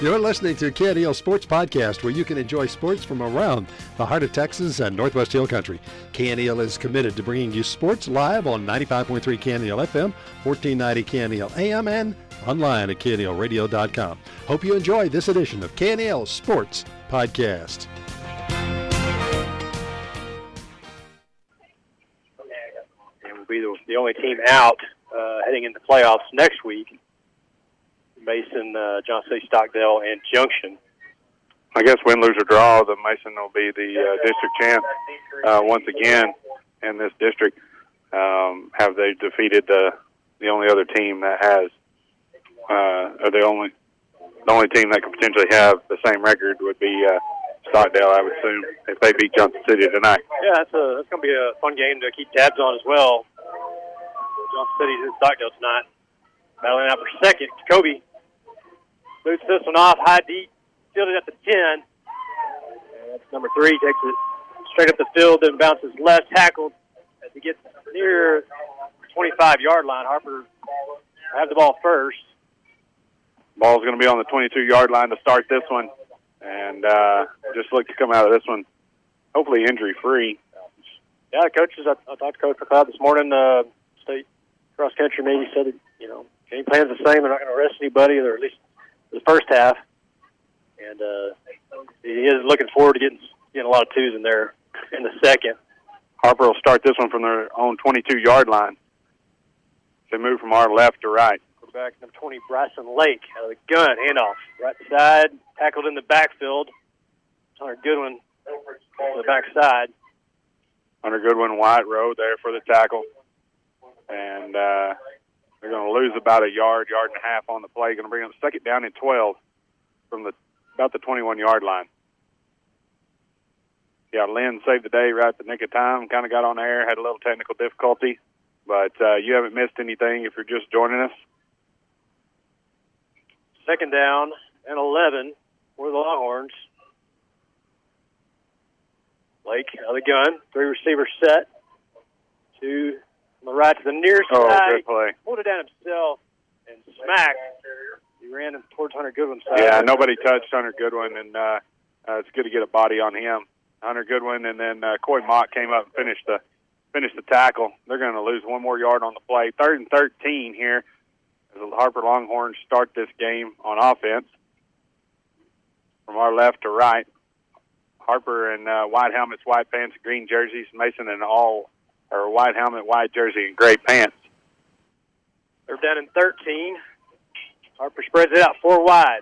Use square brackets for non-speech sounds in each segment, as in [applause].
You're listening to KNEL Sports Podcast, where you can enjoy sports from around the heart of Texas and Northwest Hill Country. KNEL is committed to bringing you sports live on 95.3 KNEL FM, 1490 KNEL AM, and online at knelradio.com. Hope you enjoy this edition of KNEL Sports Podcast. And will be the, the only team out uh, heading into playoffs next week. Mason, uh, John C. Stockdale, and Junction. I guess win, lose, or draw, the Mason will be the uh, district champ uh, once again in this district. Um, have they defeated the the only other team that has, uh, or the only the only team that could potentially have the same record would be uh, Stockdale, I would assume, if they beat Johnson City tonight. Yeah, that's a that's going to be a fun game to keep tabs on as well. Johnson City's in Stockdale tonight, battling out for second. Jacoby boots this one off, high deep, fielded at the ten. That's number three takes it straight up the field, then bounces left, tackled as he gets near 25 yard line. Harper have the ball first. Ball's going to be on the 22 yard line to start this one, and uh, just look to come out of this one, hopefully injury free. Yeah, coaches. I, I talked to Coach McLeod this morning. Uh, state cross country maybe said that you know game plan's the same. They're not going to arrest anybody, or at least the first half. And uh, he is looking forward to getting getting a lot of twos in there in the second. Harper will start this one from their own 22 yard line. They move from our left to right. Quarterback number 20, Bryson Lake, out of the gun, handoff, right side, tackled in the backfield. Hunter Goodwin on the backside. Hunter Goodwin, White Road there for the tackle. And uh, they're going to lose about a yard, yard and a half on the play. Going to bring up second down and 12 from the about the 21 yard line. Yeah, Lynn saved the day right at the nick of time. Kind of got on air, had a little technical difficulty, but uh, you haven't missed anything if you're just joining us. Second down and 11 for the Longhorns. Lake out of the gun, three receivers set. Two on the right to the near Oh, side. good play. Pulled it down himself and smacked. He ran him towards Hunter Goodwin's side. Yeah, nobody touched Hunter Goodwin, and uh, uh, it's good to get a body on him. Hunter Goodwin, and then uh, Coy Mott came up and finished the finished the tackle. They're going to lose one more yard on the play. Third and thirteen here as the Harper Longhorns start this game on offense from our left to right. Harper in uh, white helmets, white pants, green jerseys. Mason in all or a white helmet, white jersey, and gray pants. They're down in 13. Harper spreads it out four wide.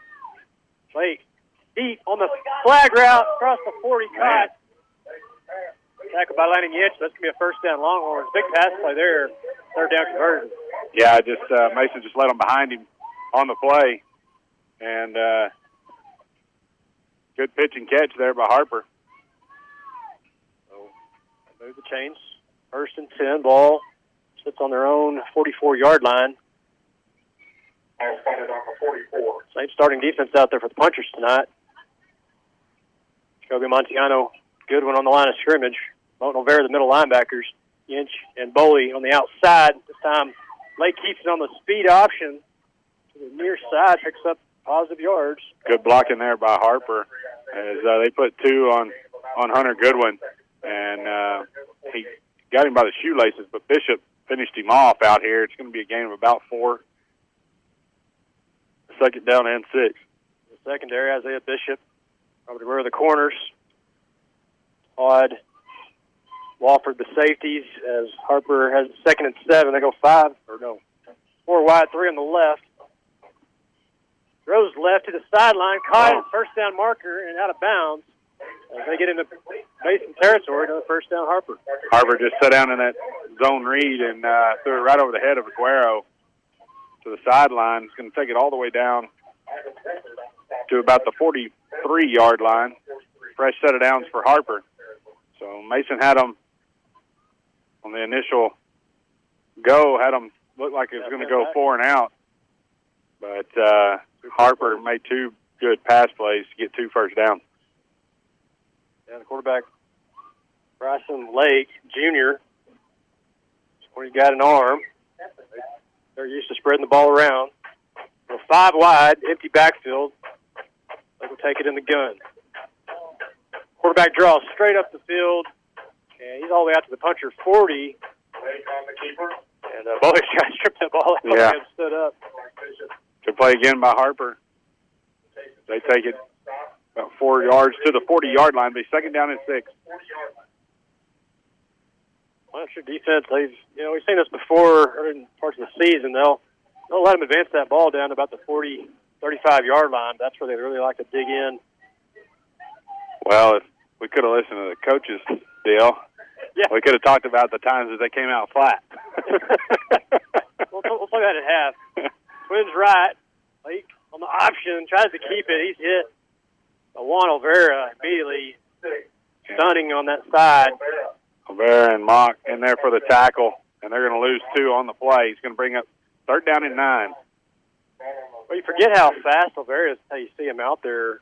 Lake deep on the flag route across the 40 cut. Tackled by Landon Yitch. That's going to be a first down Longhorns. Big pass play there. Third down conversion. Yeah, just uh, Mason just let him behind him on the play, and uh, good pitch and catch there by Harper. So move the chains. First and 10. Ball sits on their own 44 yard line. Same starting defense out there for the punchers tonight. Jacoby Montiano, good one on the line of scrimmage. Moten Olvera, the middle linebackers. Inch and Boley on the outside. This time, Lake keeps it on the speed option to the near side, picks up positive yards. Good blocking there by Harper as uh, they put two on on Hunter Goodwin, and uh, he got him by the shoelaces, but Bishop finished him off out here. It's going to be a game of about four. Second down and six. The secondary, Isaiah Bishop, probably where the corners. Todd Wofford, the safeties, as Harper has second and seven. They go five, or no, four wide, three on the left. Throws left to the sideline, caught Oh. first down marker, and out of bounds. As they get into Mason territory, another first down Harper. Harper just sat down in that zone read and uh, threw it right over the head of Aguero to the sideline. It's going to take it all the way down to about the 43 yard line. Fresh set of downs for Harper. So Mason had them on the initial go, had them look like it was going to go four and out. But uh, Harper made two good pass plays to get two first downs. And the quarterback, Bryson Lake Jr. When he got an arm, they're used to spreading the ball around. So five wide, empty backfield. They will take it in the gun. Quarterback draws straight up the field, and he's all the way out to the puncher 40. And uh, boy, [laughs] guys stripped that ball out Yeah. and stood up. Good play again by Harper. They take it about four yards to the 40 yard line. Be second down and six. Well, that's your defense. They've, you know, we've seen this before in parts of the season. They'll they'll let them advance that ball down to about the 40, 35 yard line. That's where they really like to dig in. Well, if we could have listened to the coach's deal, Yeah. we could have talked about the times that they came out flat. [laughs] we'll, we'll play that at half. [laughs] Twins right. Lake on the option tries to keep it. He's hit. But Juan Olvera immediately stunning on that side. Rivera and Mock in there for the tackle, and they're going to lose two on the play. He's going to bring up third down and nine. Well, you forget how fast Olvera is. How you see him out there.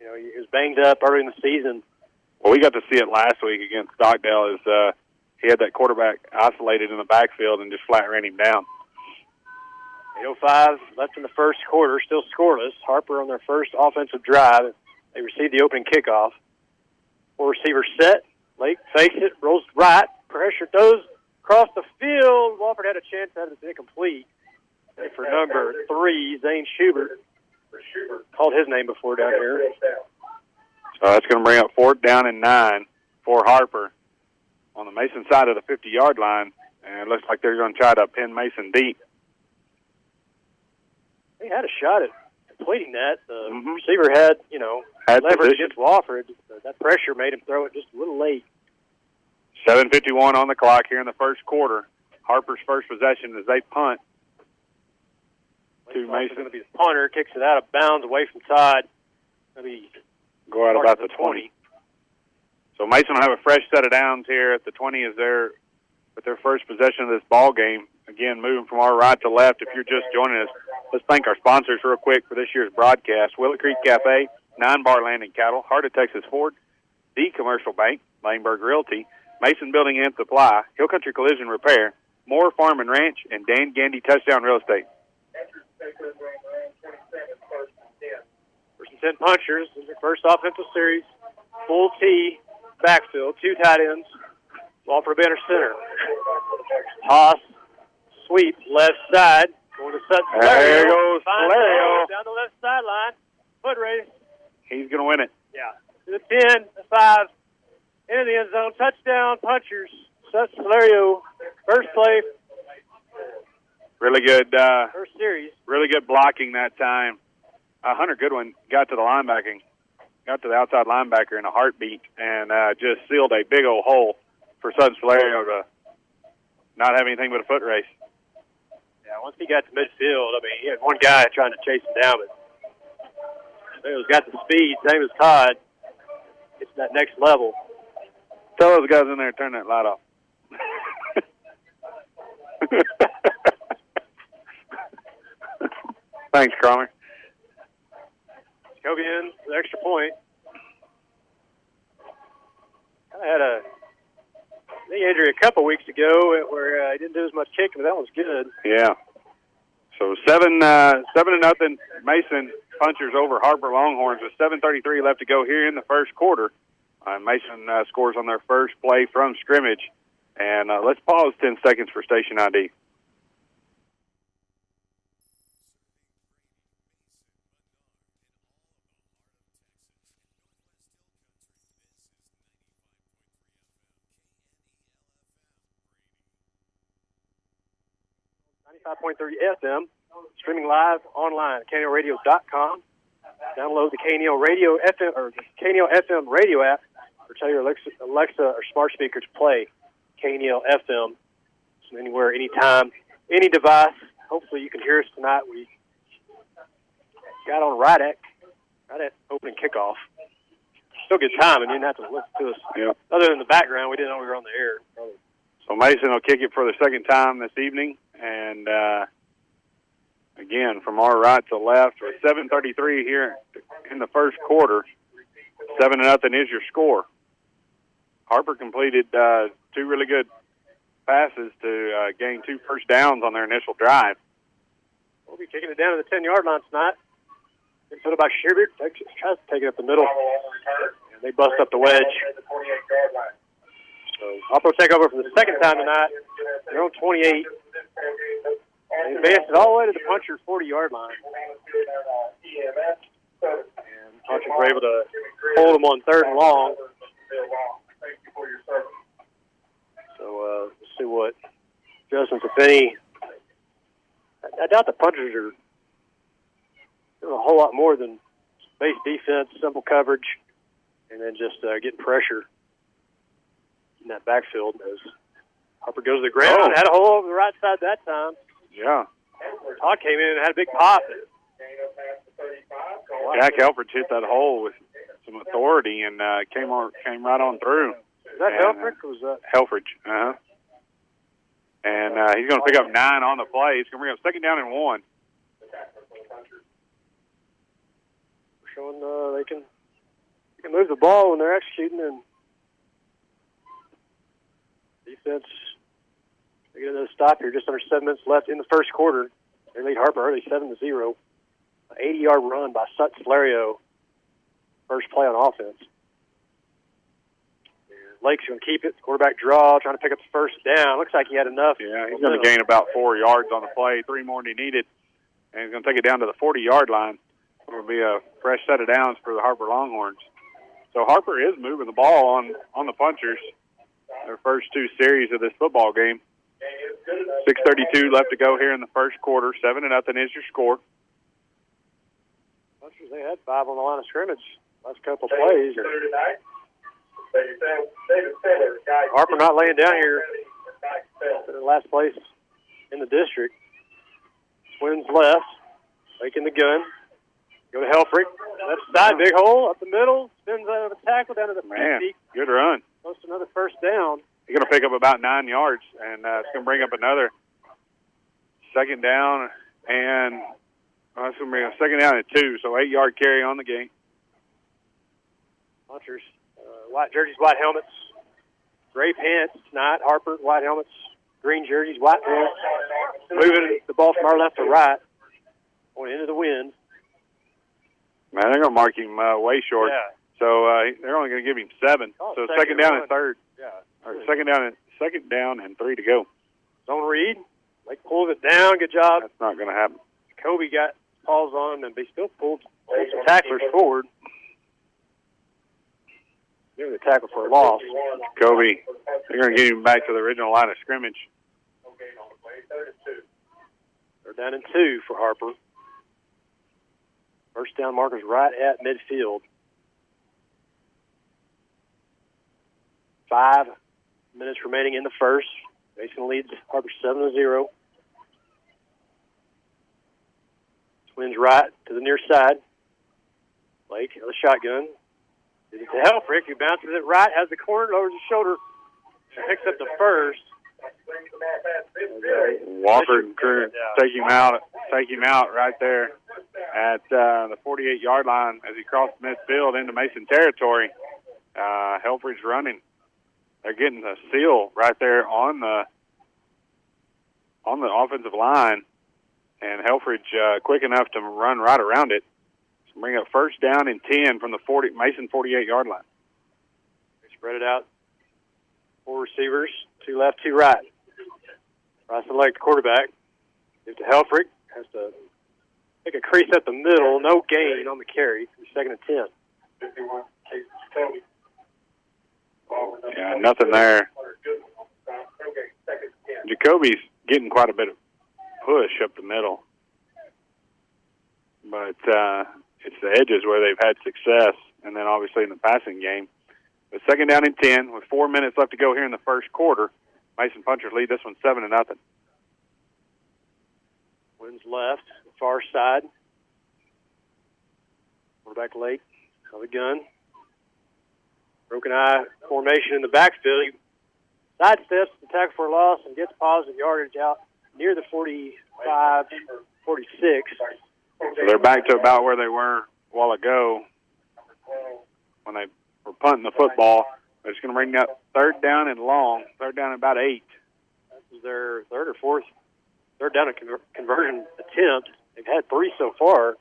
You know, he was banged up early in the season. Well, we got to see it last week against Stockdale. Is uh, he had that quarterback isolated in the backfield and just flat ran him down. 8.05 left in the first quarter, still scoreless. Harper on their first offensive drive. They received the opening kickoff. Four receivers set. Lake fakes it, rolls right, pressure throws across the field. Wofford had a chance at it, it's incomplete. And for number three, Zane Schubert. Called his name before down here. So that's going to bring up fourth down and nine for Harper on the Mason side of the 50 yard line. And it looks like they're going to try to pin Mason deep. He had a shot at completing that. The Mhm. receiver had, you know, Had leverage position. against Wofford. That pressure made him throw it just a little late. 7.51 on the clock here in the first quarter. Harper's first possession as they punt. To Mason. going to be the punter, kicks it out of bounds away from side. Going to Go out about the the 20. So Mason will have a fresh set of downs here at the 20 as they're with their first possession of this ball game. Again, moving from our right to left. If you're just joining us, let's thank our sponsors real quick for this year's broadcast. Willow Creek Cafe, Nine Bar Landing Cattle, Heart of Texas Ford, The Commercial Bank, Laneburg Realty, Mason Building and Supply, Hill Country Collision Repair, Moore Farm and Ranch, and Dan Gandy Touchdown Real Estate. First and 10 punchers. This is first offensive series. Full T backfield, two tight ends. Ball for Banner center. Toss, sweep, left side. Going to Sutton. There Solario. goes Finds Solario. Down the left sideline. Foot race. He's going to win it. Yeah. To the 10, the 5. Into the end zone. Touchdown, punchers. Sutton Solario. First play, Really good. Uh, first series. really good blocking that time. Uh, Hunter Goodwin got to the linebacking, got to the outside linebacker in a heartbeat, and uh, just sealed a big old hole for Sutton Solario to not have anything but a foot race. Once he got to midfield, I mean, he had one guy trying to chase him down, but Solario's got the speed, same as Todd. It's that next level. Tell those guys in there to turn that light off. [laughs] Thanks, Cromer. Jacoby in the extra point. I had a knee injury a couple weeks ago where uh, he didn't do as much kicking, but that was good. Yeah. So seven, uh, seven to nothing. Mason punchers over Harper Longhorns with 7:33 left to go here in the first quarter. Uh, Mason uh, scores on their first play from scrimmage, and uh, let's pause 10 seconds for station ID. Ninety-five point three FM, streaming live online at KNELRadio.com. Download the KNEL Radio FM or the FM radio app, or tell your Alexa, Alexa or smart speaker to play KNEL FM. So anywhere, anytime, any device. Hopefully, you can hear us tonight. We got on right at right at opening kickoff. Still good time, and you didn't have to listen to us. Yep. Other than the background, we didn't know we were on the air. So Mason will kick it for the second time this evening, and uh, again from our right to left with 7:33 here in the first quarter. Seven to nothing is your score. Harper completed uh, two really good passes to uh, gain two first downs on their initial drive. We'll be kicking it down to the 10 yard line tonight. Been Set up by. Takes, tries to take it up the middle. And they bust up the wedge. So will take over for the second time tonight. They're on 28. They advanced it all the way to the puncher 40 yard line. And punchers were able to hold them on third and long. So uh, let's see what adjustments, if. I, I doubt the punchers are doing a whole lot more than base defense, simple coverage, and then just uh, getting pressure in that backfield as Harper goes to the ground. Oh. Had a hole over the right side that time. Yeah. Todd came in and had a big pop. Jack Helford hit that hole with some authority and uh, came on came right on through. Was that And, uh, Helfrich? Was that Helfridge. Uh huh. And uh, he's going to pick up nine on the play. He's going to bring up second down and one. showing uh, they can they can move the ball when they're executing and defense. They get another stop here. Just under seven minutes left in the first quarter. They lead Harper early, seven to zero. An 80-yard run by Sutton Solario. First play on offense. Lake's going to keep it. Quarterback draw, trying to pick up the first down. Looks like he had enough. Yeah, he's going to gain about four yards on the play, three more than he needed, and he's going to take it down to the 40-yard line. It'll be a fresh set of downs for the Harper Longhorns. So Harper is moving the ball on on the punchers. Their first two series of this football game. 6:32 left to go here in the first quarter. Seven to nothing is your score. They had five on the line of scrimmage. Last couple plays. Harper not laying down here. in the last place in the district. Twins left, making the gun. Go to Helfrich. Left side, big hole up the middle. Spins out of a tackle down to the Man, 50. good run. Close to another first down. He's going to pick up about nine yards, and uh, it's going to bring up another second down, and uh, it's going to bring a second down and two, so eight yard carry on the game. Punchers, uh, white jerseys, white helmets, gray pants. Not Harper, white helmets, green jerseys, white pants. Moving the ball from our left to right, going into the wind. Man, they're going to mark him uh, way short, Yeah, so uh, they're only going to give him seven. Oh, so second second down and and third, yeah. or second down and second down and three to go. Zone read. Like pulls it down. Good job. That's not going to happen. Kobe got paws on him, and they still pulled, pulled some tacklers forward. Giving the tackle for a loss. Kobe, they're going to get him back to the original line of scrimmage. They're down in two for Harper. First down markers right at midfield. Five minutes remaining in the first. Mason leads Harper seven to zero. Twins right to the near side. Blake, the shotgun. Gives it to Helfrich, who bounces it right, has the corner, lowers his shoulder, picks up the first. Walker and crew take him out, take him out right there at uh, the 48 yard line as he crossed midfield into Mason territory. Uh, Helfrich's running. They're getting a seal right there on the on the offensive line, and Helfridge uh, quick enough to run right around it. So bring up first down and 10 from the 40 Mason 48 yard line. They spread it out. Four receivers, two left, two right. Right select quarterback. Give to Helfrich. Has to take a crease at the middle. No gain on the carry. Second and ten. Yeah, nothing there. Jacoby's getting quite a bit of push up the middle, but uh, it's the edges where they've had success, and then obviously in the passing game. But second down and ten with four minutes left to go here in the first quarter. Mason Punchers lead this one seven to nothing. Wins left, far side. Quarterback Lake, another gun. Broken eye formation in the backfield. He sidesteps the tackle for a loss and gets positive yardage out near the 45, 46. So they're back to about where they were a while ago when they were punting the football. They're just going to bring up third down and long, third down and about eight. This is their third or fourth, third down and conver- conversion attempt. They've had three so far.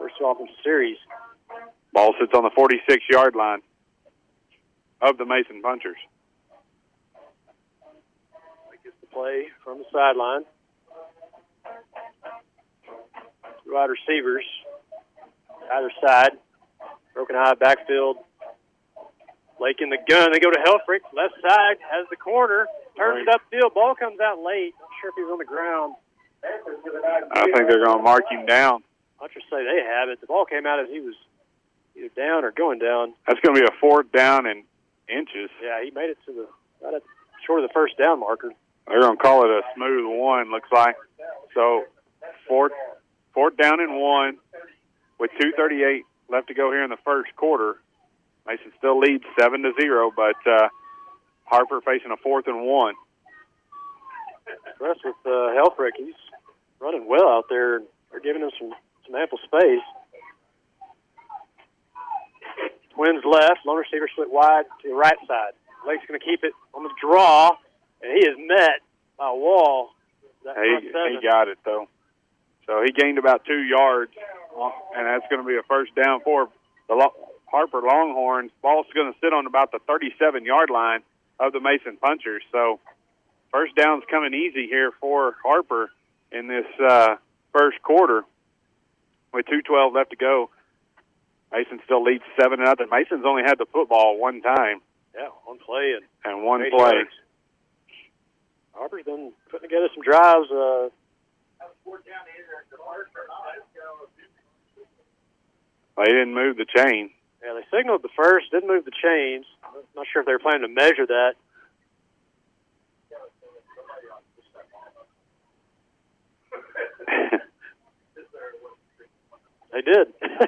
First offensive series. Ball sits on the 46 yard line of the Mason Punchers. Gets the play from the sideline. Two wide receivers, either side. Broken high backfield. Lake in the gun. They go to Helfrich. Left side has the corner. Turns it upfield. Ball comes out late. Not sure if he's on the ground. I think they're going to mark him down. I'll just say they have it. The ball came out as he was either down or going down. That's going to be a fourth down in inches. Yeah, he made it to the right at short of the first down marker. They're to call it a smooth one, looks like. So, fourth, fourth down and one with 2.38 left to go here in the first quarter. Mason still leads 7 to 0, but uh, Harper facing a fourth and one. Impressed with uh, Helfrich. He's running well out there. They're giving him some, some ample space. Twins left. Lone receiver split wide to the right side. Lake's going to keep it on the draw, and he is met by a wall. Front He, he got it, though. So he gained about two yards, and that's going to be a first down for the Harper Longhorns. Ball's going to sit on about the 37 yard line of the Mason Punchers. So first down's coming easy here for Harper in this uh, first quarter with 2:12 left to go. Mason still leads seven nothing. Mason's only had the football one time yeah, one play and and one play. yards. Harper's been putting together some drives. Uh, They didn't move the chain. yeah, they signaled the first, didn't move the chains. I'm not sure if they were planning to measure that. They did. [laughs]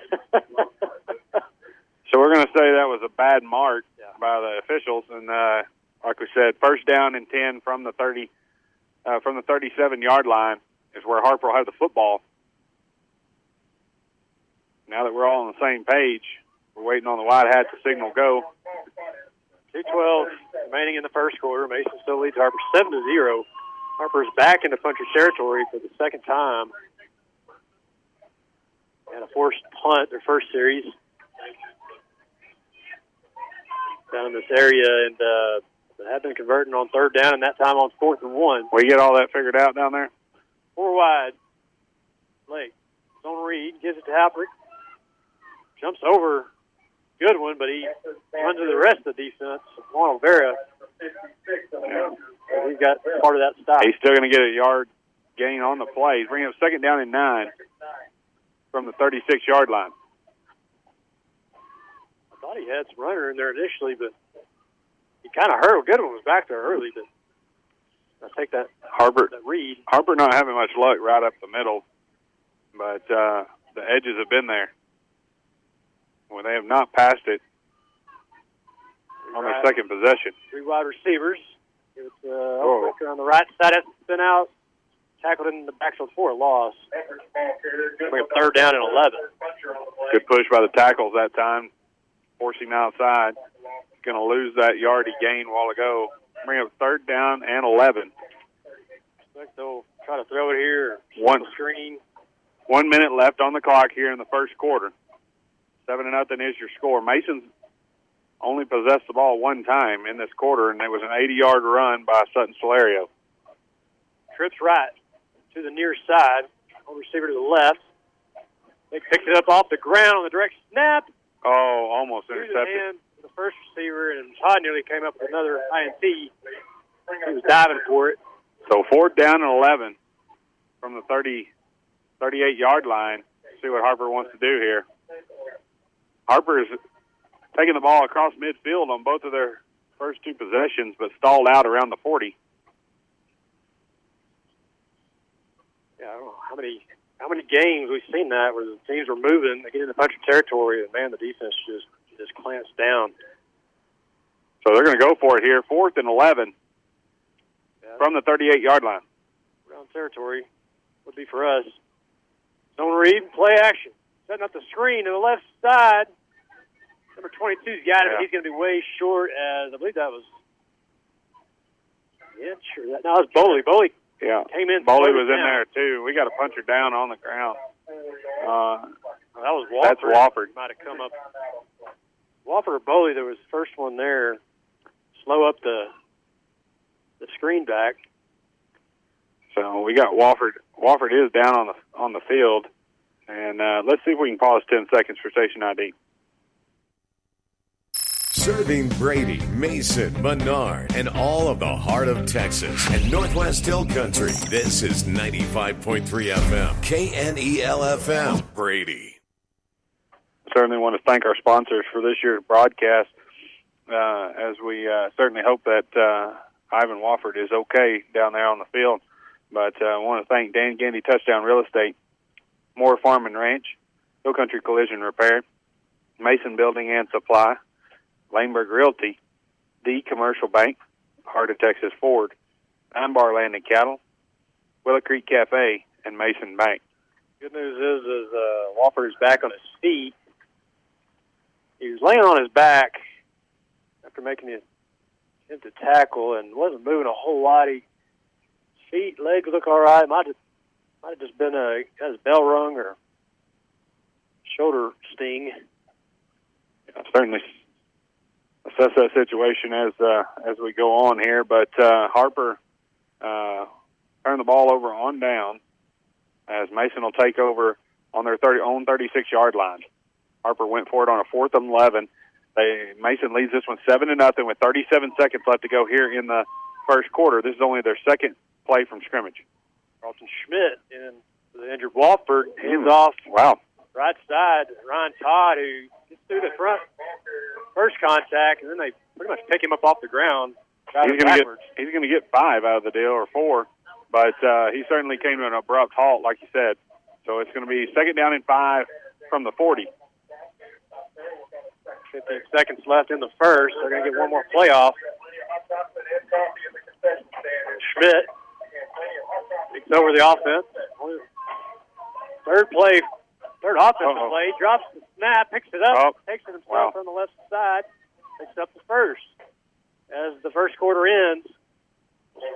So we're going to say that was a bad mark Yeah. by the officials, and uh, like we said, first down and ten from the thirty, uh, from the thirty-seven yard line is where Harper will have the football. Now that we're all on the same page, we're waiting on the white hat to signal go. 212 remaining in the first quarter. Mason still leads Harper 7 to 0. Harper's back into Puncher territory for the second time. And a forced punt, their first series. Down in this area, and uh, they have been converting on third down, and that time on fourth and one. We get all that figured out down there. Four wide. Blake. Zone read gives it to Halpert. Jumps over Goodwin, but he runs to the rest of the defense. Juan Olvera. He's got part of that stop. He's still going to get a yard gain on the play. He's bringing up second down and nine from the 36 yard line. I thought he had some runner in there initially, but he kind of hurt. Goodwin was back there early, but I take that Harper that read. Harper not having much luck right up the middle, but uh, the edges have been there. When they have not passed it on their second possession. Three wide receivers. Give it to uh. On the right side. Has been out. Tackled in the backfield for a loss. Bring up third down and 11. Good push by the tackles that time, forcing outside. Going to lose that yard he gained a while ago. Bring up third down and 11. Expect they'll try to throw it here. One Screen. one minute left on the clock here in the first quarter. Seven to nothing is your score. Mason's only possessed the ball one time in this quarter, and it was an 80-yard run by Sutton Solario. Trips right to the near side. Home receiver to the left. They picked it up off the ground on the direct snap. Oh, almost the intercepted. hand the first receiver, and Todd nearly came up with another INT. He was diving for it. So fourth down and 11 from the 30, 38 yard line. See what Harper wants to do here. Harper is taking the ball across midfield on both of their first two possessions, but stalled out around the 40. I don't know how many how many games we've seen that where the teams were moving, they get into puncher territory, and man, the defense just just clamps down. So they're going to go for it here. Fourth and 11 Yeah, from the 38 yard line. ground territory would be for us. Zone read, play action. Setting up the screen to the left side. Number 22's got it. Yeah. He's going to be way short as I believe that was. Yeah, sure. That, no, it was Bowley. Bowley Yeah. came in. Bowley was in there too. We got a puncher down on the ground. Uh, That was That's Wofford. Might have come up. Wofford or Boley, there was the first one there. Slow up the the screen back. So we got Wofford. Wofford is down on the on the field, and uh, let's see if we can pause ten seconds for station ID. Serving Brady, Mason, Menard, and all of the heart of Texas and Northwest Hill Country. This is 95.3 FM, KNEL FM, Brady. Certainly want to thank our sponsors for this year's broadcast, uh, as we uh, certainly hope that uh, Ivan Wofford is okay down there on the field. But uh, I want to thank Dan Gandy Touchdown Real Estate, Moore Farm and Ranch, Hill Country Collision Repair, Mason Building and Supply, Laneburg Realty, The Commercial Bank, Heart of Texas Ford, Nine Bar Land and Cattle, Willow Creek Cafe, and Mason Bank. Good news is, is uh, Wofford is back on his feet. He was laying on his back after making the attempt to tackle and wasn't moving a whole lot. He feet, legs look all right. Might have, might have just been a got his bell rung or shoulder sting. Yeah, certainly assess that situation as uh, as we go on here. But uh, Harper uh, turned the ball over on down as Mason will take over on their 30 own 36 yard line. Harper went for it on a fourth and 11. They Mason leads this one seven to nothing with 37 seconds left to go here in the first quarter. This is only their second play from scrimmage. Carlton Schmidt and the injured Wofford hands off. Wow. Right side, Ryan Todd, who through the front first contact, and then they pretty much pick him up off the ground. He's going to get he's going to get five out of the deal or four, but uh, he certainly came to an abrupt halt, like you said. So it's going to be second down and five from the 40. 15 seconds left in the first. They're going to get one more playoff. Schmidt takes over the offense. Third play, third offensive Uh-oh. play, drops the snap, picks it up, Oh, takes it himself wow. on the left side, picks up the first. As the first quarter ends,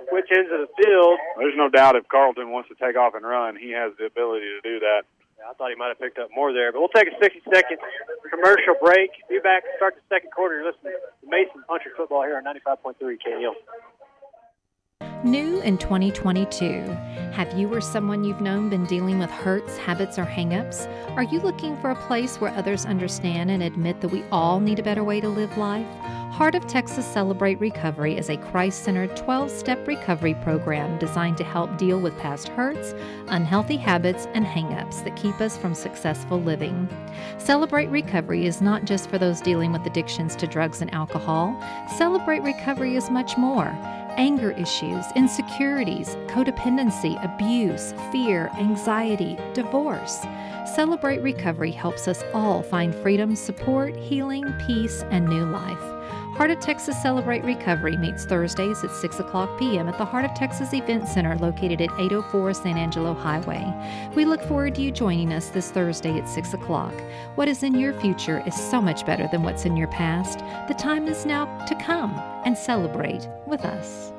switch ends of the field. There's no doubt if Carlton wants to take off and run, he has the ability to do that. I thought he might have picked up more there, but we'll take a 60 second commercial break. Be back start the second quarter. You're listening to Mason Puncher Football here on 95.3 KNEL. New in 2022. Have you or someone you've known been dealing with hurts, habits, or hangups? Are you looking for a place where others understand and admit that we all need a better way to live life? Heart of Texas Celebrate Recovery is a Christ centered 12 step recovery program designed to help deal with past hurts, unhealthy habits, and hangups that keep us from successful living. Celebrate Recovery is not just for those dealing with addictions to drugs and alcohol. Celebrate Recovery is much more anger issues, insecurities, codependency, abuse, fear, anxiety, divorce. Celebrate Recovery helps us all find freedom, support, healing, peace, and new life. Heart of Texas Celebrate Recovery meets Thursdays at 6 o'clock p.m. at the Heart of Texas Event Center located at 804 San Angelo Highway. We look forward to you joining us this Thursday at 6 o'clock. What is in your future is so much better than what's in your past. The time is now to come and celebrate with us.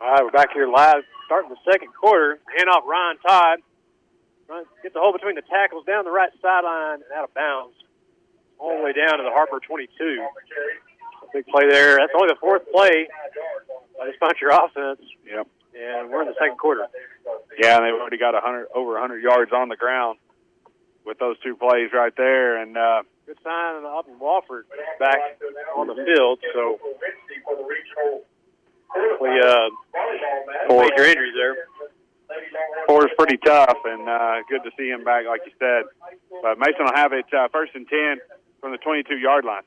All right, we're back here live, starting the second quarter. Hand off Ryan Todd. Gets the hole between the tackles down the right sideline and out of bounds, all the way down to the Harper 22. A big play there. That's only the fourth play by this Puncher offense, Yep. and we're in the second quarter. Yeah, and they've already got a hundred over 100 yards on the ground with those two plays right there, and uh, Good sign of Upton Wofford back on the field, so hopefully uh, Four. major injuries there. Ford's pretty tough, and uh, good to see him back, like you said. But Mason will have it uh, first and 10 from the 22 yard line.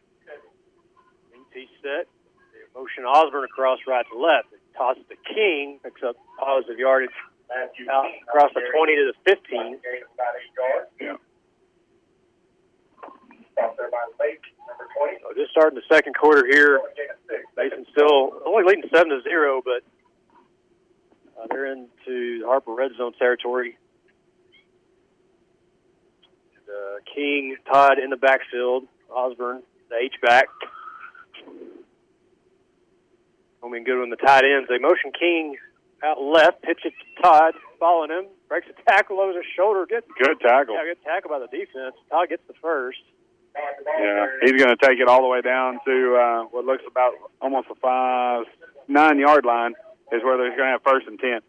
He set. They motion Osborne across right to left. Tosses to King, picks up positive yardage out across the 20 to the 15. Yeah. So just starting the second quarter here. Mason still only leading 7 to 0, but uh, they're into Harper red zone territory. Uh, King, Todd in the backfield. Osborne, the H back. Homie Goodwin, the tight ends. They motion King out left, pitch it to Todd, following him. breaks a tackle over his shoulder. Good, Good tackle. yeah, good tackle by the defense. Todd gets the first. Yeah, he's going to take it all the way down to uh, what looks about almost a five, nine yard line is where they're going to have first and ten.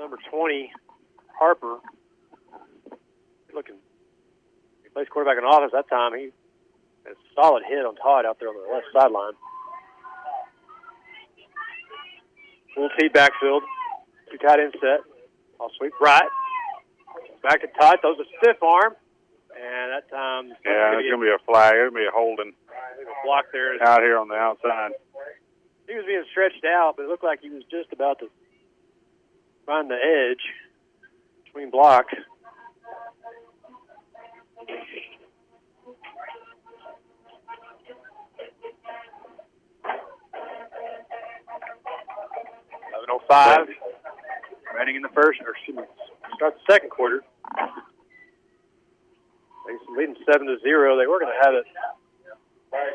Number 20, Harper. Looking, he plays quarterback in office that time. He had a solid hit on Todd out there on the left sideline. Full T backfield. Two tight end set. I'll sweep right. Back to Todd. Throws a stiff arm. And that time, Yeah, it's going to be a flag. It's going to be a holding a block there. out here on the outside. He was being stretched out, but it looked like he was just about to find the edge between blocks. Eleven oh five. Running in the first, or excuse me, start the second quarter. They leading seven to zero. They were going to have it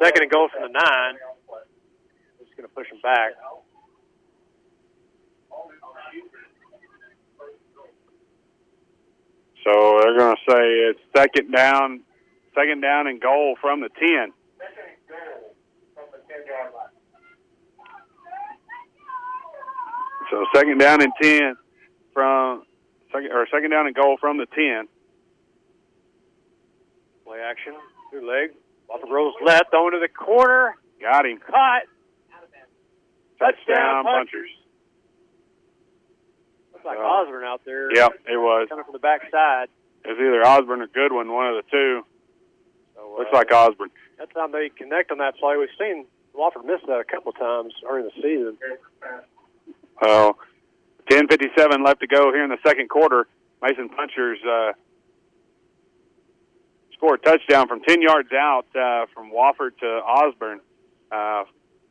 second and goal from the nine. Just going to push them back. So they're going to say it's second down, second down and goal from the ten. So second down and ten from second or second down and goal from the ten. Play action, through leg. Walker rolls left, throwing to the corner. Got him. Caught. Touchdown, Touchdown punchers. punchers. Looks like Uh, Osborne out there. Yep, it was. Coming from the backside. It was either Osborne or Goodwin, one of the two. So, Looks uh, like Osborne. That time they connect on that play. We've seen Wofford miss that a couple times early in the season. Oh, 10:57 left to go here in the second quarter. Mason Punchers uh, scored a touchdown from 10 yards out uh, from Wofford to Osborne. Uh,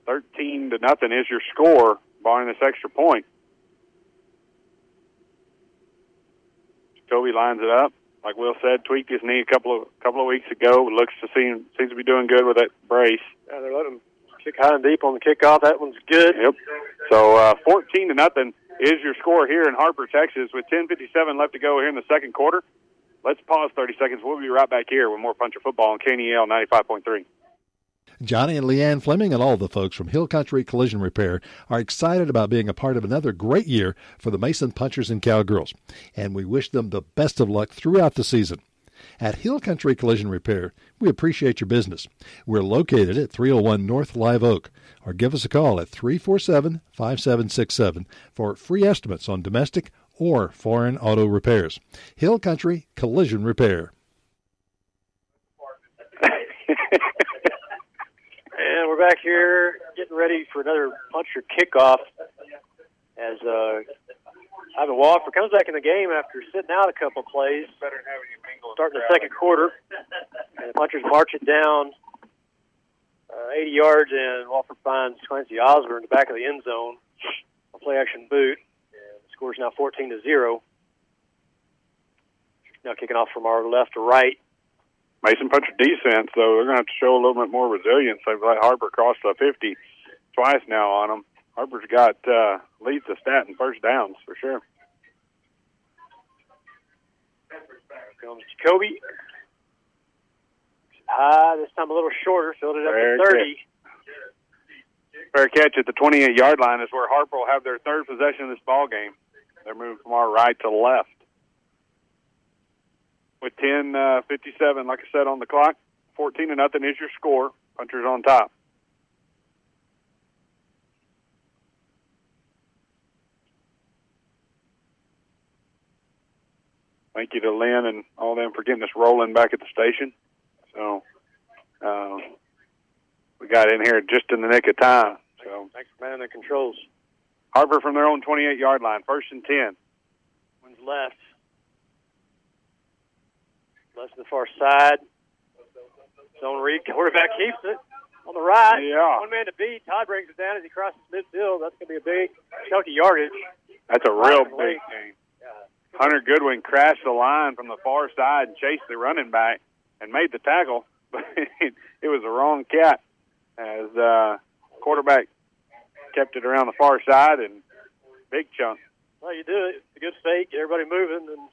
13 to nothing is your score, barring this extra point. Jacoby lines it up. Like Will said, tweaked his knee a couple of couple of weeks ago. Looks to seem seems to be doing good with that brace. Yeah, they're letting him kick high and deep on the kickoff. That one's good. Yep. So uh, 14 to nothing is your score here in Harper, Texas, with 10:57 left to go here in the second quarter. Let's pause 30 seconds. We'll be right back here with more Puncher football on KNEL 95.3. Johnny and Leanne Fleming and all the folks from Hill Country Collision Repair are excited about being a part of another great year for the Mason Punchers and Cowgirls, and we wish them the best of luck throughout the season. At Hill Country Collision Repair, we appreciate your business. We're located at 301 North Live Oak, or give us a call at 347 5767 for free estimates on domestic or foreign auto repairs. Hill Country Collision Repair. And we're back here getting ready for another puncher kickoff as uh, Ivan Walker comes back in the game after sitting out a couple plays. Starting the second quarter. And the punchers march it down uh, 80 yards, and Wofford finds Clancy Osborne in the back of the end zone. A play action boot. And the score's now 14 to 0. Now kicking off from our left to right. Mason Puncher defense, though, they're going to have to show a little bit more resilience. They've let Harper cross the 50 twice now on them. Harper's got uh, leads the stat in first downs for sure. comes Jacoby. High, this time a little shorter, filled it up Very to 30. Fair catch at the 28 yard line is where Harper will have their third possession of this ball game. They're moving from our right to left. With 10 uh, 57, like I said, on the clock, 14 to nothing is your score. Punchers on top. Thank you to Lynn and all them for getting us rolling back at the station. So uh, we got in here just in the nick of time. So Thanks for manning the controls. Harper from their own 28 yard line, first and 10. One's left. Left to the far side. Zone read. Quarterback keeps it on the right. Yeah. One man to beat. Todd brings it down as he crosses midfield. That's going to be a big, chunky yardage. That's a real big game. Hunter Goodwin crashed the line from the far side and chased the running back and made the tackle, [laughs] but it was the wrong cat as uh, quarterback kept it around the far side and big chunk. Well, you do it. It's a good fake. Get everybody moving and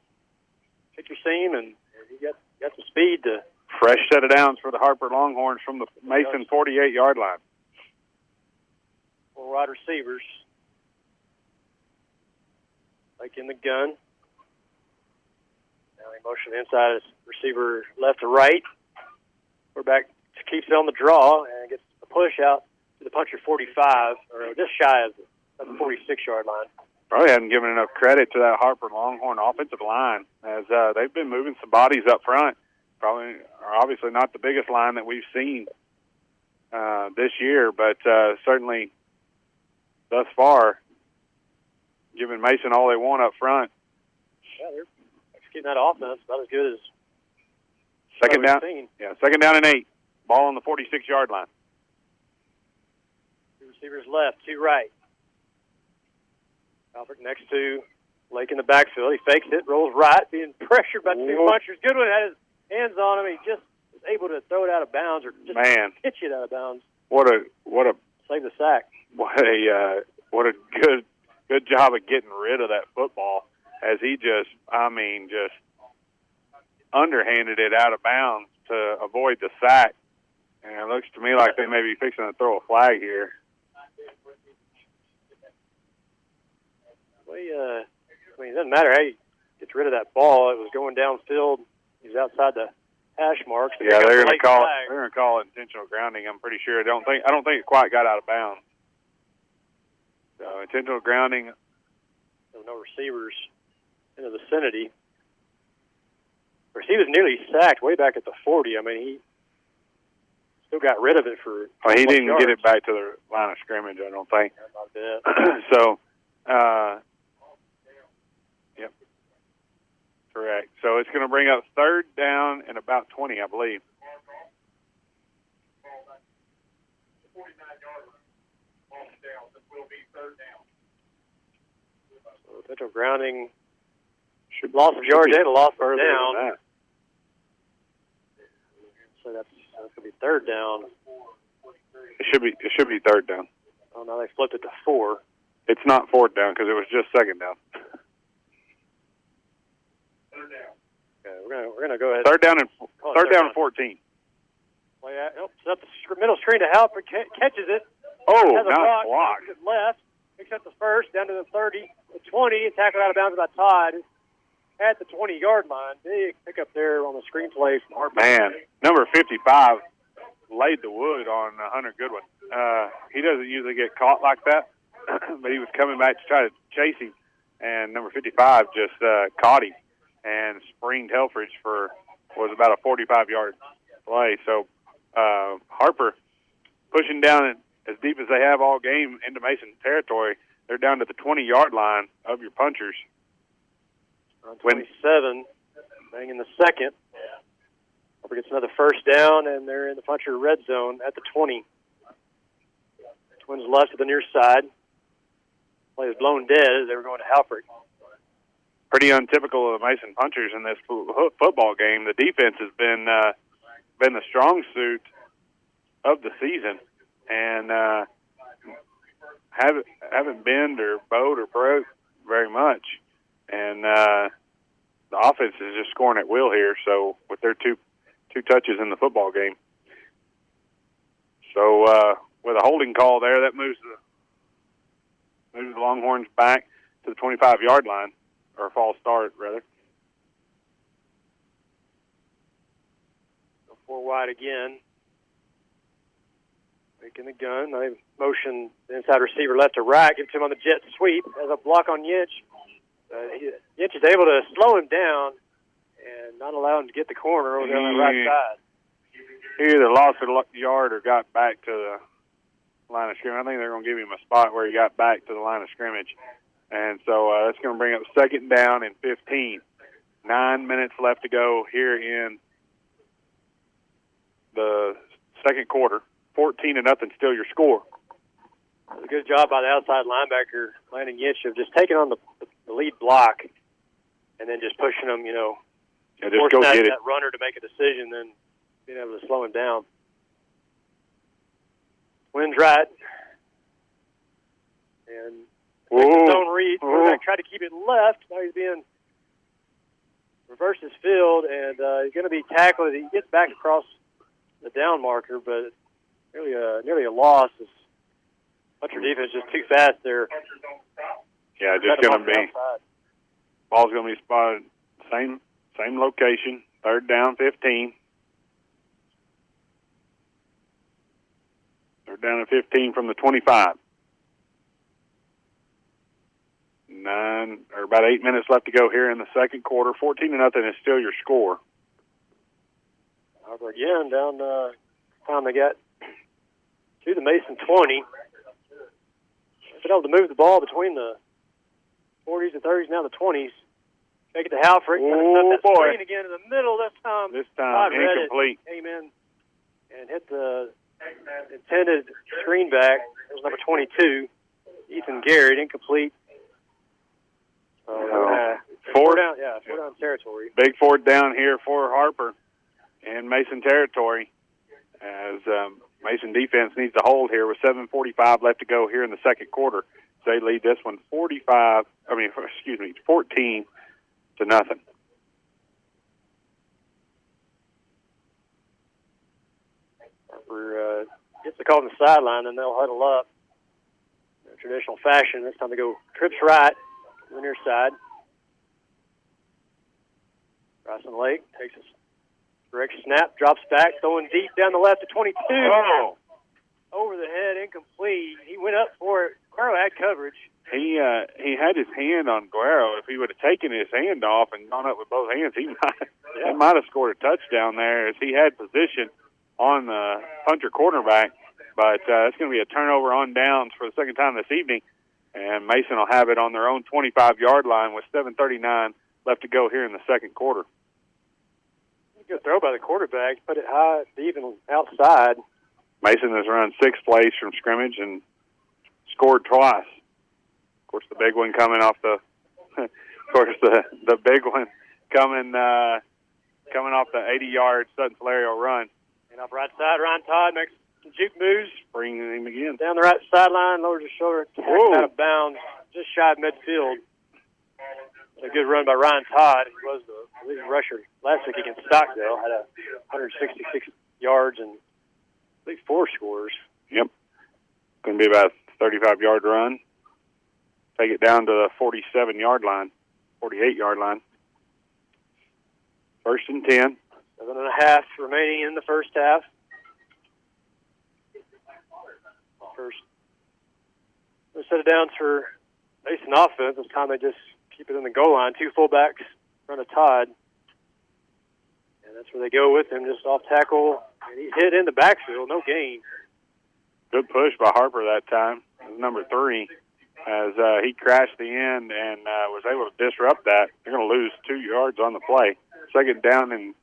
hit your seam, and you got got the speed to. Fresh set of downs for the Harper Longhorns from the Mason 48 yard line. Four wide receivers. Like in the gun. Now he motion inside his receiver left to right. Quarterback keeps it on the draw and gets a push out to the puncher 45, or just shy of the 46 yard line. Probably hadn't given enough credit to that Harper Longhorn offensive line as uh, they've been moving some bodies up front. Probably are obviously not the biggest line that we've seen uh, this year, but uh, certainly thus far, giving Mason all they want up front. Yeah, they're executing that offense about as good as Second down, seen. yeah, second down and eight. Ball on the 46 yard line. Two receivers left, two right. Alfred next to Lake in the backfield. He fakes it, rolls right, being pressured by two punchers. Goodwin had his hands on him. He just was able to throw it out of bounds or just Man, pitch it out of bounds, what a what a save the sack. what a uh, what a good good job of getting rid of that football as he just I mean just underhanded it out of bounds to avoid the sack. And it looks to me like they may be fixing to throw a flag here. He, uh, I mean, it doesn't matter how he gets rid of that ball. It was going downfield. He was outside the hash marks. Yeah, they're going to call it. flag. They're going to call it intentional grounding. I'm pretty sure. I don't think. I don't think it quite got out of bounds. So intentional grounding. There no receivers in the vicinity. Of course, he was nearly sacked way back at the 40. I mean, he still got rid of it for. Well, he didn't get it back to the line of scrimmage. I don't think. Bit. [clears throat] so, uh, yep, correct. So it's going to bring up third down and about 20, I believe. So Potential grounding. Should Loss of yards and a loss of further down. that. So that's that's gonna be third down. It should be. It should be third down. Oh, now they flipped it to four. It's not fourth down because it was just second down. Okay, we're gonna we're gonna go ahead. Third down and it third down and 14. Play out. Nope, set up the middle screen to. Ca- catches it. Oh, has a nice block. left. Picks up the first down to the 30, the 20. Tackled out of bounds by Todd at the 20 yard line. Big pickup there on the screenplay from Harper. Man, number 55 laid the wood on Hunter Goodwin. Uh, he doesn't usually get caught like that, [clears throat] but he was coming back to try to chase him, and number 55 just uh, caught him and springed Helfrich for was about a 45 yard play. So uh, Harper pushing down as deep as they have all game into Mason territory. They're down to the 20 yard line of your punchers. On When- 27, bang in the second. Harper gets another first down, and they're in the puncher red zone at the 20. Twins left to the near side. Play was blown dead as they were going to Halford. Pretty untypical of the Mason punchers in this fo- football game. The defense has been uh, been the strong suit of the season, and uh, haven't haven't bend or bowed or broke very much. And uh, the offense is just scoring at will here. So with their two two touches in the football game, so uh, with a holding call there, that moves the moves the Longhorns back to the 25 yard line or a false start rather. Go four wide again. Making the gun. They motion the inside receiver left to right. Give it to him on the jet sweep. Has a block on Yinch. Uh, he, Yinch is able to slow him down and not allow him to get the corner over there on the right side. He either lost a yard or got back to the line of scrimmage. I think they're going to give him a spot where he got back to the line of scrimmage. And so uh, that's going to bring up second down and 15. Nine minutes left to go here in the second quarter. 14 to nothing, still your score. A good job by the outside linebacker, Landon Yinch, of just taking on the, the lead block and then just pushing him, you know, Yeah, just forcing go that, get it. that runner to make a decision, then being able to slow him down. Wins right. and Ooh. Mm-hmm. zone read. Quarterback mm-hmm. tried to keep it left. Now he's being reversed his field, and uh, he's going to be tackled. He gets back across the down marker, but nearly a uh, nearly a loss. Is Hunter defense just too fast there. Yeah, just going to be outside. ball's going to be spotted same same location, third down, fifteen. Third down and fifteen from the twenty-five. Nine or about eight minutes left to go here in the second quarter. Fourteen to nothing is still your score. Over again down. Uh, time they got to the Mason twenty. Been able to move the ball between the 40s and 30s, now the 20s. Take it to Halford. Oh, boy. Screen again in the middle this time. This time it, incomplete. came in and hit the intended screen back. It was number 22, Ethan Garrett, incomplete. So, uh, four down, yeah, four down territory. big fourth down here for Harper in Mason territory as um, Mason defense needs to hold here with 7:45 left to go here in the second quarter. They lead this one 45. I mean, [laughs] excuse me, 14 to nothing. Harper uh, gets the call on the sideline, and they'll huddle up in traditional fashion. This time they go trips right the near side. Bryson Lake takes a direct snap, drops back, throwing deep down the left to 22. Oh, Over the head, incomplete. He went up for it. Carl had coverage. he uh, he had his hand on Guerrero. If he would have taken his hand off and gone up with both hands, he [laughs] might Yeah. he might have scored a touchdown there as he had position on the punter cornerback. But uh, it's going to be a turnover on downs for the second time this evening, and Mason will have it on their own 25 yard line with 7:39 left to go here in the second quarter. Good throw by the quarterback. Put it high, even outside. Mason has run six plays from scrimmage and scored twice. Of course, the big one coming off the, [laughs] of course, the the big one coming uh, coming off the 80 yard Sutton Solario run, And off right side, Ryan Todd makes some juke moves. bringing him again. Down the right sideline, lowers his shoulder, out of bounds, just shy of midfield. A good run by Ryan Todd. He was the leading rusher last week against Stockdale. Had a 166 yards and at least four scores. Yep, going to be about a 35 yard run. Take it down to the 47 yard line, 48 yard line. First and 10. Seven and a half remaining in the first half. First, set it down for Mason offense. This time they just keep it in the goal line. Two fullbacks, front of Todd. And that's where they go with him, just off tackle. And he hit in the backfield, no gain. Good push by Harper that time. Number three, as uh, he crashed the end and uh, was able to disrupt that. They're going to lose two yards on the play. Second down and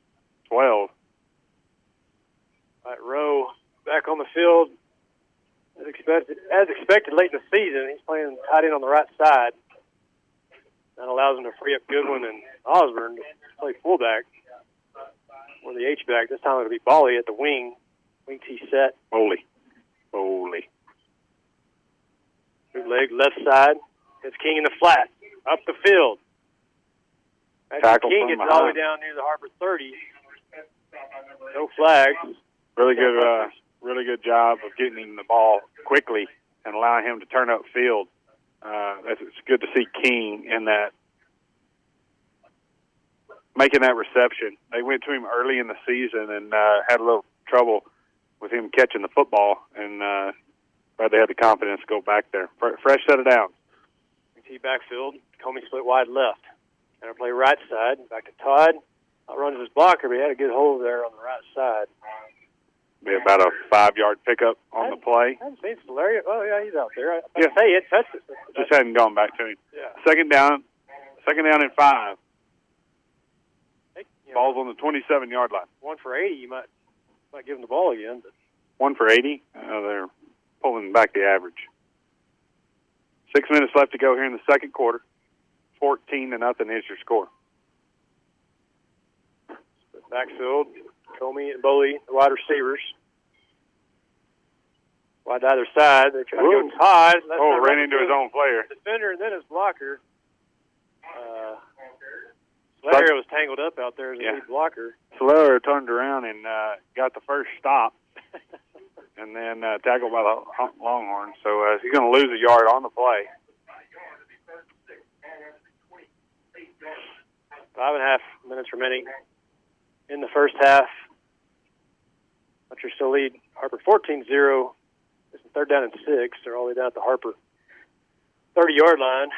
12. Right, Rowe back on the field as expected. As expected late in the season, he's playing tight end on the right side. That allows him to free up Goodwin and Osborne to play fullback or the H back. This time it'll be Bally at the wing, wing T set. Holy. Holy. Bootleg left side. It's King in the flat. Up the field. As Tackle King gets all the way down near the Harper 30. No flags. Really good, uh, really good job of getting him the ball quickly and allowing him to turn up field. Uh, it's good to see King in that, making that reception. They went to him early in the season and uh, had a little trouble with him catching the football, and uh, glad they had the confidence to go back there. Fresh set of downs. T backfield. Comey split wide left. And play right side. Back to Todd. Outruns his blocker, but he had a good hold there on the right side. Be about a five-yard pickup on the play. I haven't seen Solario. Oh, yeah, he's out there. I, Yeah. Say it touched it. Just hadn't gone back to him. yeah. Second down, second down and five. Hey, Ball's on the 27-yard line. one for 80, you might might give him the ball again. But One for 80. Uh, they're pulling back the average. Six minutes left to go here in the second quarter. 14 to nothing is your score. backfield, Comey and Boley, the wide receivers. Wide to either side. They try to go Todd. That's Oh, ran into his own player. defender and then his blocker. Uh, Larry was tangled up out there as a Yeah. lead blocker. Slayer turned around and uh, got the first stop, [laughs] and then uh, tackled by the Longhorn. So uh, he's going to lose a yard on the play. Five and a half minutes remaining in the first half. Butcher still lead Harper 14-0. It's third down and six. They're all the way down at the Harper 30-yard line.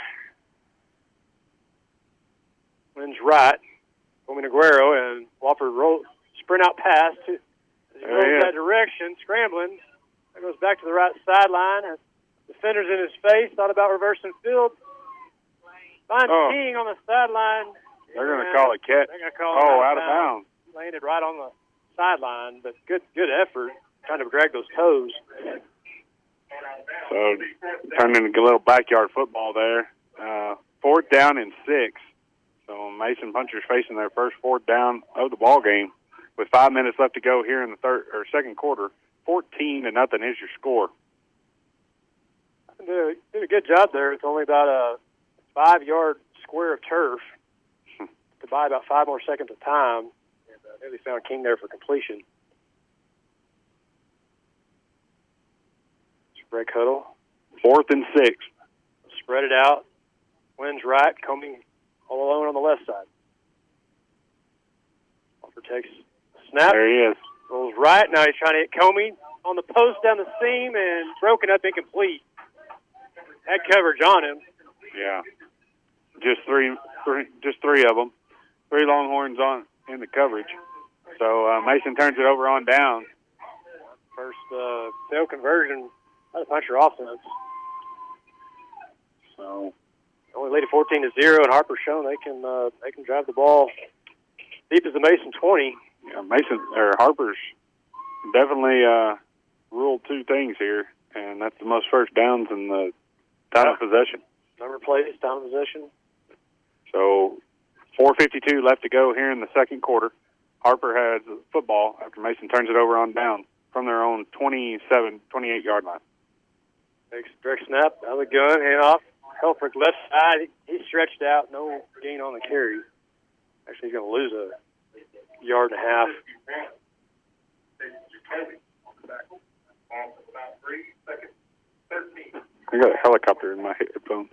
Wins right. Homie Aguero and Wofford roll sprint out pass to as he There rolls he that direction, scrambling. That goes back to the right sideline. Has defenders in his face. Thought about reversing field. Finds Oh. King on the sideline. They're going to call a catch. They're going to call Oh, him out of bounds. Landed right on the sideline, but good good effort trying to drag those toes. So turned into a little backyard football there. Uh, fourth down and six. So Mason Punchers facing their first fourth down of the ball game with five minutes left to go here in the third or second quarter. Fourteen to nothing is your score. Did a, did a good job there. It's only about a five yard square of turf to buy about five more seconds of time. Nearly found King there for completion. Spread cuddle. Fourth and six. Spread it out. Wins right. Coming all alone on the left side. Offer takes snap. There he is. Rolls right. Now he's trying to hit Comey on the post down the seam and broken up incomplete. Had coverage on him. Yeah. Just three, three, just three of them. Three Longhorns on in the coverage. So uh, Mason turns it over on down. First uh, failed conversion by the puncher offense. So Only lead at 14 to zero, and Harper's shown they can uh, they can drive the ball deep as the Mason 20. yeah, Mason or Harper's definitely uh, ruled two things here, and that's the most first downs in the time of possession. Number plays, down of possession. So 4:52 left to go here in the second quarter. Harper has the football after Mason turns it over on down from their own 27, 28 yard line. Takes direct snap out of the gun, hand off. Helfrich left side. He, he stretched out, no gain on the carry. Actually, he's going to lose a yard and a half. I got a helicopter in my headphones.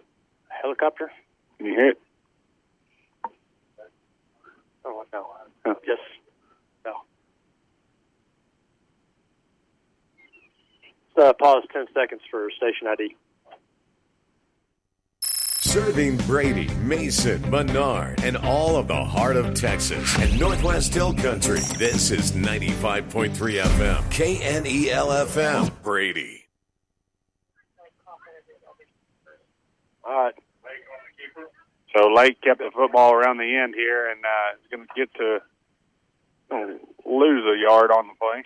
A helicopter? Can you hear it? Oh, no. Huh. Yes. No. Let's uh, pause 10 seconds for station ID. Serving Brady, Mason, Menard, and all of the heart of Texas and Northwest Hill Country. This is 95.3 FM, KNEL FM, Brady. All right. So Lake kept the football around the end here, and uh, is going to get to lose a yard on the play.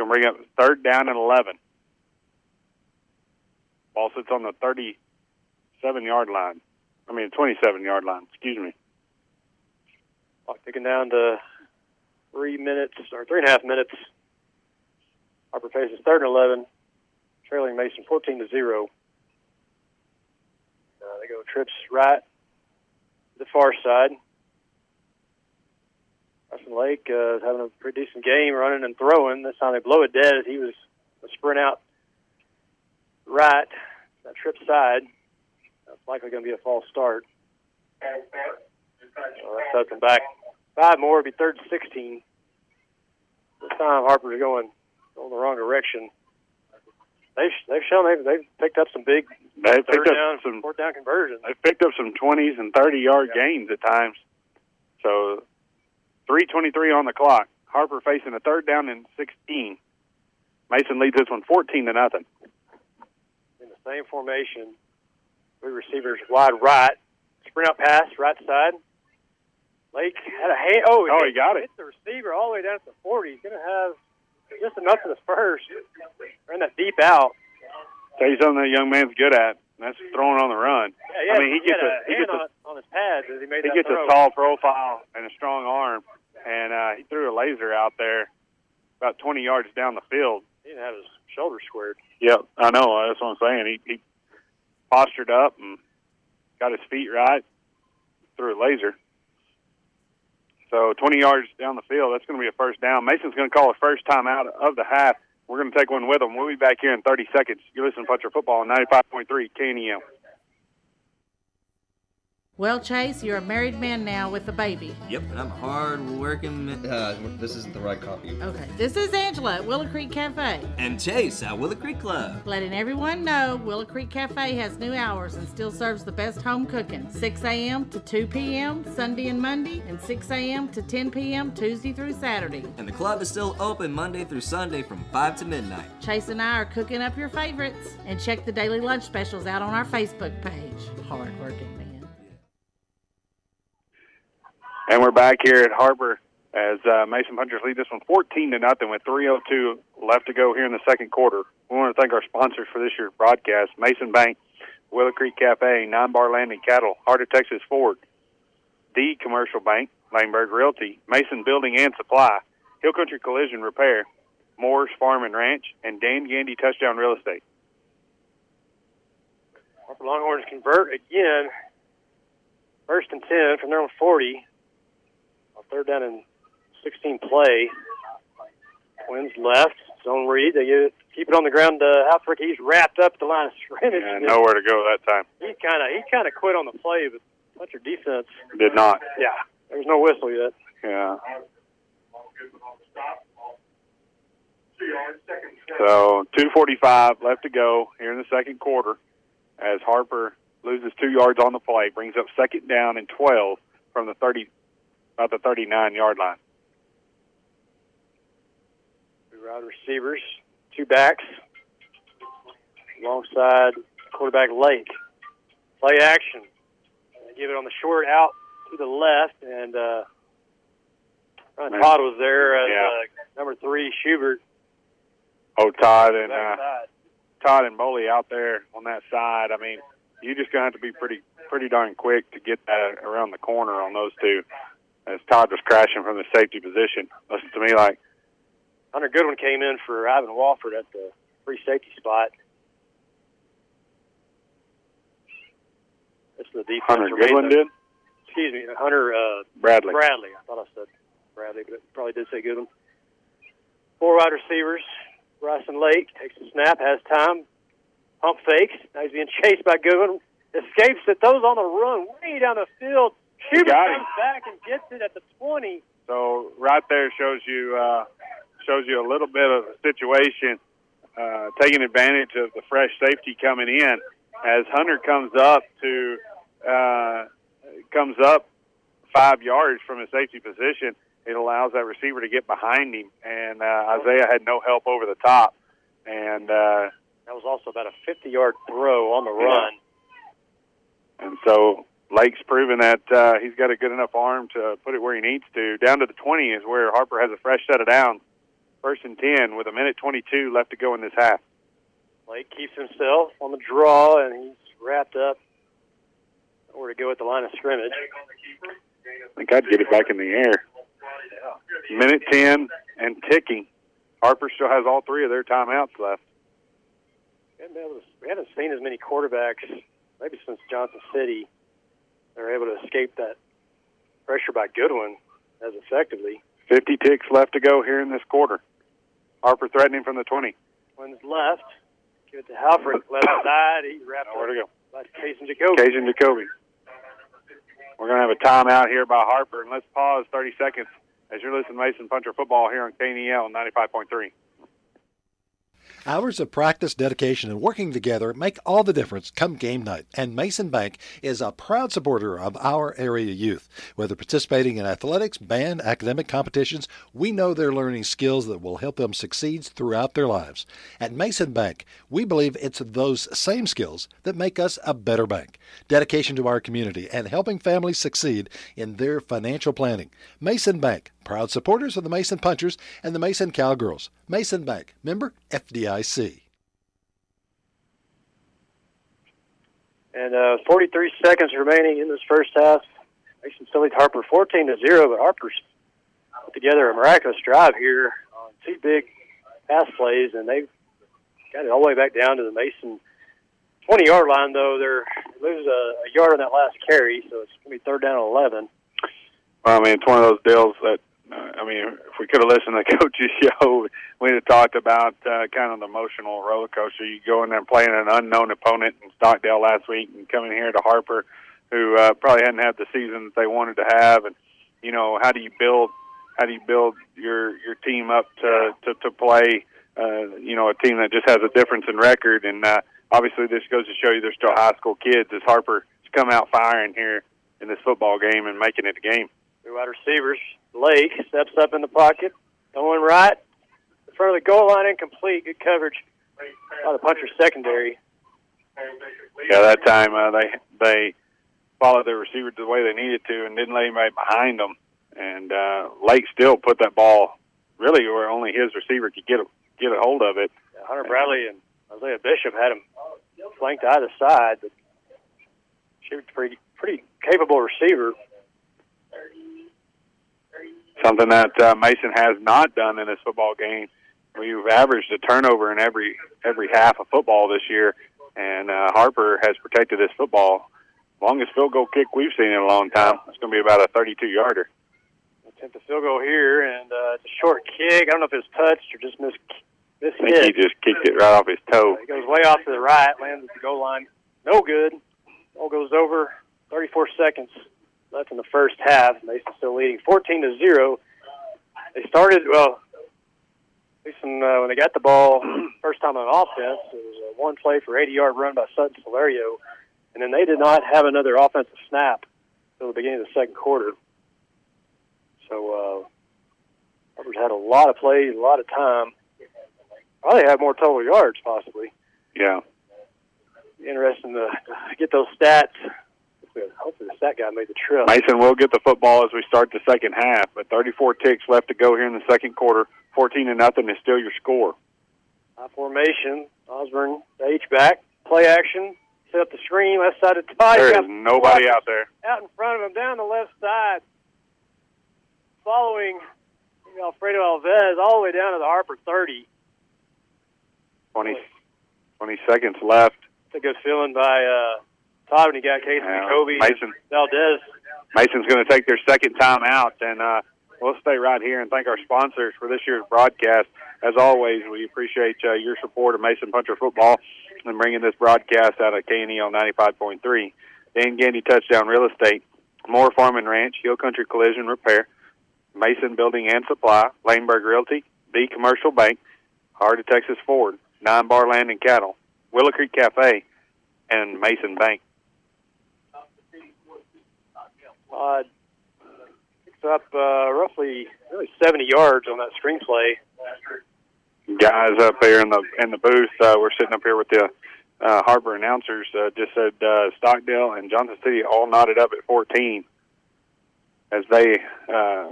So bring up third down and eleven. Ball sits on the thirty-seven yard line. I mean, twenty-seven yard line. Excuse me. Clock ticking down to three minutes or three and a half minutes. Harper faces third and eleven, trailing Mason fourteen to zero. Uh, they go trips right, to the far side. Bryson Lake uh, is having a pretty decent game, running and throwing. This time they blow it dead he was a sprint out right, that trip side. That's likely going to be a false start. So that sets them back five more. It'd be third and 16. This time Harper's going going the wrong direction. They've they've shown they've they've picked up some big They third picked down, up some. fourth down conversions. They've picked up some twenties and thirty yard Yeah. gains at times. So three twenty-three on the clock. Harper facing a third down and sixteen. Mason leads this one 14 to nothing. in the same formation. Three receivers wide right. Sprint out pass, right side. Lake had a hand. Oh, Oh, he got it. Hit the receiver all the way down to the 40. He's going to have just enough for the first. Ran that deep out. Tell you something that young man's good at. That's throwing on the run. Yeah, yeah. I mean, he gets a- a he gets a- on, his pads as he made He gets throw. a tall profile and a strong arm, and uh, he threw a laser out there about 20 yards down the field. He didn't have his shoulders squared. Yep, I know. That's what I'm saying. He, he postured up and got his feet right, threw a laser. So 20 yards down the field, that's going to be a first down. Mason's going to call a first time out of the half. We're going to take one with them. We'll be back here in 30 seconds. You listen to Puncher Football on 95.3 KNEL. Well, Chase, you're a married man now with a baby. Yep, and I'm a hard working. Uh, this isn't the right copy. Okay, this is Angela at Willow Creek Cafe. And Chase at Willow Creek Club. Letting everyone know Willow Creek Cafe has new hours and still serves the best home cooking 6 a.m. to 2 p.m. Sunday and Monday, and 6 a.m. to 10 p.m. Tuesday through Saturday. And the club is still open Monday through Sunday from 5 to midnight. Chase and I are cooking up your favorites. And check the daily lunch specials out on our Facebook page. Hard working And we're back here at Harper as uh, Mason Punchers lead this one 14 to nothing with 3:02 left to go here in the second quarter. We want to thank our sponsors for this year's broadcast: Mason Bank, Willow Creek Cafe, Nine Bar Landing Cattle, Heart of Texas Ford, the Commercial Bank, Lehmberg Realty, Mason Building and Supply, Hill Country Collision Repair, Moore's Farm and Ranch, and Dan Gandy Touchdown Real Estate. Harper Longhorns convert again. First and 10 from their own 40. Third down and 16 play. Twins left. Zone read. They keep it on the ground. Uh, Alfred, he's wrapped up the line of scrimmage. And nowhere to go that time. He kind of he kind of quit on the play, but Puncher defense Did not. Yeah, there's no whistle yet. Yeah. So 2:45 left to go here in the second quarter, as Harper loses two yards on the play, brings up second down and 12 from the 30, about the 39 yard line. Two wide receivers, two backs, alongside quarterback Lake. Play action. They give it on the short out to the left, and uh, Man. Todd was there as Yeah. uh, number three Schubert. Oh, Todd and uh. Todd and Boley out there on that side. I mean, you just gonna have to be pretty pretty darn quick to get that around the corner on those two. As Todd was crashing from the safety position, looks to me like Hunter Goodwin came in for Ivan Wofford at the free safety spot. This is the defense. Hunter Goodwin did. Excuse me, Hunter uh, Bradley. Bradley. I thought I said Bradley, but it probably did say Goodwin. Four wide receivers. Bryson Lake takes the snap, has time, pump fakes. Now he's being [laughs] chased by Goodwin. Escapes it, throws on the run, way down the field. Schubert got him. comes back and gets it at the 20. So right there shows you uh, shows you a little bit of a situation, uh, taking advantage of the fresh safety coming in. As Hunter comes up to uh, comes up five yards from his safety position, it allows that receiver to get behind him, and uh, Isaiah had no help over the top, and uh, That was also about a 50-yard throw on the run. And so Lake's proven that uh, he's got a good enough arm to put it where he needs to. Down to the 20 is where Harper has a fresh set of downs. First and 10 with a minute 22 left to go in this half. Lake keeps himself on the draw, and he's wrapped up. Nowhere to go at the line of scrimmage. I think I'd get it back in the air. Minute 10 and ticking. Harper still has all three of their timeouts left. We haven't, been able to, we haven't seen as many quarterbacks, maybe since Johnson City, that are able to escape that pressure by Goodwin as effectively. 50 ticks left to go here in this quarter. Harper threatening from the 20. One's left. Give it to Halford, left side. He's wrapped Nowhere to go. by Jason Jacoby. Cajun Jacoby. We're going to have a timeout here by Harper, and let's pause 30 seconds as you're listening to Mason Puncher Football here on KNEL 95.3. Hours of practice, dedication, and working together make all the difference come game night. And Mason Bank is a proud supporter of our area youth. Whether participating in athletics, band, academic competitions, we know they're learning skills that will help them succeed throughout their lives. At Mason Bank, we believe it's those same skills that make us a better bank. Dedication to our community and helping families succeed in their financial planning. Mason Bank, proud supporters of the Mason Punchers and the Mason Cowgirls. Mason Bank, member FDIC. And uh, 43 seconds remaining in this first half. Mason still leads Harper 14 to zero, but Harper's put together a miraculous drive here on two big pass plays, and they've got it all the way back down to the Mason 20 yard line, though. They're they lose a, a yard on that last carry, so it's going to be third down and 11. Well, I mean, it's one of those deals that, I mean, if we could have listened to the [laughs] Coach's show, we'd have talked about uh, kind of the emotional roller coaster. You go in there playing an unknown opponent in Stockdale last week and coming here to Harper, who uh, probably hadn't had the season that they wanted to have. And, you know, how do you build how do you build your your team up to to, to play uh, you know a team that just has a difference in record and uh, obviously this goes to show you they're still high school kids as Harper has come out firing here in this football game and making it a game. Two wide receivers. Lake steps up in the pocket, going right in front of the goal line, incomplete. Good coverage by the puncher secondary. Yeah, that time uh, they they followed their receiver the way they needed to and didn't let anybody behind them. And uh, Lake still put that ball really where only his receiver could get a, get a hold of it. Yeah, Hunter Bradley and Isaiah Bishop had him flanked either side, but she was pretty pretty capable receiver. Something that uh, Mason has not done in this football game. We've averaged a turnover in every every half of football this year, and uh, Harper has protected this football. Longest field goal kick we've seen in a long time. It's going to be about a 32 yarder. Attempt a field goal here, and uh, it's a short kick. I don't know if it's touched or just missed. Miss I think he just kicked it right off his toe. It goes way off to the right, lands at the goal line. No good. Ball goes over. 34 seconds left in the first half. Mason still leading 14 to zero. They started well. Mason uh, when they got the ball [clears throat] first time on offense, it was a one play for 80 yard run by Sutton Solario, and then they did not have another offensive snap until the beginning of the second quarter. So uh, Harper's had a lot of plays, a lot of time. Probably had more total yards, possibly. Yeah. Interesting to get those stats. Hopefully, the stat guy made the trip. Mason will get the football as we start the second half, but 34 ticks left to go here in the second quarter. 14 to nothing is still your score. High formation. Osborne, the H back, play action, set up the screen, left side of Todd. There is nobody out there. Out in front of him, down the left side, following Alfredo Alves all the way down to the Harper 30. 20, 20 seconds left. It's a good feeling by uh, Todd when he got Casey Yeah, Jacoby. Mason. Valdez. Mason's going to take their second time out, and uh, we'll stay right here and thank our sponsors for this year's broadcast. As always, we appreciate uh, your support of Mason Puncher football and bringing this broadcast out of KNEL on 95.3. Dan Gandy Touchdown Real Estate, Moore Farm and Ranch, Hill Country Collision Repair, Mason Building and Supply, Lehmberg Realty, B Commercial Bank, Heart of Texas Ford, Nine Bar Land and Cattle, Willow Creek Cafe, and Mason Bank. Uh, picks up uh, roughly really 70 yards on that screenplay. guys up here in the in the booth. Uh, we're sitting up here with the uh, Harper announcers. Uh, just said uh, Stockdale and Johnson City all knotted up at 14, as they, uh,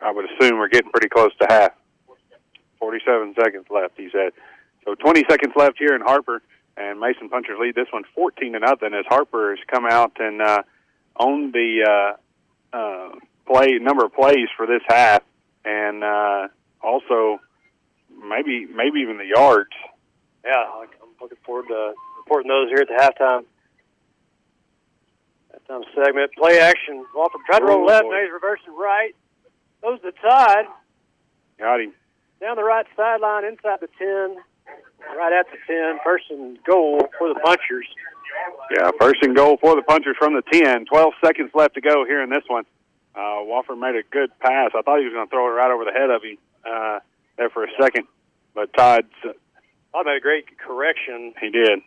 I would assume, are getting pretty close to half. 47 seconds left, he said. So 20 seconds left here in Harper, and Mason Punchers lead this one 14 to nothing as Harper has come out and uh, owned the uh, uh, play number of plays for this half, and uh, also maybe maybe even the yards. Yeah, I'm looking forward to reporting those here at the halftime. Halftime segment. Play action. Wofford tried to roll left, boy. now he's reversing right. Goes to Todd. Got him. Down the right sideline, inside the 10. Right at the 10. First and goal for the Punchers. Yeah, first and goal for the punchers from the 10. 12 seconds left to go here in this one. Uh, Wofford made a good pass. I thought he was going to throw it right over the head of him uh, there for a second, but Todd, Todd made a great correction he did.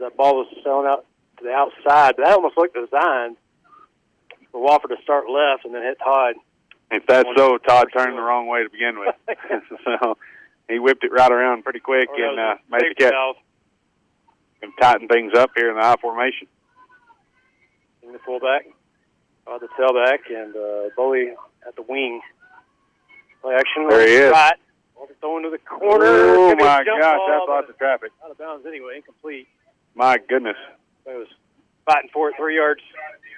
that ball was selling out to the outside. That almost looked designed for Wofford to start left and then hit Todd. If that's so, Todd turned the wrong way to begin with. [laughs] [laughs] so he whipped it right around pretty quick and uh, made the catch. And tighten things up here in the I formation. in the fullback, uh, the tailback, and uh, Bowie at the wing. Play action. There he is. Right. To the corner. Oh Gonna be a my gosh, ball, that's lots of traffic. Out of bounds anyway, incomplete. My goodness. It was fighting for it, three yards.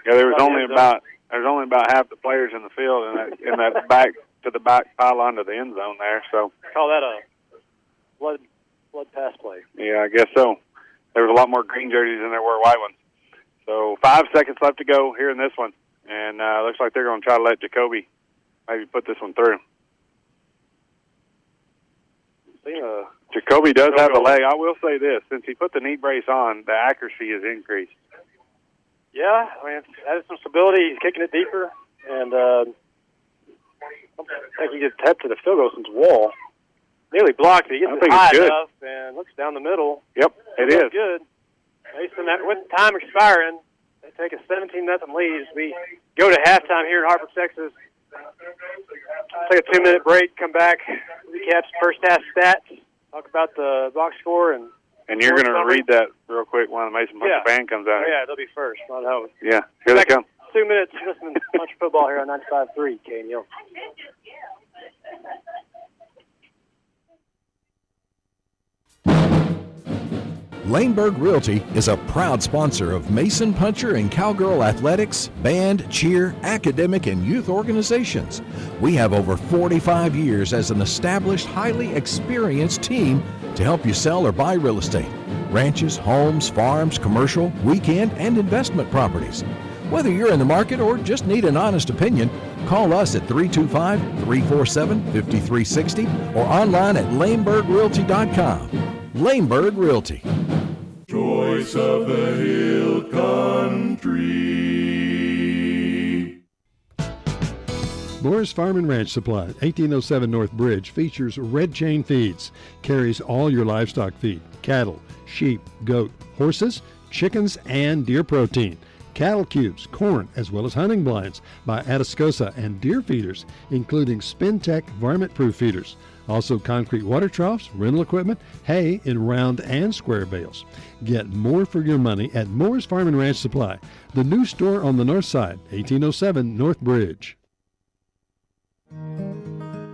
Yeah, there was only about there's only about half the players in the field in that in that back to the back pylon to the end zone there. So Call that a blood blood pass play. Yeah, I guess so. There was a lot more green jerseys than there were white ones. So five seconds left to go here in this one, and uh, looks like they're going to try to let Jacoby maybe put this one through. See, uh, Jacoby does have a leg. I will say this: since he put the knee brace on, the accuracy has increased. yeah, I mean, added some stability. He's kicking it deeper, and uh, I think he just tapped to the field goal since wall. Nearly blocked it. He gets I it high good. enough and looks down the middle. Yep, it Looks is. good. Mason, that- with time expiring, they take a 17 nothing lead as we go to halftime here in Harper, Texas. Take a two minute break, come back, recap first half stats, talk about the box score, and And you're going to read that real quick when the Mason Puncher Yeah. band comes out. oh, yeah, they'll be first. Not how Yeah, here they come. Two minutes listening to Punch Football here on 95.3 KNEL. Lehmberg Realty is a proud sponsor of Mason Puncher and Cowgirl Athletics, band, cheer, academic, and youth organizations. We have over 45 years as an established, highly experienced team to help you sell or buy real estate ranches, homes, farms, commercial, weekend, and investment properties. Whether you're in the market or just need an honest opinion, call us at 325 347 5360 or online at lehmbergrealty.com. Lehmberg Realty. Choice of the Hill Country. Moore's Farm and Ranch Supply, 1807 North Bridge, features red chain feeds. Carries all your livestock feed cattle, sheep, goat, horses, chickens, and deer protein. Cattle cubes, corn, as well as hunting blinds by Atascosa and deer feeders, including Spintech varmint proof feeders. Also, concrete water troughs, rental equipment, hay in round and square bales. Get more for your money at Moore's Farm and Ranch Supply, the new store on the north side, 1807 North Bridge.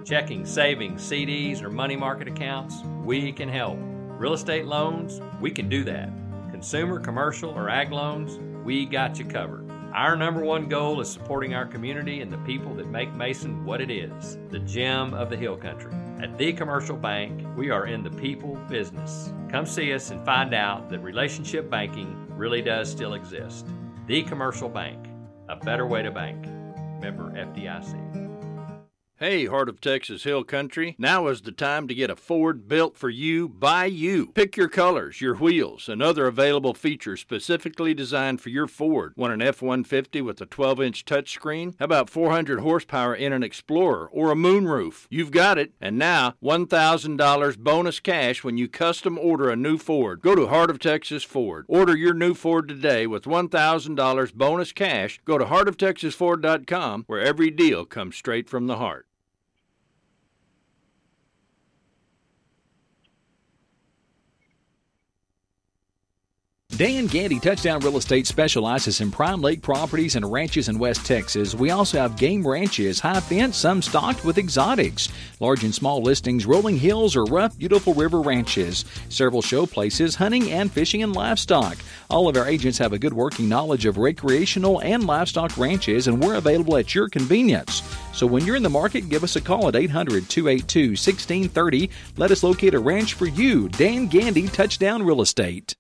Checking, savings, CDs, or money market accounts, we can help. Real estate loans, we can do that. Consumer, commercial, or ag loans, we got you covered. Our number one goal is supporting our community and the people that make Mason what it is the gem of the Hill Country. At The Commercial Bank, we are in the people business. Come see us and find out that relationship banking really does still exist. The Commercial Bank, a better way to bank. Member FDIC. Hey, Heart of Texas Hill Country. Now is the time to get a Ford built for you by you. Pick your colors, your wheels, and other available features specifically designed for your Ford. Want an F 150 with a 12 inch touchscreen? How about 400 horsepower in an Explorer or a moonroof? You've got it. And now, $1,000 bonus cash when you custom order a new Ford. Go to Heart of Texas Ford. Order your new Ford today with $1,000 bonus cash. Go to heartoftexasford.com where every deal comes straight from the heart. Dan Gandy Touchdown Real Estate specializes in prime lake properties and ranches in West Texas. We also have game ranches, high fence, some stocked with exotics, large and small listings, rolling hills, or rough, beautiful river ranches, several show places, hunting and fishing and livestock. All of our agents have a good working knowledge of recreational and livestock ranches, and we're available at your convenience. So when you're in the market, give us a call at 800 282 1630. Let us locate a ranch for you. Dan Gandy Touchdown Real Estate.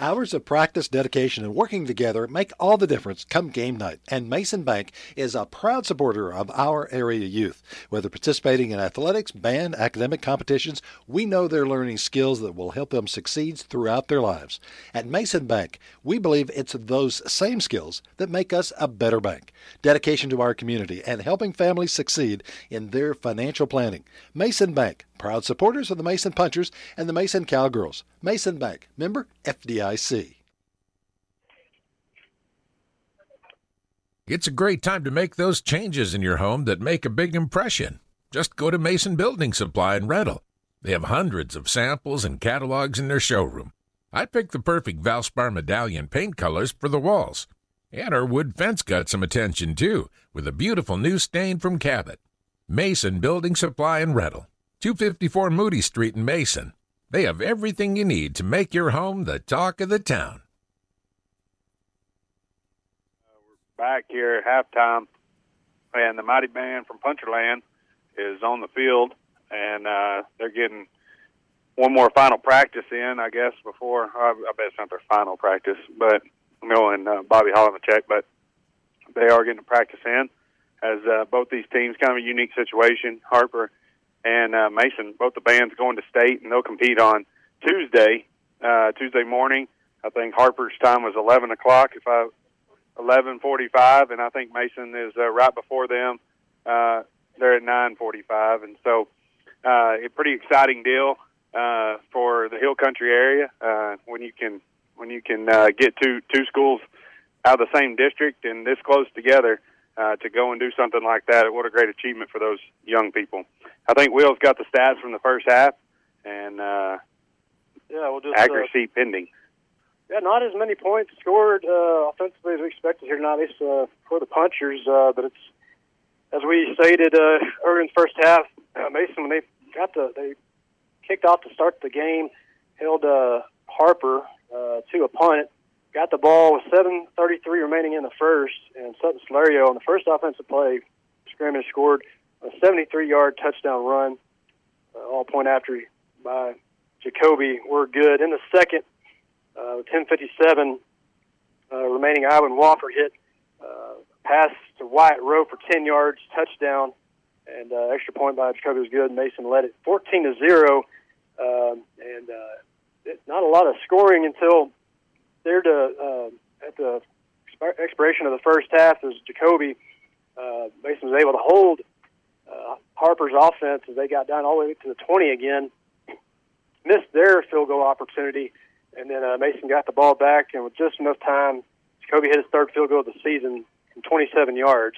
Hours of practice, dedication, and working together make all the difference come game night, and Mason Bank is a proud supporter of our area youth. Whether participating in athletics, band, academic competitions, we know they're learning skills that will help them succeed throughout their lives. At Mason Bank, we believe it's those same skills that make us a better bank. Dedication to our community and helping families succeed in their financial planning. Mason Bank, proud supporters of the Mason Punchers and the Mason Cowgirls. Mason Bank, member FDIC. It's a great time to make those changes in your home that make a big impression. Just go to Mason Building Supply and Rental. They have hundreds of samples and catalogs in their showroom. I picked the perfect Valspar medallion paint colors for the walls. And our wood fence got some attention too, with a beautiful new stain from Cabot. Mason Building Supply and Rental, 254 Moody Street in Mason. They have everything you need to make your home the talk of the town. Uh, we're back here at halftime, and the mighty band from Puncherland is on the field, and uh, they're getting one more final practice in, I guess, before I, I bet it's not their final practice, but Mill and uh, Bobby check, but they are getting practice in as uh, both these teams kind of a unique situation. Harper and uh, Mason, both the bands going to state, and they'll compete on Tuesday, uh, Tuesday morning. I think Harper's time was 11 o'clock, if I 11:45, and I think Mason is uh, right before them. Uh, they're at 9:45, and so uh, a pretty exciting deal uh, for the Hill Country area uh, when you can when you can uh, get two two schools out of the same district and this close together uh, to go and do something like that. What a great achievement for those young people. I think Will's got the stats from the first half, and uh, yeah, we'll just accuracy uh, pending. Yeah, not as many points scored uh, offensively as we expected here tonight, at least uh, for the punchers. Uh, but it's as we stated uh, earlier in the first half, uh, Mason when they got the they kicked off to start the game, held uh, Harper uh, to a punt, got the ball with 7:33 remaining in the first, and Sutton Solario on the first offensive play, scrimmage scored a 73-yard touchdown run, uh, all point after by Jacoby. We're good in the second. Uh, 10:57 uh, remaining, Ivan Walker hit uh, pass to Wyatt Rowe for 10 yards, touchdown, and uh, extra point by Jacoby was good. Mason led it 14 to zero, um, and uh, not a lot of scoring until there to uh, at the expiration of the first half. As Jacoby uh, Mason was able to hold uh, Harper's offense as they got down all the way to the 20 again. Missed their field goal opportunity, and then uh, Mason got the ball back, and with just enough time, Jacoby hit his third field goal of the season from 27 yards,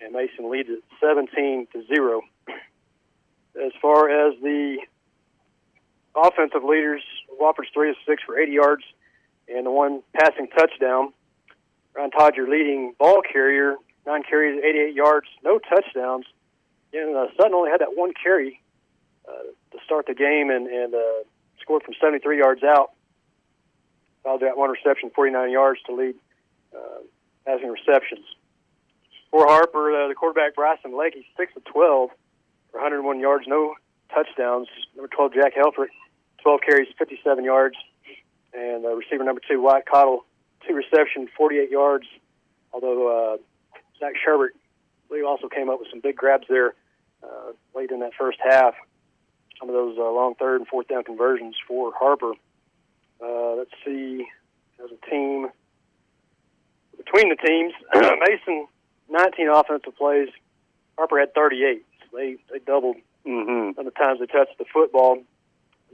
and Mason leads it 17 to zero. As far as the offensive leaders, Wofford's three of six for 80 yards and the one passing touchdown. Ryan Todd, your leading ball carrier, nine carries, 88 yards, no touchdowns. And uh, Sutton only had that one carry uh, to start the game and, and uh, scored from 73 yards out. Followed that one reception, 49 yards to lead uh, passing receptions. For Harper, uh, the quarterback Bryson Lake, he's 6 of 12 for 101 yards, no touchdowns. Number 12, Jack Helfrich, 12 carries, 57 yards. And uh, receiver number two, Wyatt Cottle, two reception, 48 yards. Although uh, Zach Sherbert, I believe, also came up with some big grabs there uh, late in that first half. Some of those uh, long third and fourth down conversions for Harper. Uh, let's see, as a team, between the teams, [clears throat] Mason 19 offensive plays. Harper had 38. So they they doubled mm-hmm. on the times they touched the football.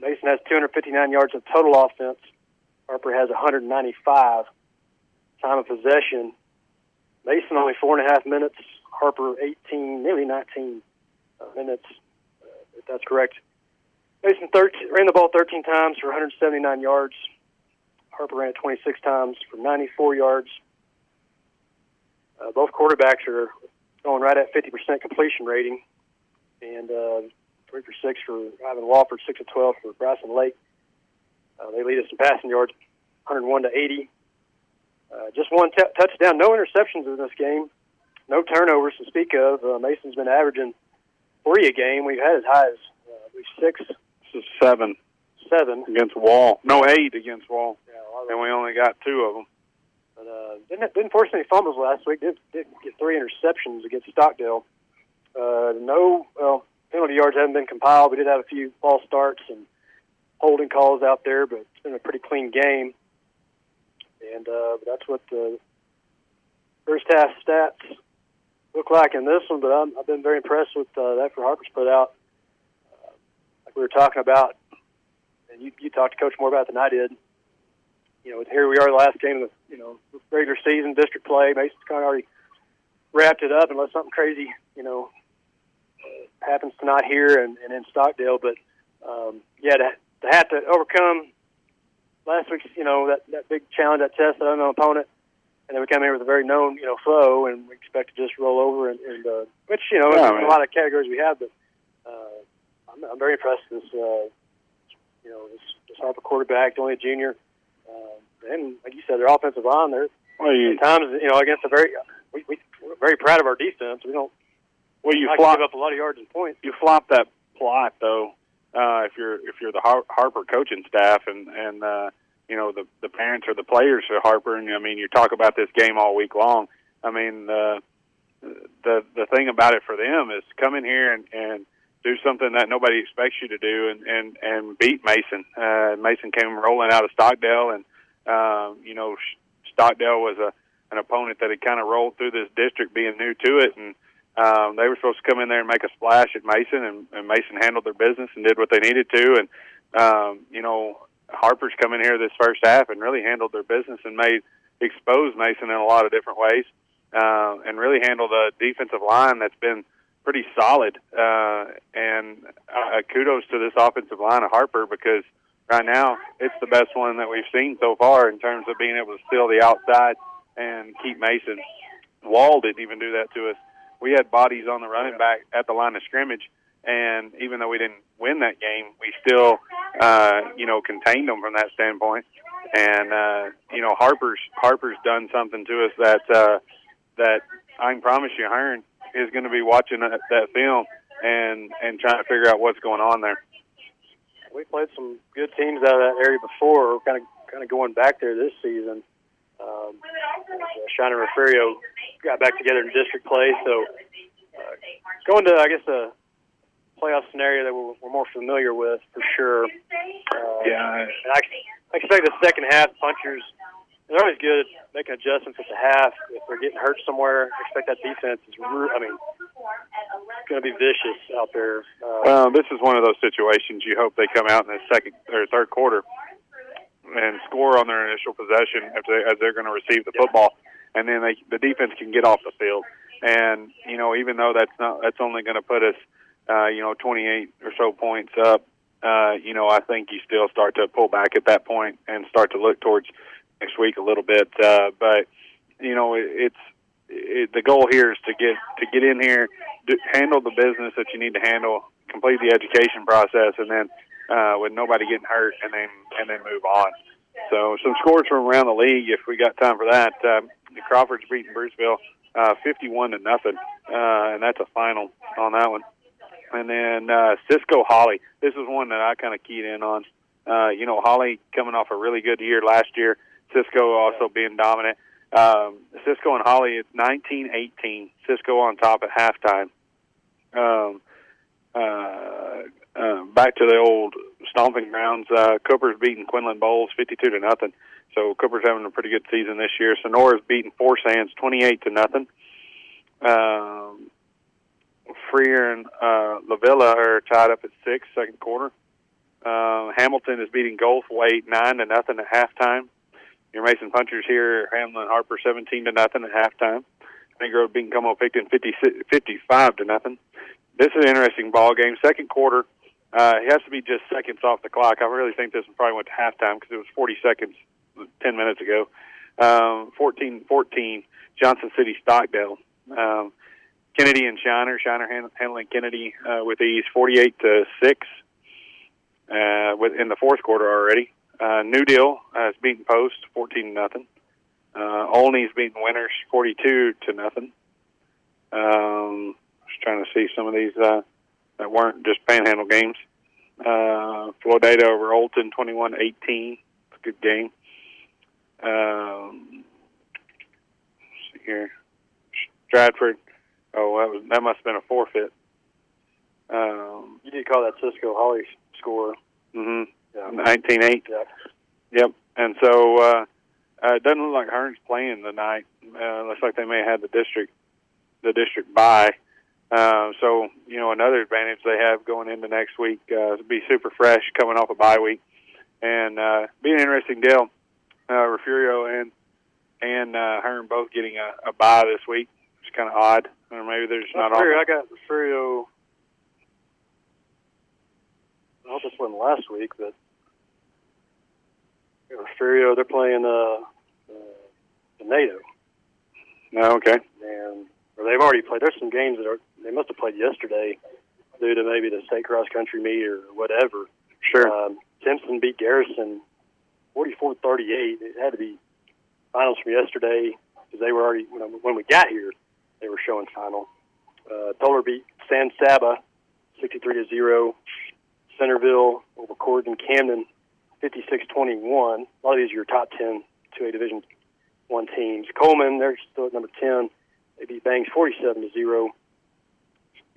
Mason has 259 yards of total offense. Harper has 195 time of possession. Mason only four and a half minutes. Harper 18, nearly 19 uh, minutes, uh, if that's correct. Mason 13, ran the ball 13 times for 179 yards. Harper ran it 26 times for 94 yards. Uh, both quarterbacks are going right at 50% completion rating, and uh, three for six for Ivan Wofford, six of 12 for Bryson Lake. Uh, they lead us in passing yards, 101 to 80. Uh, just one t- touchdown, no interceptions in this game, no turnovers to speak of. Uh, Mason's been averaging three a game. We've had as high as uh, six. This is seven. Seven against Wall. No, eight against Wall. Yeah, and we only got two of them. But uh, didn't didn't force any fumbles last week. Did did get three interceptions against Stockdale. Uh, no, well, penalty yards haven't been compiled. We did have a few false starts and holding calls out there, but it's been a pretty clean game. And uh, that's what the first half stats look like in this one. But I'm, I've been very impressed with uh, that for Harper's put out. Uh, like we were talking about, and you, you talked to Coach more about than I did. You know, here we are, the last game of the you know regular season district play. Mason's kind of already wrapped it up, unless something crazy you know happens tonight here and, and in Stockdale. But um, yeah, to, to have to overcome last week's, you know, that, that big challenge, that test, that unknown opponent, and then we come here with a very known, you know, foe, and we expect to just roll over, and, and uh, which you know, yeah, in a lot of categories we have, but uh, I'm, I'm very impressed with this, uh, you know, this, this Harper quarterback, only a junior, uh, and like you said, their offensive line, they're well, you, times, you know, against a very, we, we we're very proud of our defense. We don't well, you flop up a lot of yards and points. You flop that plot though uh, if you're if you're the Har- Harper coaching staff and and uh, you know the the parents or the players for Harper, and I mean you talk about this game all week long. I mean uh, the the thing about it for them is come in here and and do something that nobody expects you to do and and and beat Mason. Uh, Mason came rolling out of Stockdale, and um, you know Stockdale was a an opponent that had kind of rolled through this district, being new to it, and um, they were supposed to come in there and make a splash at Mason, and, and Mason handled their business and did what they needed to, and um, you know Harper's come in here this first half and really handled their business and made exposed Mason in a lot of different ways, uh, and really handled a defensive line that's been pretty solid. Uh, and uh, kudos to this offensive line of Harper because right now it's the best one that we've seen so far in terms of being able to steal the outside and keep Mason. Wall didn't even do that to us. We had bodies on the running back at the line of scrimmage, and even though we didn't win that game, we still, uh, you know, contained them from that standpoint. And uh, you know, Harper's Harper's done something to us that uh, that I can promise you, Hearne is going to be watching that, that film and and trying to figure out what's going on there. We played some good teams out of that area before. We're kind of kind of going back there this season. Um, Shiner Refugio got back together in district play, so uh, going to I guess a playoff scenario that we're, we're more familiar with for sure. Uh, Yeah. and I, I expect the second half punchers. They're always good at making adjustments at the half. If they're getting hurt somewhere, I expect that defense is. Re- I mean, going to be vicious out there. Uh, Well, this is one of those situations you hope they come out in the second or third quarter and score on their initial possession as, they, as they're going to receive the football, and then they, the defense can get off the field. And you know, even though that's not that's only going to put us, uh, you know, 28 or so points up, uh, you know, I think you still start to pull back at that point and start to look towards next week a little bit. Uh, but you know, it, it's it, the goal here is to get to get in here, do, handle the business that you need to handle, complete the education process, and then uh, with nobody getting hurt, and then and then move on. So some scores from around the league, if we got time for that. Um, Crawfords beating Bruceville uh, 51 to nothing, uh, and that's a final on that one. And then uh, Cisco Holly. This is one that I kind of keyed in on. Uh, you know, Holly coming off a really good year last year. Cisco also being dominant. Um, Cisco and Holly, it's 19-18. Cisco on top at halftime. Um, uh, uh, back to the old stomping grounds. Uh, Cooper's beating Quinlan Boles 52 to nothing. So Cooper's having a pretty good season this year. Sonora's beating Four Sands 28 to nothing. Um, Freer and uh, La Villa are tied up at six, second quarter. Uh, Hamilton is beating Goldthwaite nine to nothing at halftime. Your Mason Punchers here, Hamlin Harper 17 to nothing at halftime. Negro beating Como Picton 50, 55 to nothing. This is an interesting ball game. Second quarter, uh, it has to be just seconds off the clock. I really think this probably went to halftime because it was 40 seconds 10 minutes ago. Um, 14-14, Johnson City Stockdale. Um, Kennedy and Shiner. Shiner hand, handling Kennedy uh, with ease, 48 to six. Uh, in the fourth quarter already. Uh, New Deal uh, is beating Post, 14 nothing. Uh, Olney's beating Winters, 42 to nothing. Um, just trying to see some of these uh, that weren't just panhandle games. Uh, Floydada over Olton, 21-18. It's a good game. Um, let's see here. Stratford. Oh, that was that must have been a forfeit. Um, you did call that Cisco Holly score. mm-hmm. Yeah. 19-8. Yep. Yep. And so uh, uh, it doesn't look like Hearne's playing tonight. Uh, looks like they may have had the district the district bye. Uh, so you know another advantage they have going into next week uh, be super fresh coming off a bye week, and uh, be an interesting deal. Uh, Refugio and and uh, Hearne both getting a, a bye this week. It's kind of odd, or maybe they're just not. I got Refugio. I hope this wasn't last week, but Refugio, they're playing uh, uh, Ganado. No, okay. and or they've already played. There's some games that are they must have played yesterday due to maybe the state cross country meet or whatever. Sure. Um, Timpson beat Garrison 44-38. It had to be finals from yesterday because they were already when, when we got here they were showing final. Uh, Tolar beat San Saba 63 to 0. Centerville over Corrigan-Camden 56-21. A lot of these are your top 10 2A Division One teams. Coleman, they're still at number 10. They beat Bangs 47 to 0.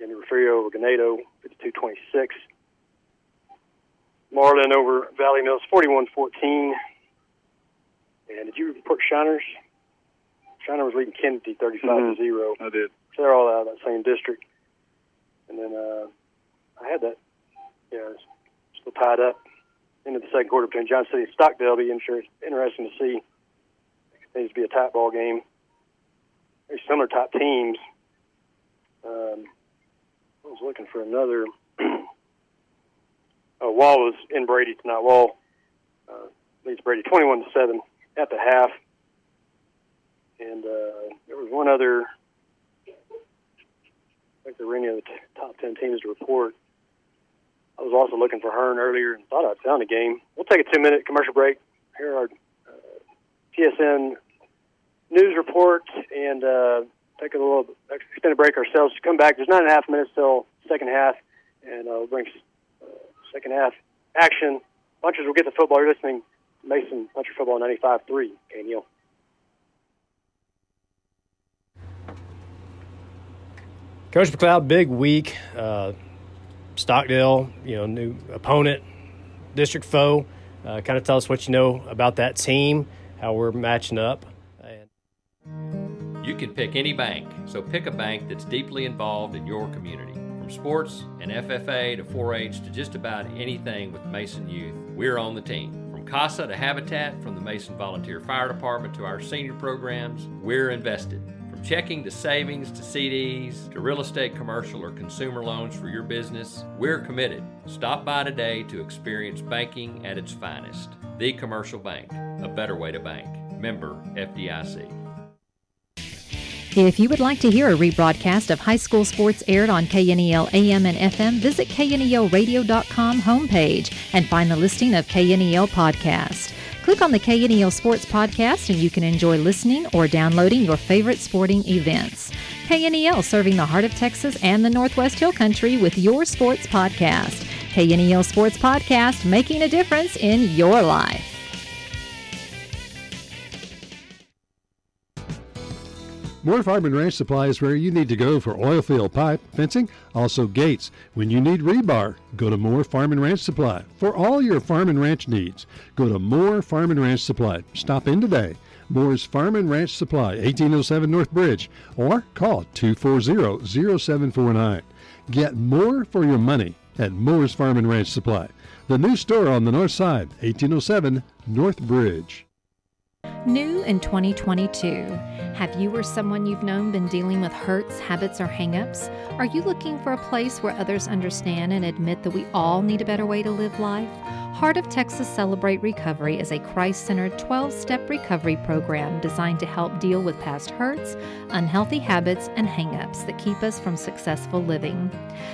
Denny Refugio over Ganado, 52-26. Marlin over Valley Mills, 41-14. And did you report Shiners? Shiner was leading Kennedy 35 to mm-hmm. zero. I did. So they're all out of that same district. And then uh, I had that, yeah, it's still tied up into the second quarter between John City and Stockdale. Be sure it's interesting to see. It continues to be a tight ball game. Very similar type teams. Um, was looking for another. oh, [clears throat] Wall was in Brady tonight. Wall uh, leads Brady 21 to 7 at the half. And uh, there was one other. I think there were any of the t- top 10 teams to report. I was also looking for Hearne earlier and thought I'd found a game. We'll take a two minute commercial break. Here are our uh, TSN news report and uh, take a little extended break ourselves. To come back. There's nine and a half minutes till second half, and uh, we'll bring uh, second half action. Punchers will get the football. You're listening Mason Puncher Football 95.3. Okay, Neil. Coach McLeod, big week. Uh, Stockdale, you know, new opponent, district foe. Uh, kind of tell us what you know about that team, how we're matching up. You can pick any bank, so pick a bank that's deeply involved in your community. From sports and FFA to 4 H to just about anything with Mason Youth, we're on the team. From CASA to Habitat, from the Mason Volunteer Fire Department to our senior programs, we're invested. From checking to savings to CDs to real estate, commercial, or consumer loans for your business, we're committed. Stop by today to experience banking at its finest. The Commercial Bank, a better way to bank. Member FDIC. If you would like to hear a rebroadcast of high school sports aired on KNEL AM and FM, visit knelradio.com homepage and find the listing of KNEL podcast. Click on the KNEL Sports Podcast and you can enjoy listening or downloading your favorite sporting events. KNEL serving the heart of Texas and the Northwest Hill Country with your sports podcast. KNEL Sports Podcast, making a difference in your life. Moore Farm and Ranch Supply is where you need to go for oil field pipe, fencing, also gates. When you need rebar, go to Moore Farm and Ranch Supply. For all your farm and ranch needs, go to Moore Farm and Ranch Supply. Stop in today. Moore's Farm and Ranch Supply, 1807 North Bridge, or call 240-0749. Get more for your money at Moore's Farm and Ranch Supply. The new store on the north side, 1807 North Bridge. New in 2022. Have you or someone you've known been dealing with hurts, habits, or hangups? Are you looking for a place where others understand and admit that we all need a better way to live life? Heart of Texas Celebrate Recovery is a Christ centered 12 step recovery program designed to help deal with past hurts, unhealthy habits, and hangups that keep us from successful living.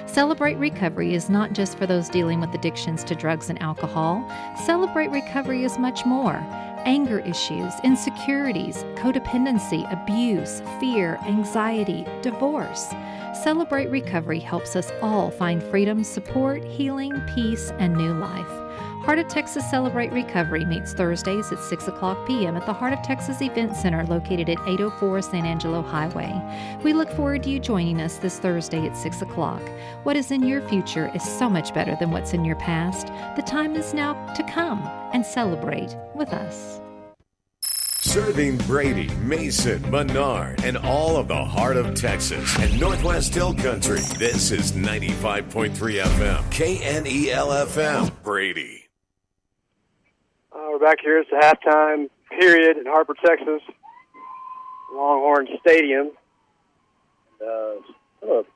Celebrate Recovery is not just for those dealing with addictions to drugs and alcohol, Celebrate Recovery is much more anger issues, insecurities, codependency, abuse, fear, anxiety, divorce. Celebrate Recovery helps us all find freedom, support, healing, peace, and new life. Heart of Texas Celebrate Recovery meets Thursdays at 6 o'clock p.m. at the Heart of Texas Event Center located at 804 San Angelo Highway. We look forward to you joining us this Thursday at 6 o'clock. What is in your future is so much better than what's in your past. The time is now to come and celebrate with us. Serving Brady, Mason, Menard, and all of the heart of Texas and Northwest Hill Country. This is 95.3 FM, KNEL FM, Brady. Uh, we're back here. It's the halftime period in Harper, Texas, Longhorn Stadium. Uh, of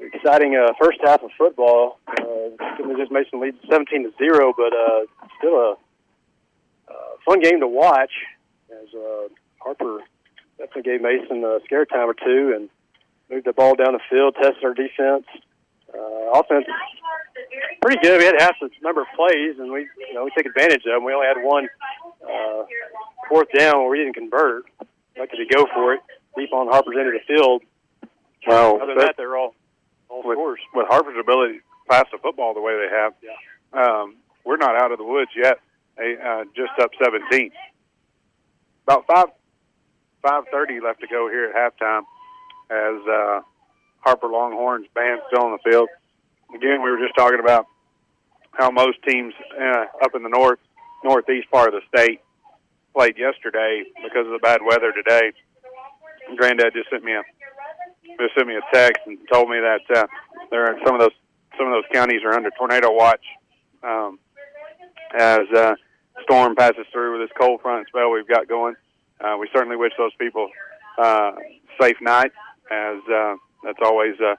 exciting uh, first half of football. Uh, just Mason leads 17 to zero, but uh, still a uh, fun game to watch. As uh, Harper definitely gave Mason a scare time or two and moved the ball down the field, tested our defense. Uh, offense pretty good. We had half the number of plays, and we you know we took advantage of them. We only had one uh, fourth down where we didn't convert. Lucky to go for it deep on Harper's end of the field. Well, Other than that, they're all all with, scores. with Harper's ability to pass the football the way they have. Um, we're not out of the woods yet. They, uh, just up 17. About five five thirty left to go here at halftime, as uh, Harper Longhorns band still on the field. Again, we were just talking about how most teams uh, up in the north northeast part of the state played yesterday because of the bad weather today. Granddad just sent me a just sent me a text and told me that uh, there are some of those some of those counties are under tornado watch um, as uh, storm passes through with this cold front spell we've got going. Uh, we certainly wish those people uh, safe night, as uh, that's always uh,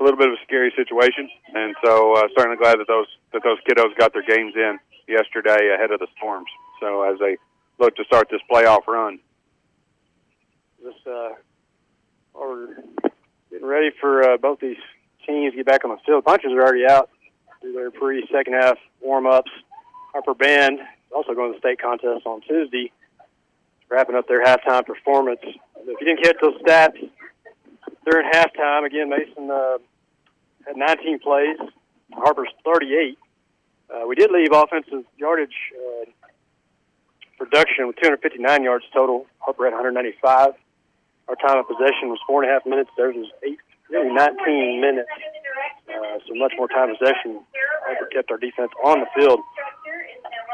a little bit of a scary situation. And so, uh, certainly glad that those that those kiddos got their games in yesterday ahead of the storms. So as they look to start this playoff run. This uh, we're getting ready for uh, both these teams to get back on the field. Punchers are already out through their pre second half warm ups. Harper Band also going to the state contest on Tuesday, wrapping up their halftime performance. If you didn't catch those stats during halftime, again Mason uh, had 19 plays, Harper's 38. Uh, we did leave offensive yardage uh, production with 259 yards total. Harper had 195. Our time of possession was four and a half minutes. Theirs was eight, nearly 19 minutes. Uh, so much more time possession. Harper kept our defense on the field.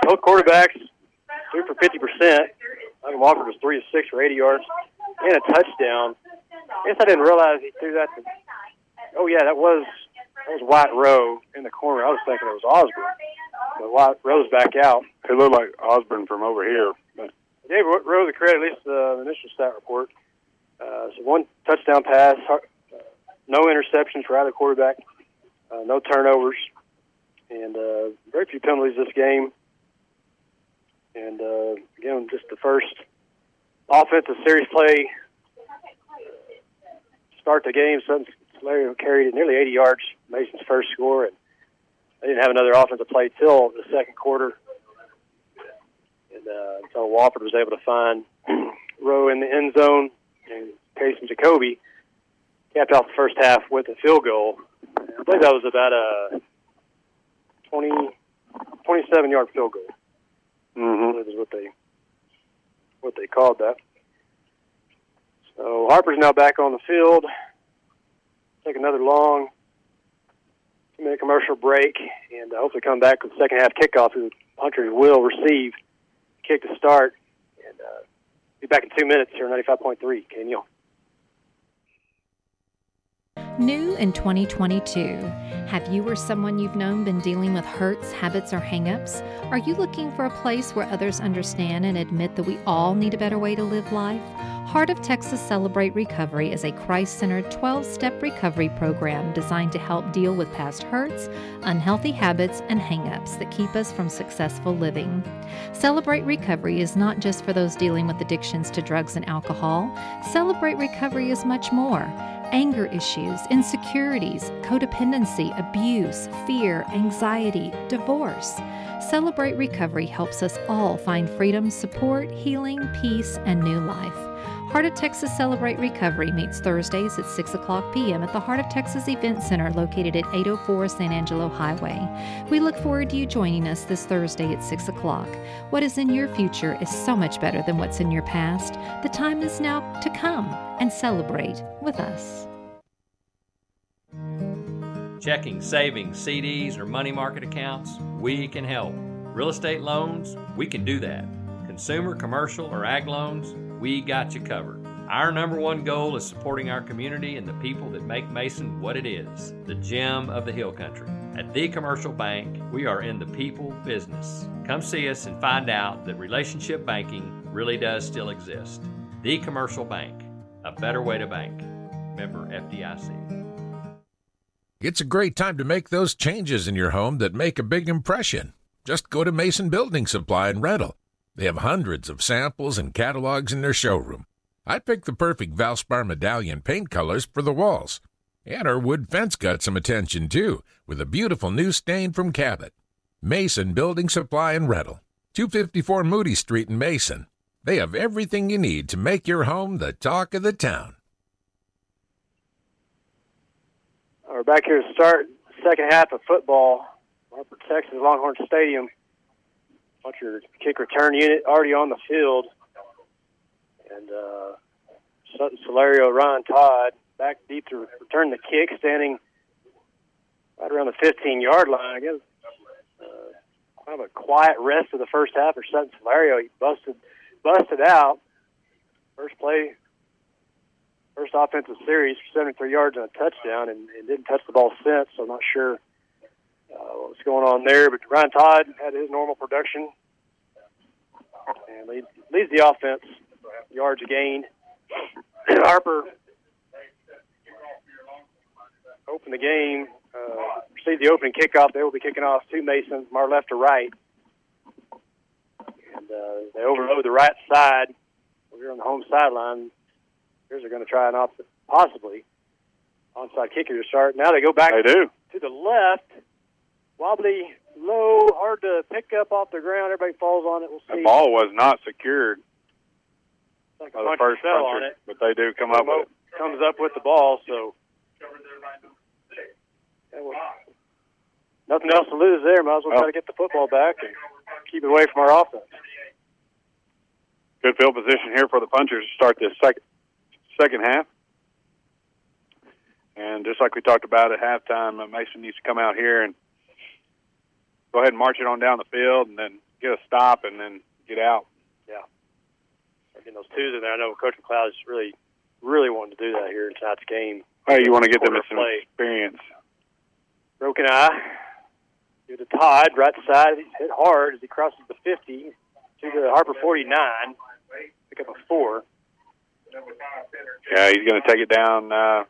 Both quarterbacks threw for 50 percent. Michael Wofford was three of six for 80 yards and a touchdown. I guess I didn't realize he threw that. To, oh yeah, that was that was Wyatt Rowe in the corner. I was thinking it was Osborne, but Wyatt Rowe's back out. It looked like Osborne from over here. But. Gave Rowe the credit, at least the initial stat report. Uh, so one touchdown pass, uh, no interceptions for either quarterback, uh, no turnovers, and uh, very few penalties this game. And uh, again, just the first offensive series play start the game. Sutton Solario carried it nearly 80 yards, Mason's first score, and they didn't have another offensive play till the second quarter. And uh, so Wofford was able to find [clears throat] Rowe in the end zone, and Casey Jacoby capped off the first half with a field goal. I believe that was about a 20, 27 yard field goal. Mm-hmm. That is what they what they called that. So Harper's now back on the field. Take another long minute commercial break and uh, hopefully come back with the second half kickoff. The Hunters will receive kick to start and uh, be back in two minutes here on 95.3 KNEL. New in 2022, have you or someone you've known been dealing with hurts, habits, or hangups? Are you looking for a place where others understand and admit that we all need a better way to live life? Heart of Texas Celebrate Recovery is a Christ centered 12 step recovery program designed to help deal with past hurts, unhealthy habits, and hangups that keep us from successful living. Celebrate Recovery is not just for those dealing with addictions to drugs and alcohol, Celebrate Recovery is much more anger issues, insecurities, codependency, abuse, fear, anxiety, divorce. Celebrate Recovery helps us all find freedom, support, healing, peace, and new life. Heart of Texas Celebrate Recovery meets Thursdays at 6 o'clock p.m. at the Heart of Texas Event Center located at 804 San Angelo Highway. We look forward to you joining us this Thursday at 6 o'clock. What is in your future is so much better than what's in your past. The time is now to come and celebrate with us. Checking, savings, CDs, or money market accounts, we can help. Real estate loans, we can do that. Consumer, commercial, or ag loans, we got you covered. Our number one goal is supporting our community and the people that make Mason what it is the gem of the Hill Country. At The Commercial Bank, we are in the people business. Come see us and find out that relationship banking really does still exist. The Commercial Bank, a better way to bank. Member FDIC. It's a great time to make those changes in your home that make a big impression. Just go to Mason Building Supply and Rental. They have hundreds of samples and catalogs in their showroom. I picked the perfect Valspar medallion paint colors for the walls. And our wood fence got some attention too, with a beautiful new stain from Cabot. Mason Building Supply and Rental, 254 Moody Street in Mason. They have everything you need to make your home the talk of the town. We're back here to start second half of football. Harper, Texas, Longhorn Stadium. Puncher kick return unit already on the field. And uh, Sutton Solario, Ryan Todd back deep to return the kick, standing right around the 15 yard line. I guess uh, kind of a quiet rest of the first half for Sutton Solario. He busted busted out. First play, first offensive series for 73 yards and a touchdown, and, and didn't touch the ball since. So I'm not sure what's going on there. But Ryan Todd had his normal production and lead, leads the offense. Yards gained. [clears throat] Harper opened the game. Uh, received the opening kickoff. They will be kicking off two Masons, from our left to right. And uh, they overload the right side. Over here on the home sideline. Here's they're going to try an off, possibly onside kicker to start. Now they go back They do. to the left. Wobbly, low, hard to pick up off the ground. Everybody falls on it. We'll see. The ball was not secured Like a by the first fell puncher, on it. but they do come up with it. Comes up with the ball, so Yeah, well, nothing else to lose there. Might as well Oh. try to get the football back and keep it away from our offense. Good field position here for the punchers to start this second second half. And just like we talked about at halftime, uh, Mason needs to come out here and go ahead and march it on down the field, and then get a stop, and then get out. Yeah. Start Getting those twos in there. I know Coach McLeod is really, really wanting to do that here in tonight's game. Hey, you want to get them some play. experience. Broken eye. Due to Todd, right side. He's hit hard as he crosses the 50 to the Harper 49. Pick up a four. Yeah, he's going to take it down uh,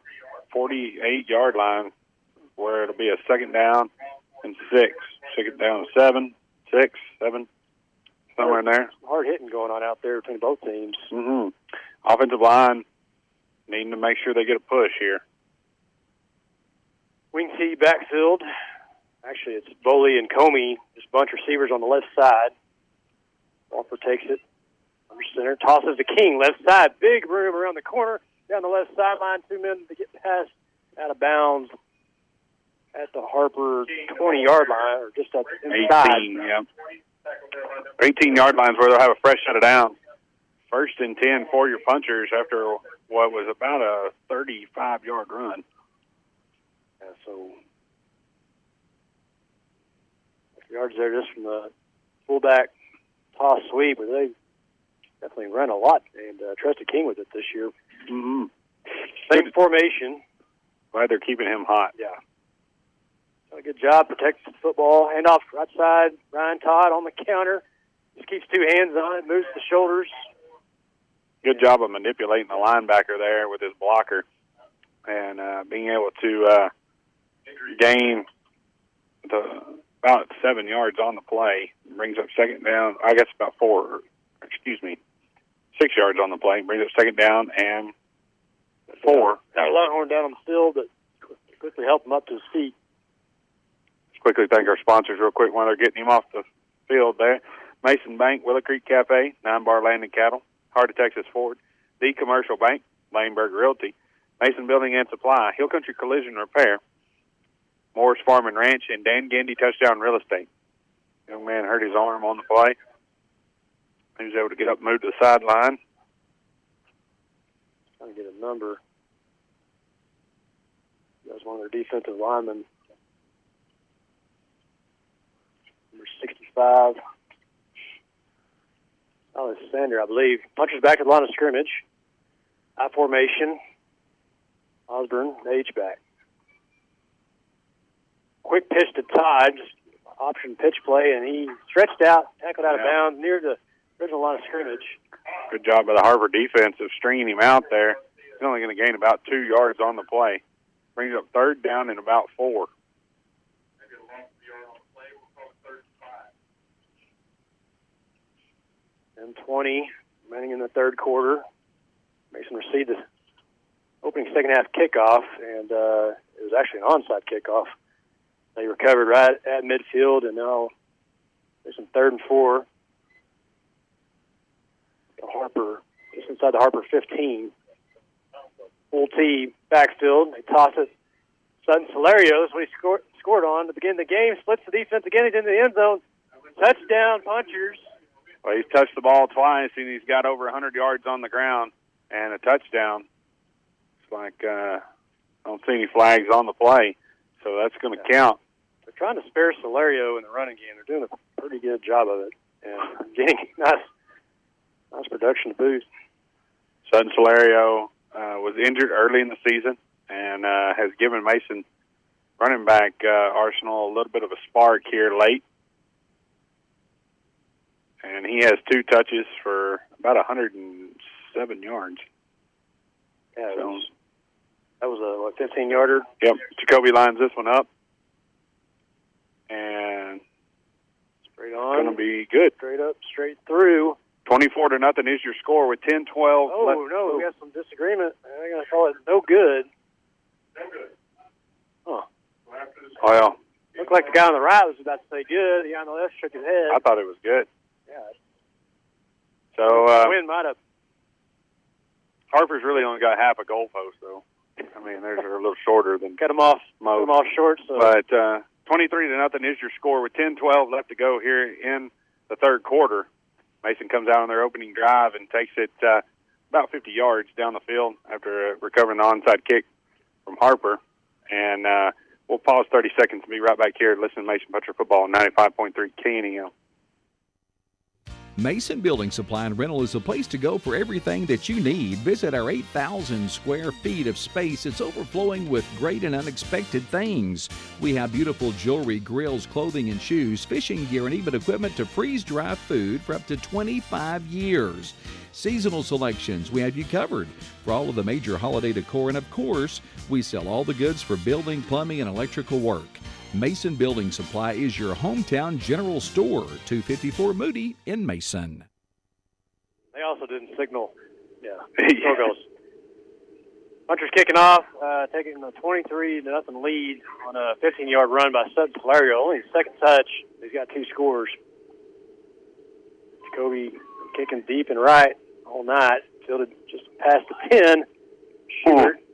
48 yard line, where it'll be a second down and six. Take it down to seven, six, seven, somewhere in there. Hard hitting going on out there between both teams. hmm Offensive line needing to make sure they get a push here. Wing T backfield. Actually, it's Boley and Comey, just a bunch of receivers on the left side. Walker takes it under center, tosses to King, left side. Big room around the corner, down the left sideline. Two men to get past, out of bounds at the Harper 20 yard line, or just at the inside. 18, yeah. 18 yard lines where they'll have a fresh set of downs. First and 10 for your punchers after what was about a 35 yard run. Yeah, so yards there just from the fullback toss sweep, but they definitely run a lot and uh, trusted King with it this year. Mm-hmm. Same formation. Glad they're keeping him hot. Yeah. Done a good job protecting the football. Hand off right side. Ryan Todd on the counter. Just keeps two hands on it, moves the shoulders. Good job of manipulating the linebacker there with his blocker and uh, being able to uh, gain the about seven yards on the play. Brings up second down. I guess about four. Excuse me, six yards on the play. Brings up second down and four. Got a Longhorn down on the field, but quickly help him up to his feet. Quickly thank our sponsors real quick while they're getting him off the field there. Mason Bank, Willow Creek Cafe, Nine Bar Land and Cattle, Heart of Texas Ford, The Commercial Bank, Lehmberg Realty, Mason Building and Supply, Hill Country Collision Repair, Moore's Farm and Ranch, and Dan Gandy Touchdown Real Estate. Young man hurt his arm on the play. He was able to get up and move to the sideline. Trying to get a number. That was one of their defensive linemen. Number 65. Alexander, I believe. Punchers back at the line of scrimmage. I formation. Osborne, the H-back. Quick pitch to Todd, option pitch play, and he stretched out, tackled out of bounds near the original line of scrimmage. Good job by the Harper defense of stringing him out there. He's only going to gain about two yards on the play. Brings up third down and about four. And 20 remaining in the third quarter. Mason received the opening second half kickoff, and uh, it was actually an onside kickoff. They recovered right at midfield, and now there's some third and four. The Harper, just inside the Harper 15. Full T backfield. They toss it Sutton Solario, that's what he scored, scored on to begin the game. Splits the defense again. He's in the end zone. Touchdown, Punchers. Well, he's touched the ball twice, and he's got over 100 yards on the ground and a touchdown. It's like uh, I don't see any flags on the play, so that's going to count. They're trying to spare Solario in the running game. They're doing a pretty good job of it and [laughs] getting nice, nice production to boot. Sutton Solario uh, was injured early in the season and uh, has given Mason running back uh, Arsenal a little bit of a spark here late. And he has two touches for about 107 yards. Yeah, that was, that was a what, 15 yarder. Yep. Jacoby lines this one up. And straight on. Going to be good. Straight up, straight through. 24 to nothing is your score with 10 12. Oh, left. no, we got some disagreement. I'm going to call it no good. No good. Huh. Oh, yeah. Looked like the guy on the right was about to say good. The guy on the left shook his head. I thought it was good. Yeah. So, uh, Win might have. Harper's really only got half a goalpost, though. I mean, theirs are a little shorter than Cut him off. most. Cut him off short. So. But uh, 23 to nothing is your score with 10-12 left to go here in the third quarter. Mason comes out on their opening drive and takes it uh, about 50 yards down the field after uh, recovering the onside kick from Harper. And uh, we'll pause 30 seconds and be right back here listening to Mason Puncher Football 95.3 KNEL. Mason Building Supply and Rental is a place to go for everything that you need. Visit our 8,000 square feet of space. It's overflowing with great and unexpected things. We have beautiful jewelry, grills, clothing and shoes, fishing gear, and even equipment to freeze dry food for up to 25 years. Seasonal selections, we have you covered for all of the major holiday decor, and of course, we sell all the goods for building, plumbing, and electrical work. Mason Building Supply is your hometown general store, 254 Moody in Mason. They also didn't signal. Yeah. [laughs] Field goals. Hunter's kicking off, uh, taking a 23 to nothing lead on a 15 yard run by Sutton Solario. Only his second touch. He's got two scores. Jacoby kicking deep and right all night. Fielded just past the 10. Schubert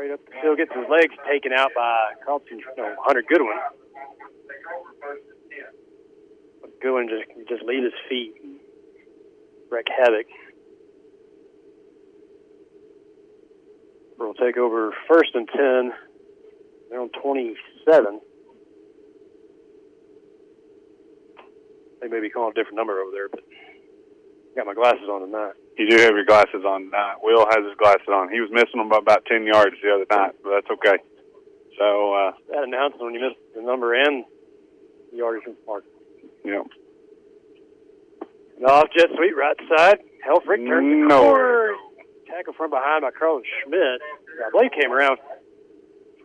straight up the field, gets his legs taken out by Carlton, no, Hunter Goodwin. Goodwin just just leave his feet and wreak havoc. We'll take over first and 10. They're on 27. They may be calling a different number over there, but got my glasses on tonight. You do have your glasses on. Uh, Will has his glasses on. He was missing them by about 10 yards the other night, but that's okay. So, uh, That announcement when you miss the number and the yardage from the know, And off jet sweep right side. Helfrich turns the No. corner. Tackle from behind by Carlton Schmidt. I believe came around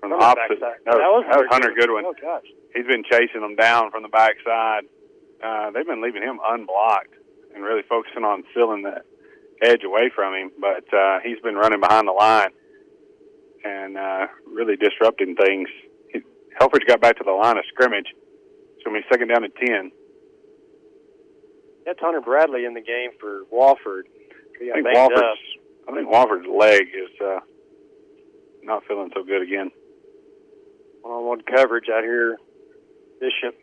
from the opposite. backside. That was, that was Hunter Goodwin. Goodwin. Oh, gosh. He's been chasing them down from the backside. Uh, they've been leaving him unblocked and really focusing on filling that edge away from him. But uh, he's been running behind the line and uh, really disrupting things. He, Helfrich got back to the line of scrimmage. It's going to be second down and 10. That's Hunter Bradley in the game for Wofford. I think Wofford's, up. I think Wofford's leg is uh, not feeling so good again. One-on-one coverage out here. Bishop.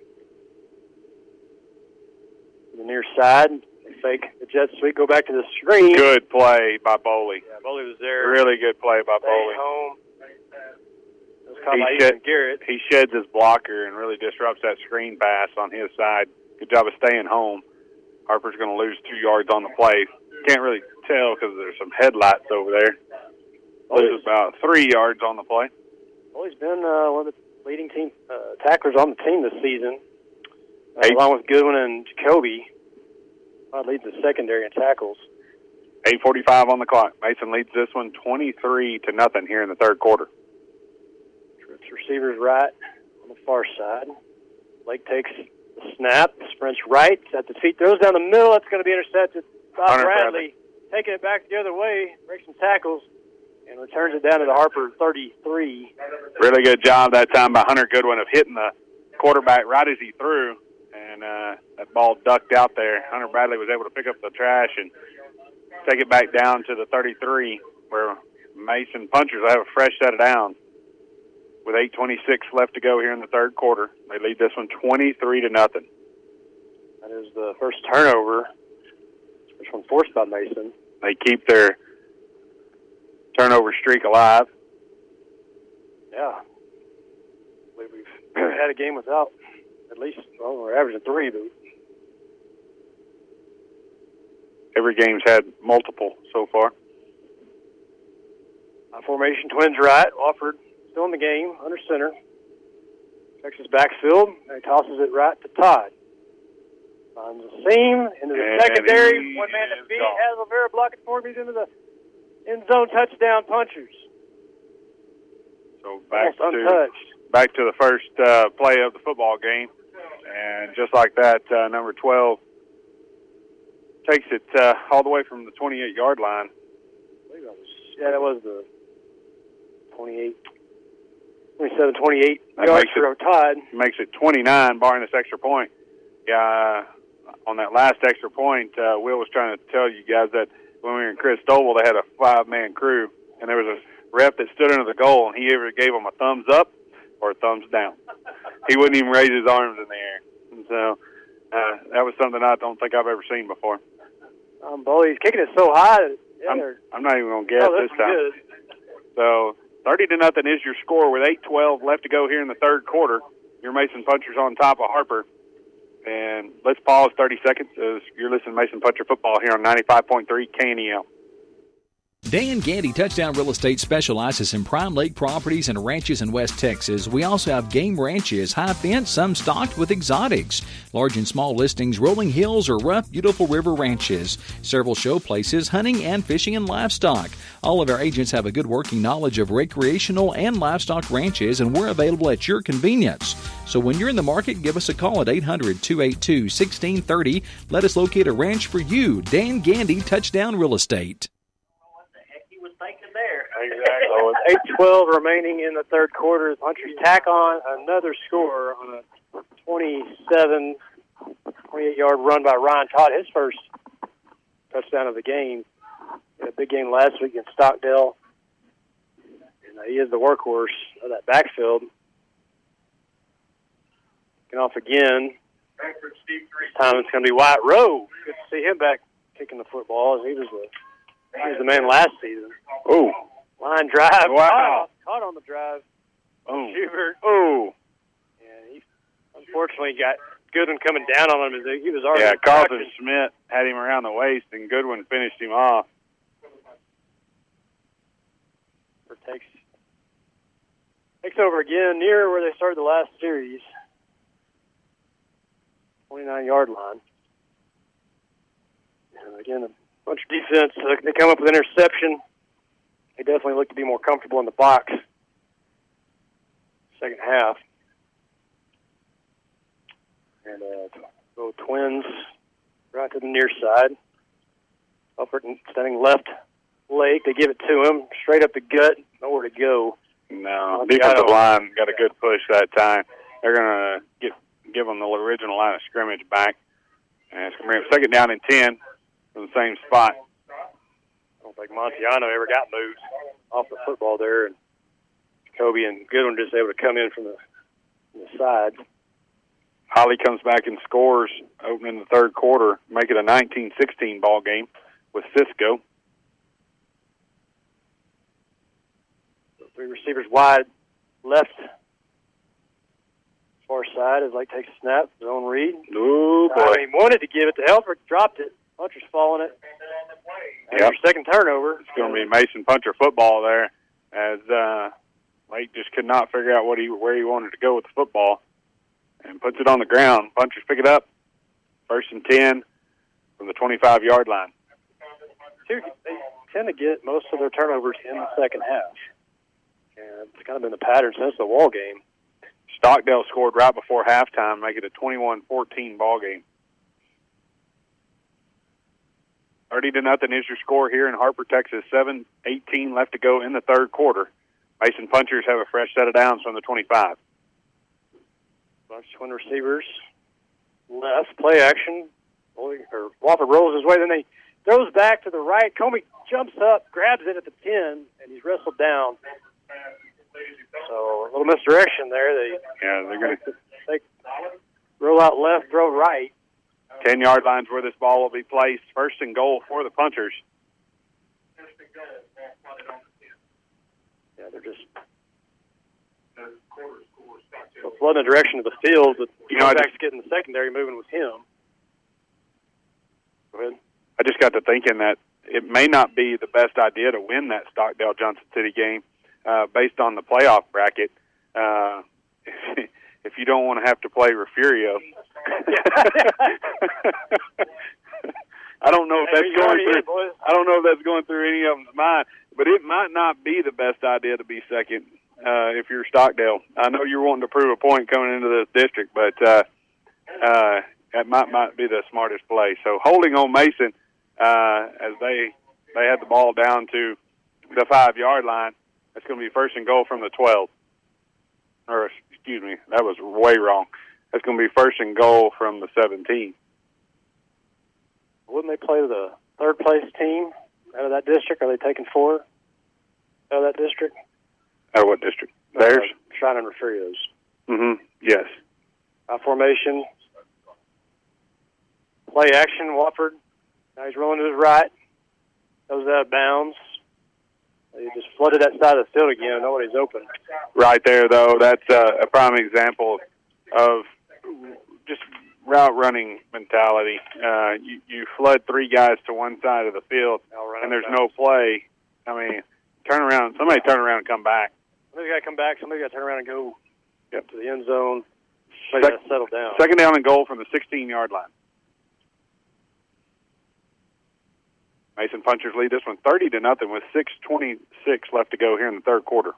The near side. They fake the jet sweep. Go back to the screen. Good play by Boley. Yeah, Boley was there. Really good play by Stay Boley. home. It was caught He by shed- Garrett. He sheds his blocker and really disrupts that screen pass on his side. Good job of staying home. Harper's going to lose two yards on the play. Can't really tell because there's some headlights over there. Loses about three yards on the play. Well, he's been uh, one of the leading team uh, tacklers on the team this season, uh, along with Goodwin and Jacoby. Uh, leads the secondary in tackles. 8:45 on the clock. Mason leads this one 23 to nothing here in the third quarter. Trips receivers right on the far side. Blake takes the snap, sprints right at the feet, throws down the middle. That's going to be intercepted. Bob Hunter Bradley taking it back the other way, breaks some tackles, and returns it down to the Harper 33. Really good job that time by Hunter Goodwin of hitting the quarterback right as he threw, and uh, that ball ducked out there. Hunter Bradley was able to pick up the trash and take it back down to the 33, where Mason Punchers have a fresh set of downs. with 8:26 left to go here in the third quarter. They lead this one 23 to nothing. That is the first turnover. First one forced by Mason. They keep their turnover streak alive. Yeah. I believe we've [clears throat] had a game without least, well, we're averaging three, but Every game's had multiple so far. uh, formation twins right. Wofford still in the game, under center. Texas backfield. And he tosses it right to Todd. Finds a seam into the And secondary. One man to beat. Has Olvera blocking for him. He's into the end zone touchdown punchers. So back Almost to untouched. back to the first uh, play of the football game, and just like that, uh, number 12 takes it uh, all the way from the 28 yard line. That was, yeah, that was the 28, 27, 28 That yards makes it- Todd. makes it 29, barring this extra point. Yeah, on that last extra point, uh, Will was trying to tell you guys that when we were in Chris Stovall, they had a five-man crew, and there was a rep that stood under the goal, and he either gave them a thumbs up or a thumbs down. He wouldn't even raise his arms in the air. And so uh, that was something I don't think I've ever seen before. Um, he's kicking it so high. Yeah, I'm, I'm not even going to guess oh, this time. good. So 30 to nothing is your score with 8:12 left to go here in the third quarter. Your Mason Punchers on top of Harper. And let's pause 30 seconds as you're listening to Mason Puncher football here on 95.3 KNEL. Dan Gandy Touchdown Real Estate specializes in prime lake properties and ranches in West Texas. We also have game ranches, high fence, some stocked with exotics, large and small listings, rolling hills, or rough, beautiful river ranches. Several show places, hunting and fishing and livestock. All of our agents have a good working knowledge of recreational and livestock ranches, and we're available at your convenience. So when you're in the market, give us a call at 800 282 1630. Let us locate a ranch for you. Dan Gandy Touchdown Real Estate. Exactly. So with eight twelve remaining in the third quarter, the Punchers tack on another score on a 27, 28 yard run by Ryan Todd, his first touchdown of the game. A big game last week in Stockdale, and he is the workhorse of that backfield. Getting off again. This time it's going to be Wyatt Rowe. Good to see him back kicking the football. He was the he was the man last season. Oh, Line drive. Wow. Caught, caught on the drive. Oh. Schubert. Oh. And he unfortunately got Goodwin coming down on him he was already Yeah, Carlton. Schmidt had him around the waist, and Goodwin finished him off. Or takes takes over again near where they started the last series. 29 yard line. And again, a bunch of defense. uh, They come up with interception. They definitely look to be more comfortable in the box. Second half. And uh, go Twins right to the near side. And standing left leg. They give it to him straight up the gut. Nowhere to go. No, defensive line got a good push that time. They're gonna get give them the original line of scrimmage back, and it's gonna bring second down and ten from the same spot. Don't think Montiano ever got moved off the football there, and Kobe and Goodwin just able to come in from the, from the side. Holly comes back and scores opening the third quarter, make it a 19-16 ball game with Cisco. Three receivers wide, left, far side as Lake takes a snap. Zone read. Oh boy! I mean, wanted to give it to Helfrich, dropped it. Puncher's falling it. And Yep. second turnover. It's going to be Mason Puncher football there, as uh, Lake just could not figure out what he where he wanted to go with the football, and puts it on the ground. Punchers pick it up, first and ten from the 25 yard line. They tend to get most of their turnovers in the second half. And it's kind of been the pattern since the wall game. Stockdale scored right before halftime, make it a 21-14 ball game. 30 to nothing is your score here in Harper, Texas. 7-18 left to go in the third quarter. Mason Punchers have a fresh set of downs from the 25. bunch of twin receivers left play action or Wofford rolls his way then they throws back to the right Comey jumps up grabs it at the 10 and he's wrestled down So a little misdirection there. They Yeah, they're going [laughs] to they roll out left, throw right. 10 yard lines where this ball will be placed. First and goal for the punchers. Yeah, they're just flooding the direction of the field, but You know, I quarterback's getting the secondary moving with him. Go ahead. I just got to thinking that it may not be the best idea to win that Stockdale Johnson City game uh, based on the playoff bracket. Uh, [laughs] if you don't want to have to play Refugio. [laughs] I don't know if that's you going through. I don't know if that's going through any of them's mind, but it might not be the best idea to be second uh, if you're Stockdale. I know you're wanting to prove a point coming into this district, but uh, uh, that might might be the smartest play. So holding on Mason uh, as they they had the ball down to the five yard line. That's going to be first and goal from the twelve. Or excuse me, that was way wrong. That's going to be first and goal from the seventeen. Wouldn't they play the third place team out of that district? Are they taking four out of that district? Out of what district? Theirs. Uh, Shiner and Refugio's. Mm-hmm. Yes. Formation. Play action, Wofford. Now he's rolling to his right. Goes out of bounds. He just flooded that side of the field again. Nobody's open. right there, though, that's uh, a prime example of just route running mentality. Uh, you, you flood three guys to one side of the field, and there's no play. I mean, turn around. Somebody turn around and come back. Somebody's got to come back. Somebody's got to turn around and go Yep. to the end zone. Somebody's Sec- got to settle down. Second down and goal from the 16 yard line. Mason Punchers lead this one 30 to nothing with 6:26 left to go here in the third quarter.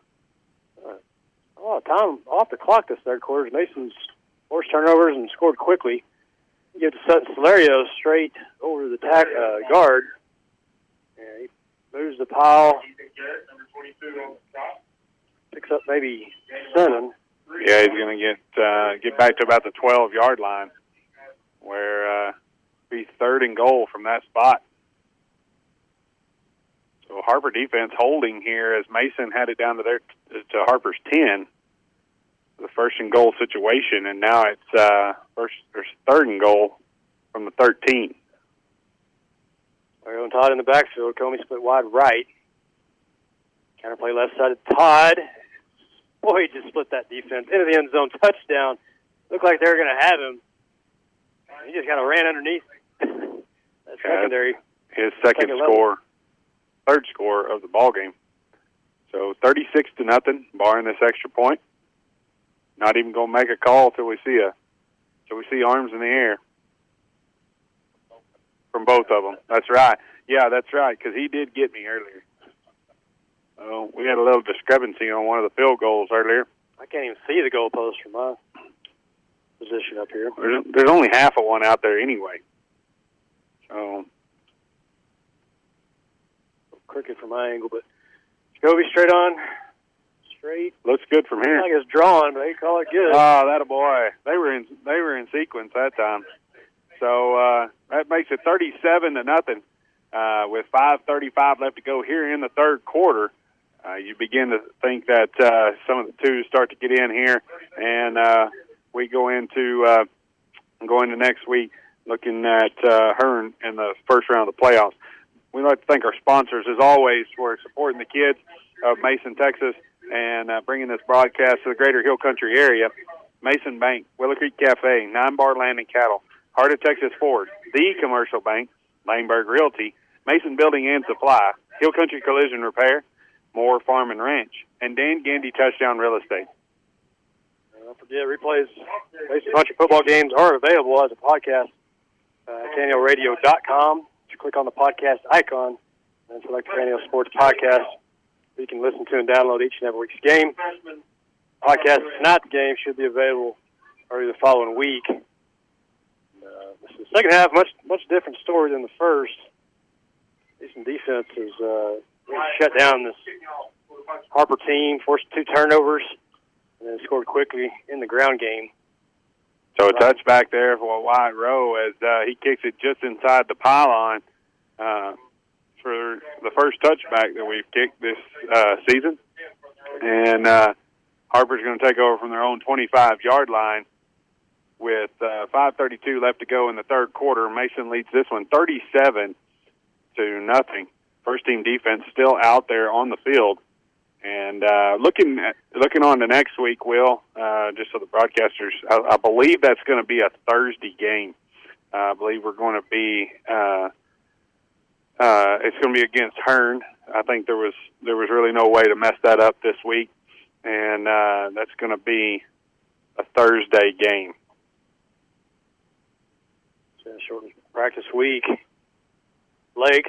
A lot of time off the clock this third quarter. Mason's forced turnovers and scored quickly. You give to Sutton Solario straight over the tack, uh, guard. And he moves the pile. Picks up maybe seven. Yeah, he's going to get uh, get back to about the 12 yard line, where uh, be third and goal from that spot. So Harper defense holding here as Mason had it down to their to Harper's 10, the first and goal situation, and now it's uh, first or third and goal from the 13. We're going Todd in the backfield. Comey split wide right. Counterplay left side of Todd. Boy, he just split that defense into the end zone. Touchdown. Looked like they were going to have him. He just kind of ran underneath. [laughs] that secondary. His second Second score, third score of the ball game. So 36 to nothing, barring this extra point. Not even going to make a call till we see a, till we see arms in the air from both of them. That's right. Yeah, that's right. Because he did get me earlier. Oh, we had a little discrepancy on one of the field goals earlier. I can't even see the goalpost from my position up here. There's, there's only half of one out there anyway. So Crooked from my angle, but Jacoby straight on. Straight. looks good from here. Like it's drawn, but they call it good. Oh, that a boy. They were in they were in sequence that time. So uh, that makes it thirty-seven to nothing. Uh, with five thirty-five left to go here in the third quarter, uh, you begin to think that uh, some of the twos start to get in here, and uh, we go into uh, go into next week looking at uh, Hearne in the first round of the playoffs. We'd like to thank our sponsors, as always, for supporting the kids of Mason, Texas, and uh, bringing this broadcast to the greater Hill Country area. Mason Bank, Willow Creek Cafe, Nine Bar Land and Cattle, Heart of Texas Ford, The Commercial Bank, Lehmberg Realty, Mason Building and Supply, Hill Country Collision Repair, Moore Farm and Ranch, and Dan Gandy Touchdown Real Estate. Don't forget, replays Mason Country football games are available as a podcast at uh, at KNELRadio.com. Click on the podcast icon and select KNEL Sports Podcast. You can listen to and download each and every week's game. Podcast tonight's game should be available early the following week. Uh, this is the second half, much much different story than the first. Decent defense has uh, shut down this Harper team, forced two turnovers, and then scored quickly in the ground game. So a touchback there for Wyatt Rowe as uh, he kicks it just inside the pylon uh, for the first touchback that we've kicked this uh, season. and uh, Harper's going to take over from their own 25 yard line with uh, 5:32 left to go in the third quarter. Mason leads this one 37 to nothing. First team defense still out there on the field, and uh, looking at, looking on to next week. Will uh, just so the broadcasters, I, I believe that's going to be a Thursday game. Uh, I believe we're going to be. Uh, uh, it's going to be against Hearne. I think there was there was really no way to mess that up this week, and uh, that's going to be a Thursday game. It's a short practice week. Leg,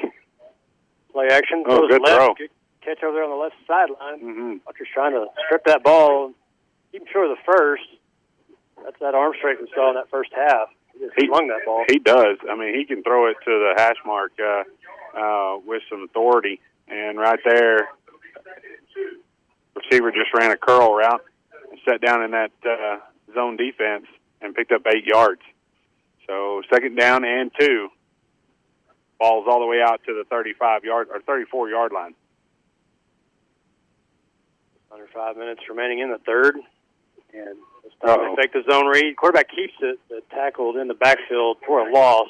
play action. Oh, good left, throw. Good catch over there on the left sideline. Mm-hmm. Butcher's trying to strip that ball, keep him short of the first. That's that arm strength we saw in that first half. He just He- that ball. He does. I mean, he can throw it to the hash mark uh, uh, with some authority, and right there, receiver just ran a curl route and sat down in that uh, zone defense and picked up eight yards. So second down and two. Balls all the way out to the 35 yard or 34 yard line. Under five minutes remaining in the third. And this time Uh-oh. they fake the zone read. Quarterback keeps it, but tackled in the backfield for a loss.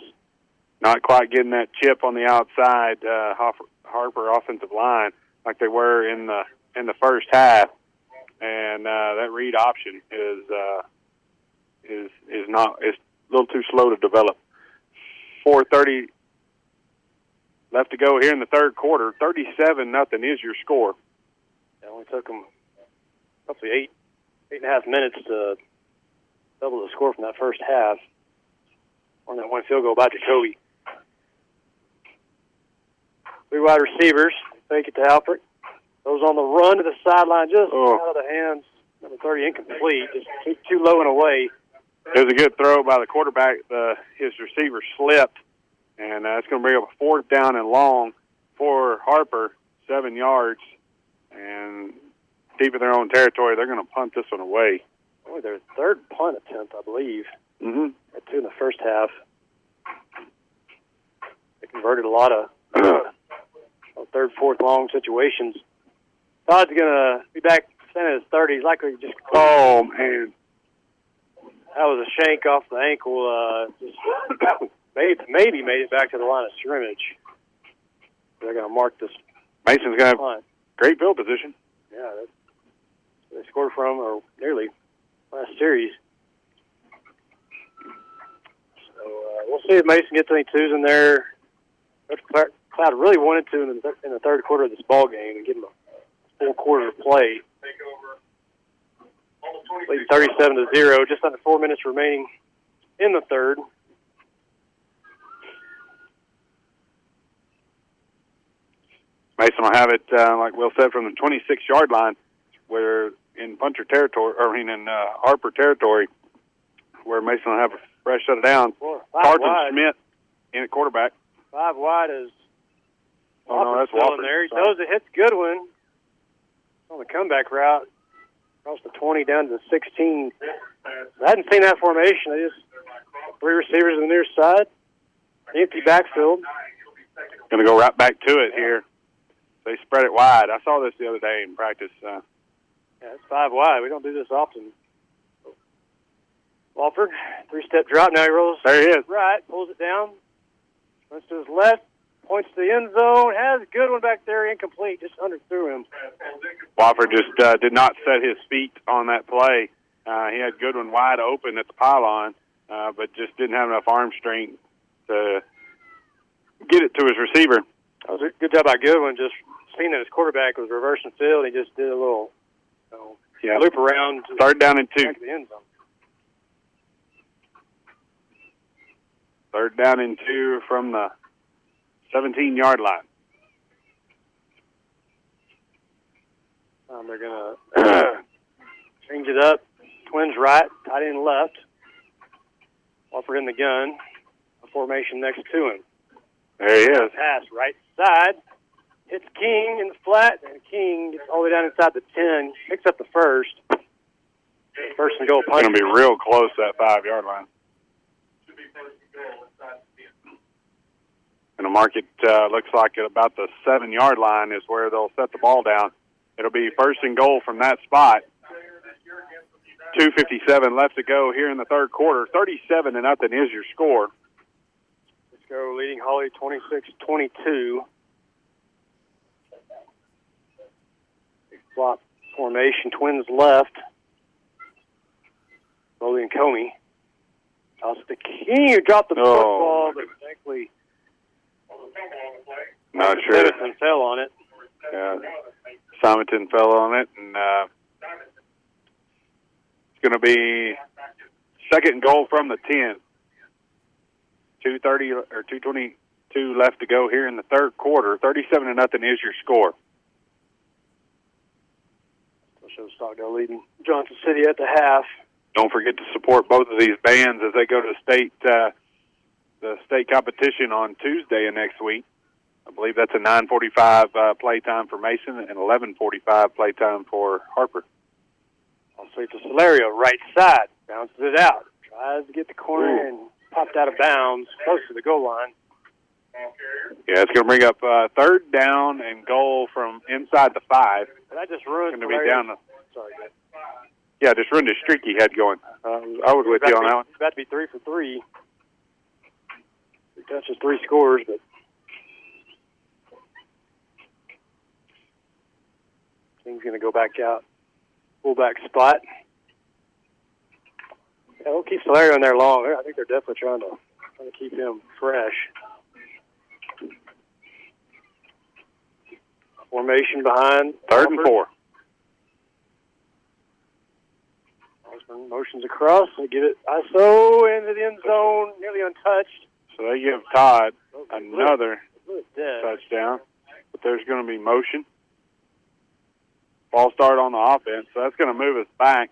Not quite getting that chip on the outside. Uh, Harper, Harper offensive line like they were in the in the first half, and uh, that read option is uh, is is not is a little too slow to develop. Four thirty left to go here in the third quarter. Thirty-seven nothing is your score. It only took them roughly eight, eight and a half minutes to double the score from that first half on that one field goal by Jacoby. Three wide receivers, fake it to Helfrich. Goes on the run to the sideline, just Oh. out of the hands. Number 30 incomplete, just too, too low and away. It was a good throw by the quarterback. The his receiver slipped, and uh, it's going to bring up a fourth down and long for Harper, seven yards, and deep in their own territory. They're going to punt this one away. Only their third punt attempt, I believe. Mm-hmm. Had two in the first half. They converted a lot of [clears throat] third, fourth long situations. Todd's gonna be back in his thirties, likely just. Oh man, that was a shank off the ankle. Uh, just [coughs] maybe maybe made it back to the line of scrimmage. They're gonna mark this Mason's going to punt. great field position. Yeah, that's scored from or nearly last series. So uh, we'll see if Mason gets any twos in there. Coach Cloud really wanted to in the, th- in the third quarter of this ball game and give him a full quarter to play. Leading 37 to zero, just under four minutes remaining in the third. Mason will have it, uh, like Will said, from the 26 yard line, where in puncher territory, or I mean in uh, Harper territory, where Mason will have a fresh of down. Four, Carlton wide. Schmidt in at quarterback. Five wide is Oh no, that's Wofford. there. He throws a hits Goodwin on the comeback route across the 20 down to the 16. I hadn't seen that formation. They just three receivers on the near side, empty backfield. Going to go right back to it here. They spread it wide. I saw this the other day in practice. Uh, It's five wide. We don't do this often. Wofford, three-step drop. Now he rolls. There he is. Right, pulls it down. Runs to his left, points to the end zone. Has a good one back there, incomplete. Just underthrew him. Wofford just uh, did not set his feet on that play. Uh, he had Goodwin wide open at the pylon, uh, but just didn't have enough arm strength to get it to his receiver. That was a good job by Goodwin. Just seeing that his quarterback was reversing field, he just did a little know, Yeah. loop around. To Third down and two. the end zone. Third down and two from the 17 yard line. Um, they're gonna [clears throat] change it up. Twins right, tight end left. Wofford in the gun. A formation next to him. There he is. Pass right side. Hits King in the flat, and King gets all the way down inside the 10. Picks up the first. First and goal It's going to be real close to that five yard line. And the market uh, looks like at about the seven yard line is where they'll set the ball down. It'll be first and goal from that spot. 257 left to go here in the third quarter. 37 to nothing is your score. Let's go leading Holly 26-22. Flop formation, twins left. Boley and Comey. Toss the who dropped the football, but thankfully Not sure. Edison fell on it. Yeah. Simonton fell on it, and uh, it's going to be second goal from the 10. 230 or 222 left to go here in the third quarter. 37 to nothing is your score. Show Stockdale leading Johnson City at the half. Don't forget to support both of these bands as they go to state uh, the state competition on Tuesday of next week. I believe that's a 9:45 uh, playtime for Mason and 11:45 playtime for Harper. On sweep to Solario, right side. Bounces it out. Tries to get the corner Ooh. and popped out of bounds close to the goal line. Yeah, it's going to bring up uh, third down and goal from inside the five. And that just ruined Going to be down. The, Sorry, yeah, just ruined the streak he had going. Uh, I was with you on be- that one. About to be three for three. Three touches, three scores, but King's going to go back out. Fullback spot. Yeah, we'll keep Solario in there long. I think they're definitely trying to trying to keep him fresh. Formation behind. Third and four. Osborne motions across. They get it ISO into the end zone, nearly untouched. So they give Todd another touchdown, but there's going to be motion. Ball start on the offense, so that's going to move us back.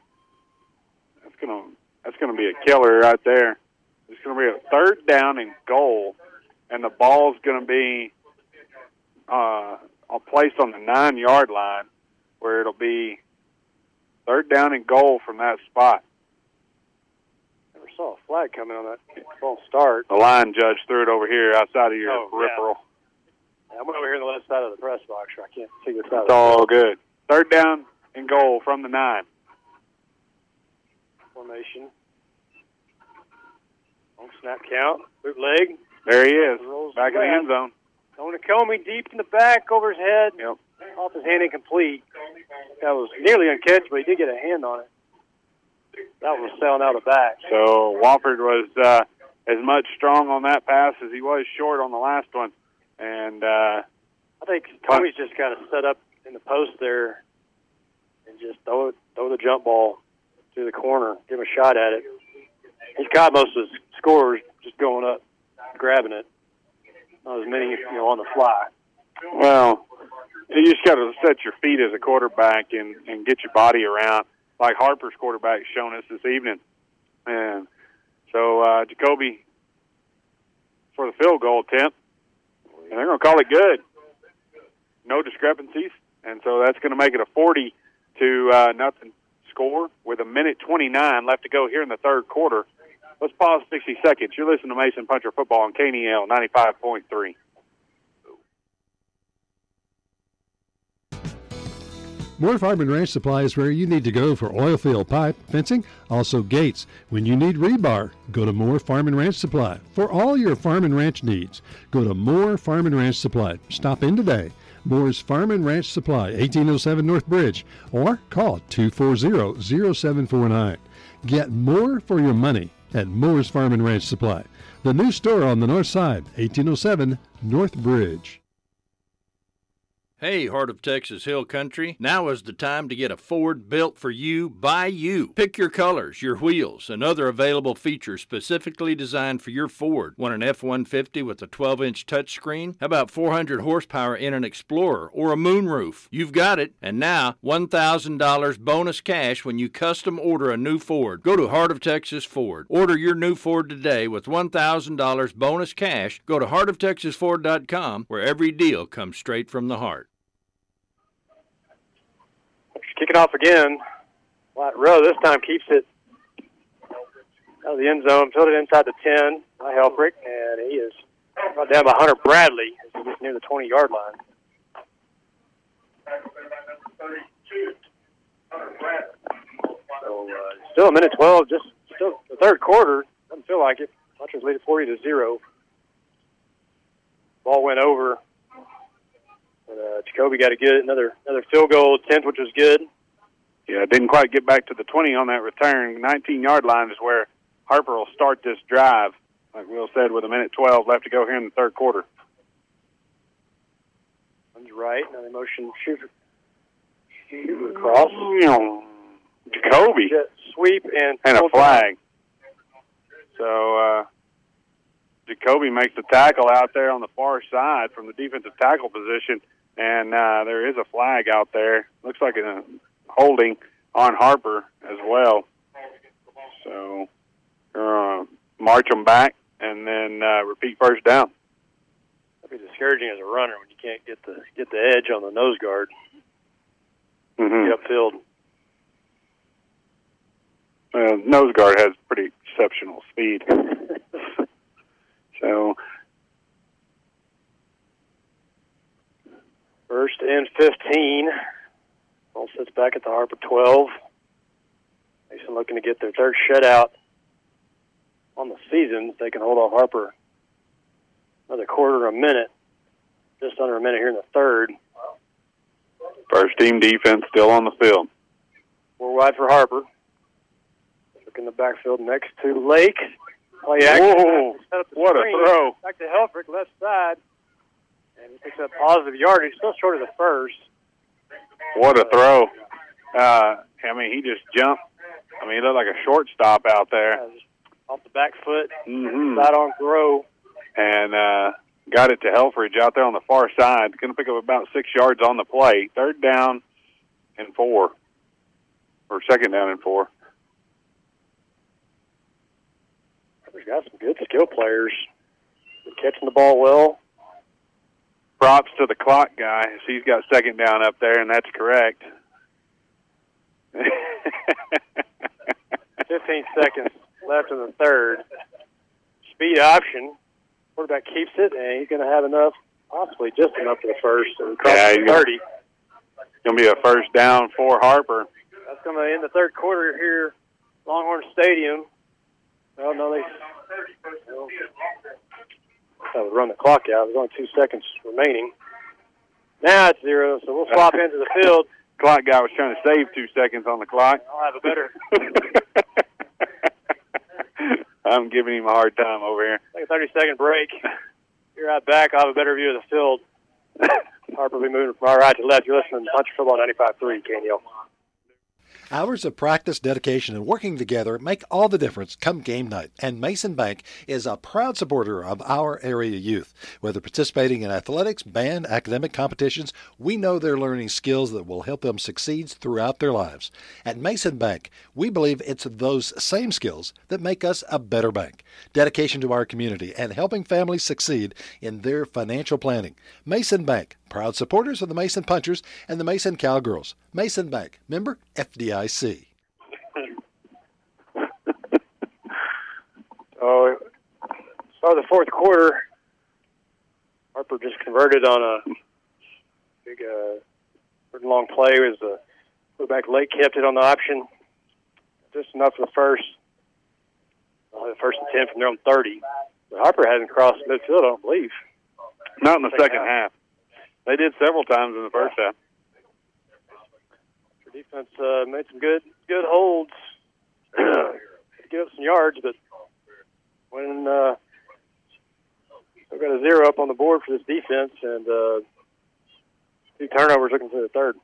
That's going to that's going to be a killer right there. It's going to be a third down and goal, and the ball's going to be uh, placed on the nine yard line, where it'll be third down and goal from that spot. Never saw a flag coming on that false start. The line judge threw it over here outside of your Oh, peripheral. Yeah, I'm over here on the left side of the press box. so I can't see this side. It's all good. Third down and goal from the nine. Formation. Long snap count. Bootleg. There he is, back in the end zone. Going to Comey deep in the back over his head. Yep. Off his hand incomplete. That was nearly uncatchable. But he did get a hand on it. That was selling out of back. So Wofford was uh, as much strong on that pass as he was short on the last one, and uh, I think Comey's just kind of set up in the post there and just throw it, throw the jump ball to the corner, give him a shot at it. He's caught most of his scores just going up, grabbing it. Not as many, you know, on the fly. well, you just got to set your feet as a quarterback and and get your body around, like Harper's quarterback shown us this evening. And so uh, Jacoby for the field goal attempt, and they're going to call it good. No discrepancies, and so that's going to make it a forty to uh, nothing score with a minute twenty nine left to go here in the third quarter. Let's pause sixty seconds. You're listening to Mason Puncher Football on KNEL ninety five point three. Moore Farm and Ranch Supply is where you need to go for oil field pipe, fencing, also gates. When you need rebar, go to Moore Farm and Ranch Supply. For all your farm and ranch needs, go to Moore Farm and Ranch Supply. Stop in today. Moore's Farm and Ranch Supply, 1807 North Bridge, or call 240-0749. Get more for your money at Moore's Farm and Ranch Supply. The new store on the north side, 1807 North Bridge. Hey, Heart of Texas Hill Country, now is the time to get a Ford built for you by you. Pick your colors, your wheels, and other available features specifically designed for your Ford. Want an F 150 with a 12 inch touchscreen? How about 400 horsepower in an Explorer or a moonroof? You've got it, and now $1,000 bonus cash when you custom order a new Ford. Go to Heart of Texas Ford. Order your new Ford today with $1,000 bonus cash. Go to heartoftexasford.com where every deal comes straight from the heart. Kicking off again. Wyatt Rowe this time keeps it out of the end zone, filled it inside the 10 by Helfrich, and he is brought down by Hunter Bradley as he gets near the 20 yard line. So, uh, still a minute 12, just still the third quarter. Doesn't feel like it. Punchers lead it 40 to 0. Ball went over Jacoby got a good another another field goal attempt, which was good. Yeah, didn't quite get back to the 20 on that return. 19 yard line is where Harper will start this drive, like Will said, with a minute 12 left to go here in the third quarter. Runs right. Now they motion shoot, shoot across. Jacoby. Jet sweep and and a flag. So uh, Jacoby makes the tackle out there on the far side from the defensive tackle position, and uh, there is a flag out there. Looks like a holding on Harper as well. So uh, march them back and then uh, repeat first down. That'd be discouraging as a runner when you can't get the get the edge on the nose guard. Mm-hmm. Get upfield. Uh, nose guard has pretty exceptional speed. [laughs] so First and 15. Ball sits back at the Harper 12. Mason looking to get their third shutout on the season. They can hold off Harper another quarter, of a minute, just under a minute here in the third. first team defense still on the field. Four wide for Harper. Look in the backfield next to Lake. Play action. Whoa, Set up the what a throw. Back to Helfrich, left side. And he picks up positive yardage. Still short of the first. What a throw! Uh, I mean, he just jumped. I mean, he looked like a shortstop out there. Off the back foot. Mm-hmm. Side on throw. and uh, got it to Helfrich out there on the far side. Going to pick up about six yards on the play. Third down and four, or second down and four. Harper's got some good skill players. Been catching the ball well. Props to the clock guy. He's got second down up there, and that's correct. [laughs] 15 seconds left in the third. Speed option. Quarterback keeps it, and he's going to have enough, possibly just enough for the first. And Yeah, he's gonna- 30. Going to be a first down for Harper. That's going to end the third quarter here, Longhorn Stadium. Well, no, they. That would run the clock out. There's only two seconds remaining. Now it's zero, so we'll swap into the field. [laughs] Clock guy was trying to save two seconds on the clock. I'll have a better. [laughs] I'm giving him a hard time over here. Take a 30 second break. You're right back. I'll have a better view of the field. [laughs] Harper will be moving from our right to left. You're listening to Punch Football 95.3, KNEL. Hours of practice, dedication, and working together make all the difference come game night. And Mason Bank is a proud supporter of our area youth. Whether participating in athletics, band, academic competitions, we know they're learning skills that will help them succeed throughout their lives. At Mason Bank, we believe it's those same skills that make us a better bank. Dedication to our community and helping families succeed in their financial planning. Mason Bank, proud supporters of the Mason Punchers and the Mason Cowgirls. Mason Bank, member FDIC. Oh, [laughs] so the fourth quarter, Harper just converted on a big, uh, long play. It was a quarterback Lake kept it on the option, just enough for the first. Uh, the first and ten from their own thirty. But Harper hasn't crossed midfield, I don't believe. Not in the second half. They did several times in the first half. Defense uh, made some good good holds, [clears throat] give up some yards, but when uh, they've got a zero up on the board for this defense and uh, two turnovers looking for the third.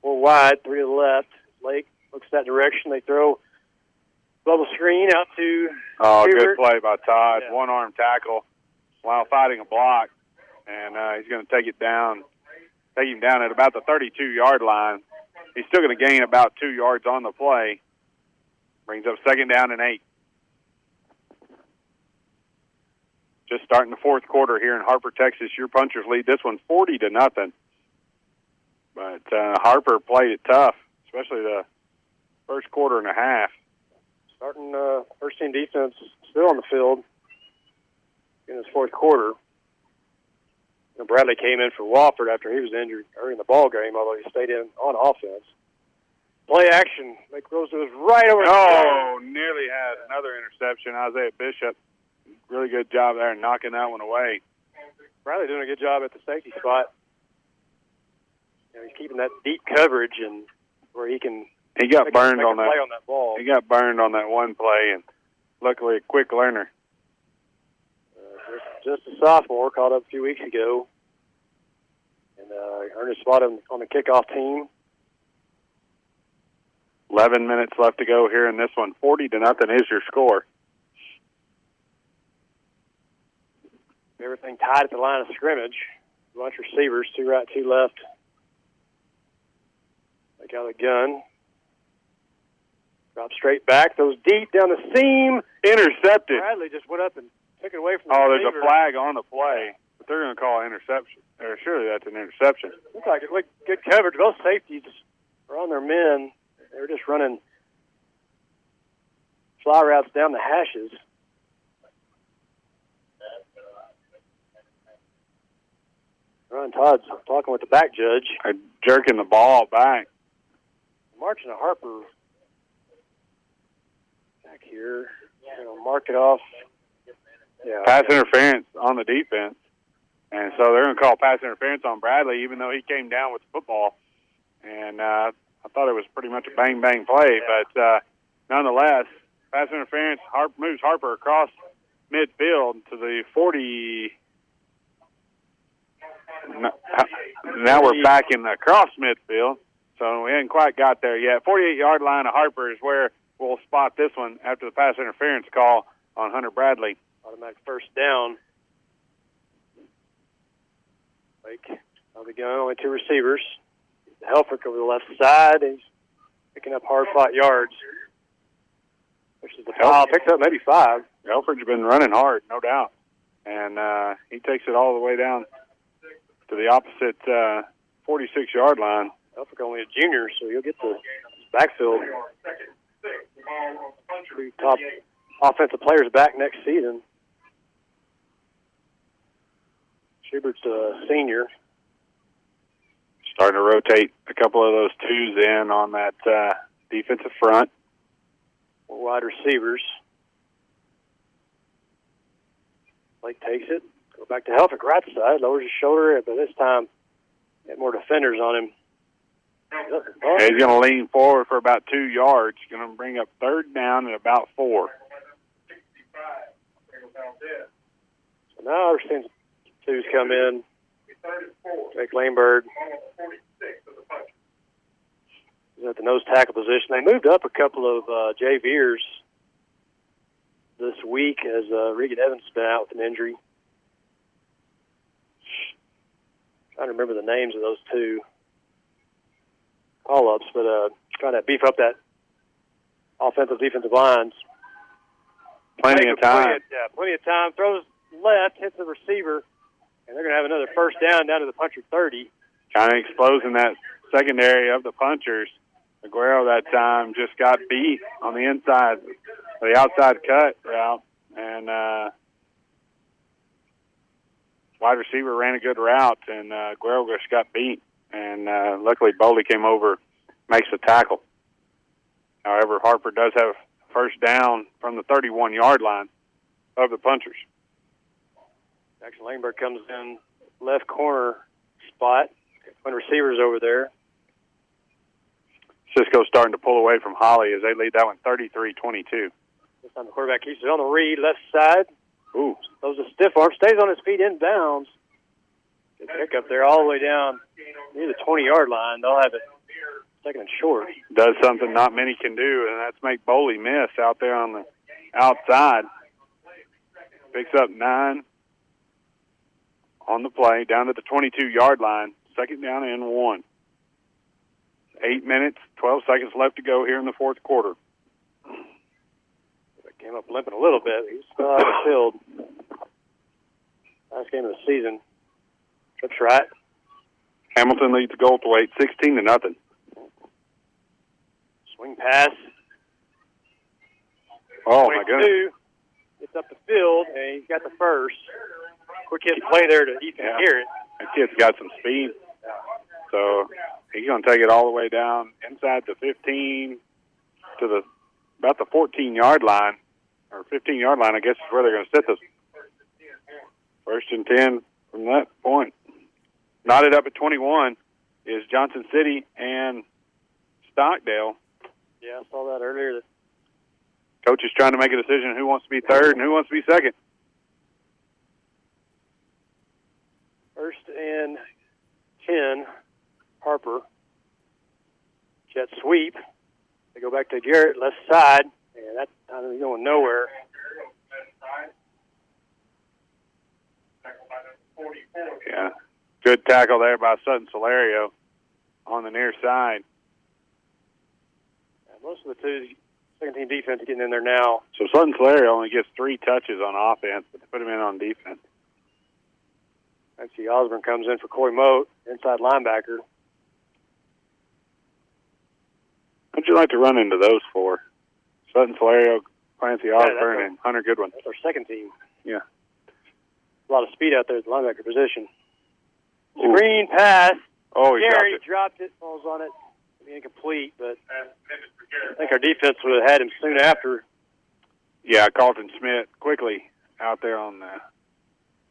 Four wide, three to the left. Lake looks that direction. They throw bubble screen out to Oh, good play by Todd. One arm tackle while fighting a block, and uh, he's going to take it down, take him down at about the 32 yard line. He's still going to gain about two yards on the play. Brings up second down and eight. Just starting the fourth quarter here in Harper, Texas. Your punchers lead this one 40 to nothing. But uh, Harper played it tough, especially the first quarter and a half. starting uh, first team defense still on the field in his fourth quarter. Know, Bradley came in for Wofford after he was injured early in the ball game, although he stayed in on offense. play action. Mike Rose was right over. Oh, nearly had another interception. Isaiah Bishop, really good job there knocking that one away. Bradley doing a good job at the safety spot. You know, he's keeping that deep coverage and where he can. He got make, burned make on a that. on that ball. He got burned on that one play, and luckily a quick learner. Uh, just, just a sophomore, called up a few weeks ago, uh, earned a spot on, on the kickoff team. 11 minutes left to go here in this one. 40 to nothing is your score. Everything tied at the line of scrimmage. A Bunch of receivers, two right, two left. Take got a gun. Drop straight back. Those deep down the seam. Intercepted. Bradley just went up and took it away from the Oh, there's a flag on the play, they're going to call an interception. Or surely that's an interception. Looks like it. Look, good coverage. Both safeties are on their men. They're just running fly routes down the hashes. Ron Todd's talking with the back judge. Uh, jerking the ball back. Marching to Harper back here. You know, mark it off. Yeah. Pass interference on the defense. And so they're going to call pass interference on Bradley, even though he came down with the football. And uh, I thought it was pretty much a bang bang play, but uh, nonetheless, pass interference. Harp moves Harper across midfield to the 40. Now we're back in the cross midfield, so we haven't quite got there yet. 48 yard line of Harper is where we'll spot this one after the pass interference call on Hunter Bradley. Automatic first down. Like, on the gun, only two receivers. Helfrich over the left side. He's picking up hard fought yards. Which is the foul. Picked up maybe five. Helfrich's been running hard, no doubt, and uh, he takes it all the way down to the opposite uh, 46 yard line. Helfrich only a junior, so he'll get the backfield. Three top offensive players back next season. Schubert's a senior. Starting to rotate a couple of those twos in on that uh, defensive front. Wide receivers. Blake takes it. Go back to Helfrich, right side. Lowers his shoulder, but this time, get more defenders on him. And he's going to lean forward for about two yards. Going to bring up third down at about four. So now seeing twos come in. Jake Lehmberg is at the nose tackle position. They moved up a couple of uh, Jay Veers this week as uh, Regan Evans has been out with an injury. i trying to remember the names of those two call ups, but uh, trying to beef up that offensive defensive lines. Plenty of time. Plenty of, yeah, plenty of time. Throws left, hits the receiver, and they're going to have another first down down to the puncher 30. Kind of exposing that secondary of the punchers. Aguero that time just got beat on the inside, the outside cut route, and uh, wide receiver ran a good route, and uh, Aguero just got beat. And uh, luckily, Boley came over, makes the tackle. However, Harper does have first down from the 31 yard line of the punchers. Jackson Lehmberg comes in left corner spot. One receiver's over there. Cisco's starting to pull away from Holly as they lead that one 33-22. This time the quarterback keeps it on the read, left side. Ooh. Throws a stiff arm, stays on his feet inbounds. Good pick up there all the way down near the 20 yard line. They'll have it second and short. Does something not many can do, and that's make Boley miss out there on the outside. Picks up nine on the play down to the 22 yard line. Second down and one. Eight minutes, 12 seconds left to go here in the fourth quarter. Came up limping a little bit. He's still out of the field. Last game of the season. Trips right. Hamilton leads the goal Goldthwaite 16 to nothing. Swing pass. Oh my goodness! 22. Gets up the field, and he's got the first. Quick hit play there to Ethan Yeah. Garrett. That kid's got some speed. So he's going to take it all the way down inside the 15 to the about the 14 yard line or 15 yard line. I guess is where they're going to sit this first and 10 from that point. Knotted up at 21 is Johnson City and Stockdale. Yeah, I saw that earlier. Coach is trying to make a decision who wants to be third and who wants to be second. First and ten, Harper. Jet sweep. They go back to Garrett, left side, and that time he's going nowhere. Yeah, good tackle there by Sutton Solario on the near side. Yeah, most of the two second team defense getting in there now. So Sutton Solario only gets three touches on offense, but they put him in on defense. Clancy Osborne comes in for Coy Moat, inside linebacker. What'd you like to run into those for? Sutton Solario, Clancy Osborne, our- and Hunter Goodwin. That's our second team. Yeah. A lot of speed out there at the linebacker position. Screen pass. Oh, he dropped it. dropped it, falls on it. Incomplete, but I think our defense would have had him soon after. Yeah, Carlton Smith quickly out there on the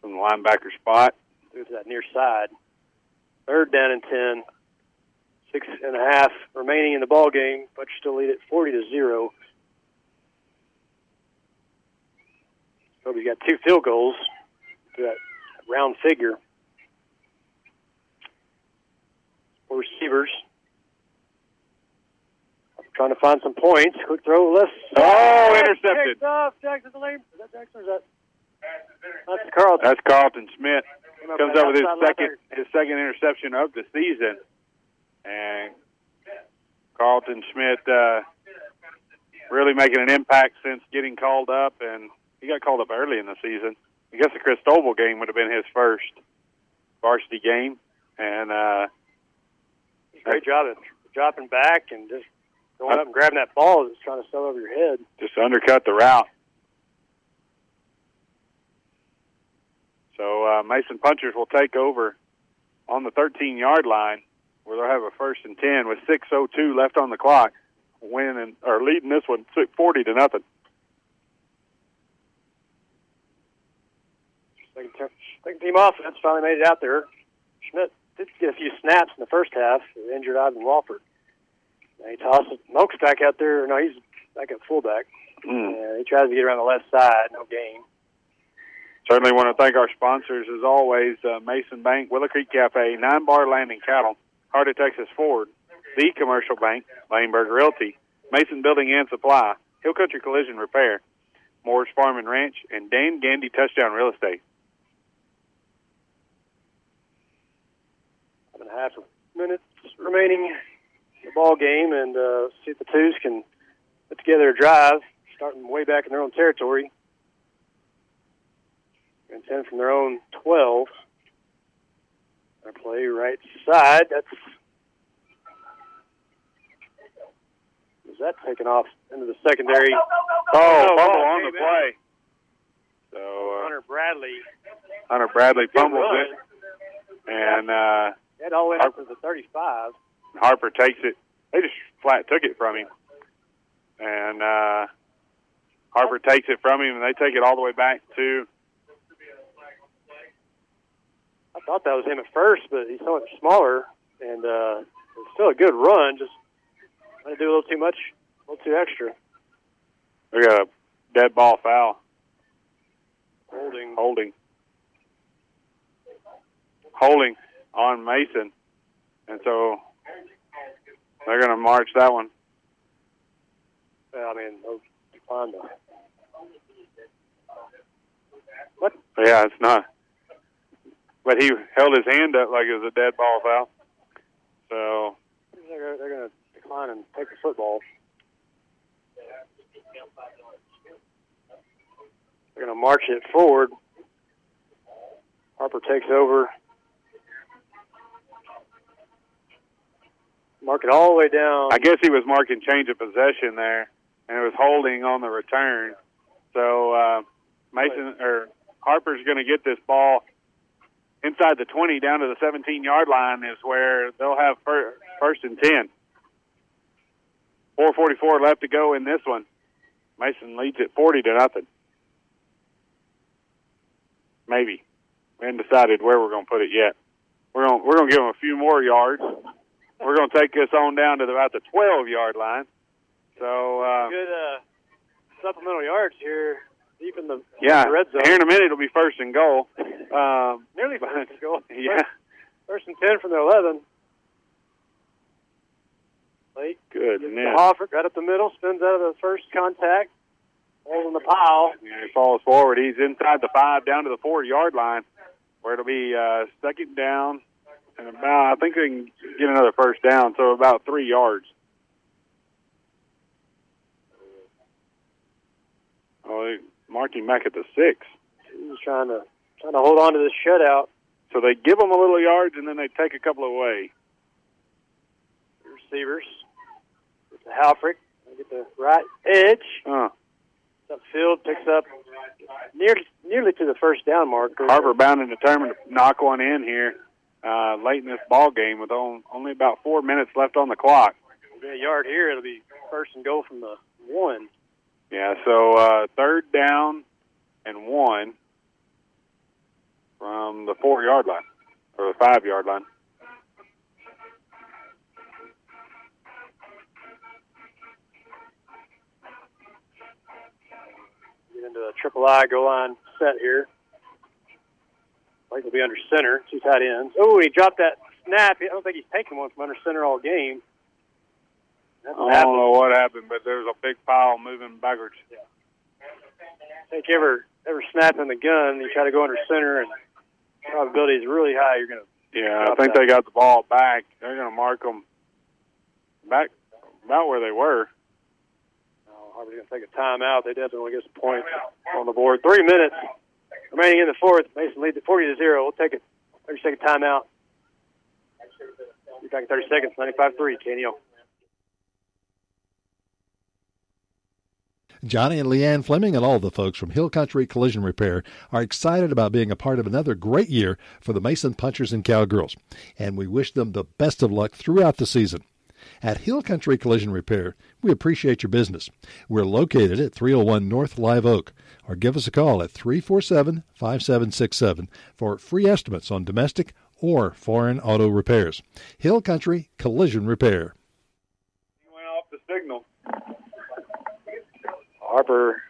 from the linebacker spot. Through to that near side. Third down and ten. Six and a half remaining in the ball game, but you still lead it forty to zero. So we got two field goals to that round figure. Four receivers. Trying to find some points. Quick throw, left. Oh, intercepted. Off. Jackson the lane. Is that Jackson or is that? That's Carlton. That's Carlton Smith. Came up Comes up with his outside second his second interception of the season, and Carlton Smith uh, really making an impact since getting called up, and he got called up early in the season. I guess the Christoval game would have been his first varsity game, and uh, Great job at dropping back and just going up and grabbing that ball that's trying to sell over your head. just undercut the route. So uh, Mason Punchers will take over on the 13 yard line, where they'll have a first and 10 with 6:02 left on the clock, winning or leading this one 40 to nothing. Second, team offense finally made it out there. Schmidt did get a few snaps in the first half. Injured Ivan Wofford. And he tosses Moke's back out there. No, he's back at fullback. And he tries to get around the left side. No gain. Certainly want to thank our sponsors as always: uh, Mason Bank, Willow Creek Cafe, Nine Bar Landing Cattle, Heart of Texas Ford, The Commercial Bank, Lehmberg Realty, Mason Building and Supply, Hill Country Collision Repair, Moore's Farm and Ranch, and Dan Gandy Touchdown Real Estate. And a half minutes remaining in the ball game, and uh, see if the twos can put together a drive, starting way back in their own territory. And 10 from their own 12. Their play right side. That's. Is that taken off into the secondary? Oh, no, fumble on the play. So uh, Hunter Bradley. Hunter Bradley fumbles it, and uh, That all went up to the 35. Harper takes it. They just flat took it from him, and uh, Harper takes it from him, and they take it all the way back to. I thought that was him at first, but he's so much smaller, and uh, it's still a good run. Just to do a little too much, a little too extra. We got a dead ball foul. Holding. Holding. Holding on Mason, and so they're going to march that one. I mean, they'll decline the yeah, it's not. But he held his hand up like it was a dead ball foul. So They're, they're going to decline and take the football. They're going to march it forward. Harper takes over. Mark it all the way down. I guess he was marking change of possession there, and it was holding on the return. So uh, Mason or Harper's going to get this ball inside the 20 down to the 17 yard line is where they'll have fir- first and 10. 4:44 left to go in this one. Mason leads it 40 to nothing. Maybe. We haven't decided where we're going to put it yet. We're going we're going to give them a few more yards. We're going to take this on down to about the 12 yard line. So uh, Good uh, supplemental yards here, deep in the yeah, the red zone. here in a minute it'll be first and goal. Um, [laughs] Nearly first and goal. yeah, First and ten from the eleven. Late. good. Hoffert right up the middle, spins out of the first contact, in the pile. yeah, he falls forward. He's inside the five, down to the four yard line, where it'll be uh, second down and about. I think they can get another first down, so about three yards. Oh, they marked him back at the six. He was trying to trying to hold on to this shutout. So they give him a little yards, and then they take a couple away. Receivers. Get to Helfrich. Get the right edge. Huh. Upfield picks up nearly nearly to the first down marker. Harper bound and determined to knock one in here uh, late in this ball game with on, only about four minutes left on the clock. It'll be a yard here. It'll be first and goal from the one. Yeah, so uh, third down and one from the four yard line or the five yard line. Get into a triple I goal line set here. Like will be under center, two tight ends. Oh, he dropped that snap. I don't think he's taken one from under center all game. I don't know what happened, but there's a big pile moving backwards. I think ever ever snap in the gun, you try to go under center, and probability is really high. You're gonna Yeah, I think that. they got the ball back. They're going to mark them back about where they were. Oh, Harper's going to take a timeout. They definitely get some points on the board. Three minutes remaining in the fourth. Mason leads at 40 to 0. We'll take a 30 second timeout. Be back in 30 seconds. 95 3, Johnny and Leanne Fleming and all the folks from Hill Country Collision Repair are excited about being a part of another great year for the Mason Punchers and Cowgirls, and we wish them the best of luck throughout the season. At Hill Country Collision Repair, we appreciate your business. We're located at 301 North Live Oak, or give us a call at 347 5767 for free estimates on domestic or foreign auto repairs. Hill Country Collision Repair. Went off the signal. Harper,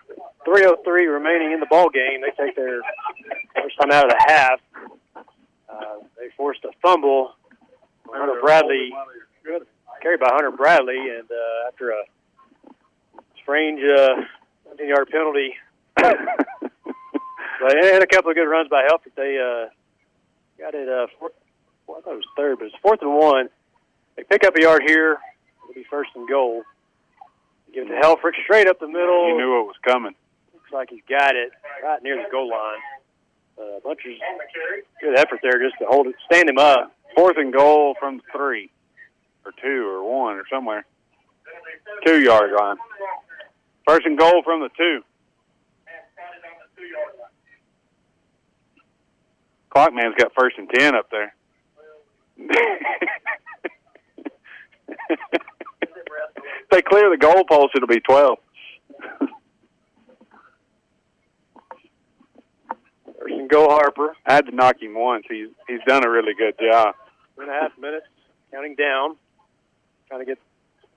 303 remaining in the ball game. They take their first time out of the half. Uh, they forced a fumble. Hunter Bradley, carried by Hunter Bradley, and uh, after a strange uh, 17 yard penalty, [coughs] but they had a couple of good runs by Helfrich. They uh, got it, uh, four, well, I thought it was third, but it's fourth and one. They pick up a yard here. It'll be first and goal. Give it to Helfrich straight up the middle. He knew it was coming. Looks like he's got it right near the goal line. A Uh, Puncher's good effort there just to hold it, stand him up. Fourth and goal from three, or two, or one, or somewhere. Two yard line. First and goal from the two. Clockman's got first and ten up there. [laughs] if they clear the goalpost, it'll be twelve. First and goal, Harper. I had to knock him once. He's he's done a really good job. Two and a half minutes, counting down. Trying to get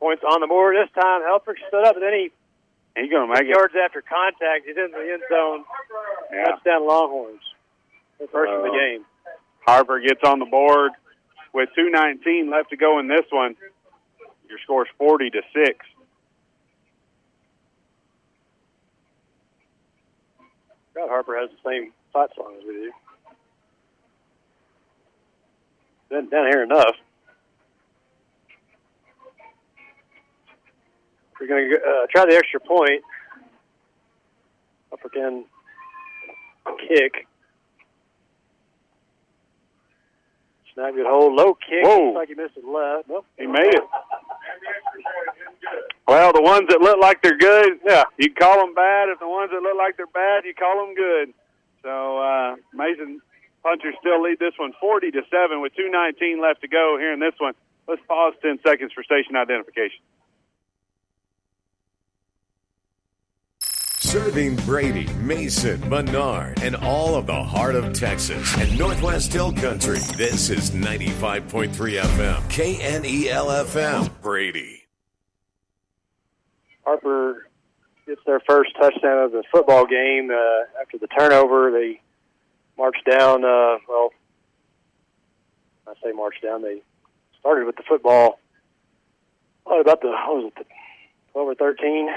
points on the board this time. Helfrich stood up, and then he He's gonna make it. yards after contact. He's in the end zone. Yeah. Touchdown Longhorns. The first of the Uh, game. Harper gets on the board with 2:19 left to go in this one. Your score's 40 to six. God, Harper has the same fight song as we do. Been down here enough. We're going to uh, try the extra point. Up again, kick. Snap good hold, low kick. Whoa. Looks like he missed it left. Nope. He made it. Well, the ones that look like they're good, yeah, you call them bad. If the ones that look like they're bad, you call them good. So uh, Mason Punchers still lead this one 40 to 7 with 2.19 left to go here in this one. Let's pause 10 seconds for station identification. Serving Brady, Mason, Menard, and all of the heart of Texas and Northwest Hill Country. This is 95.3 FM, KNEL FM, Brady. Harper gets their first touchdown of the football game uh, after the turnover. They march down. Uh, well, I say march down. They started with the football. Oh, about the what was it, the twelve or thirteen,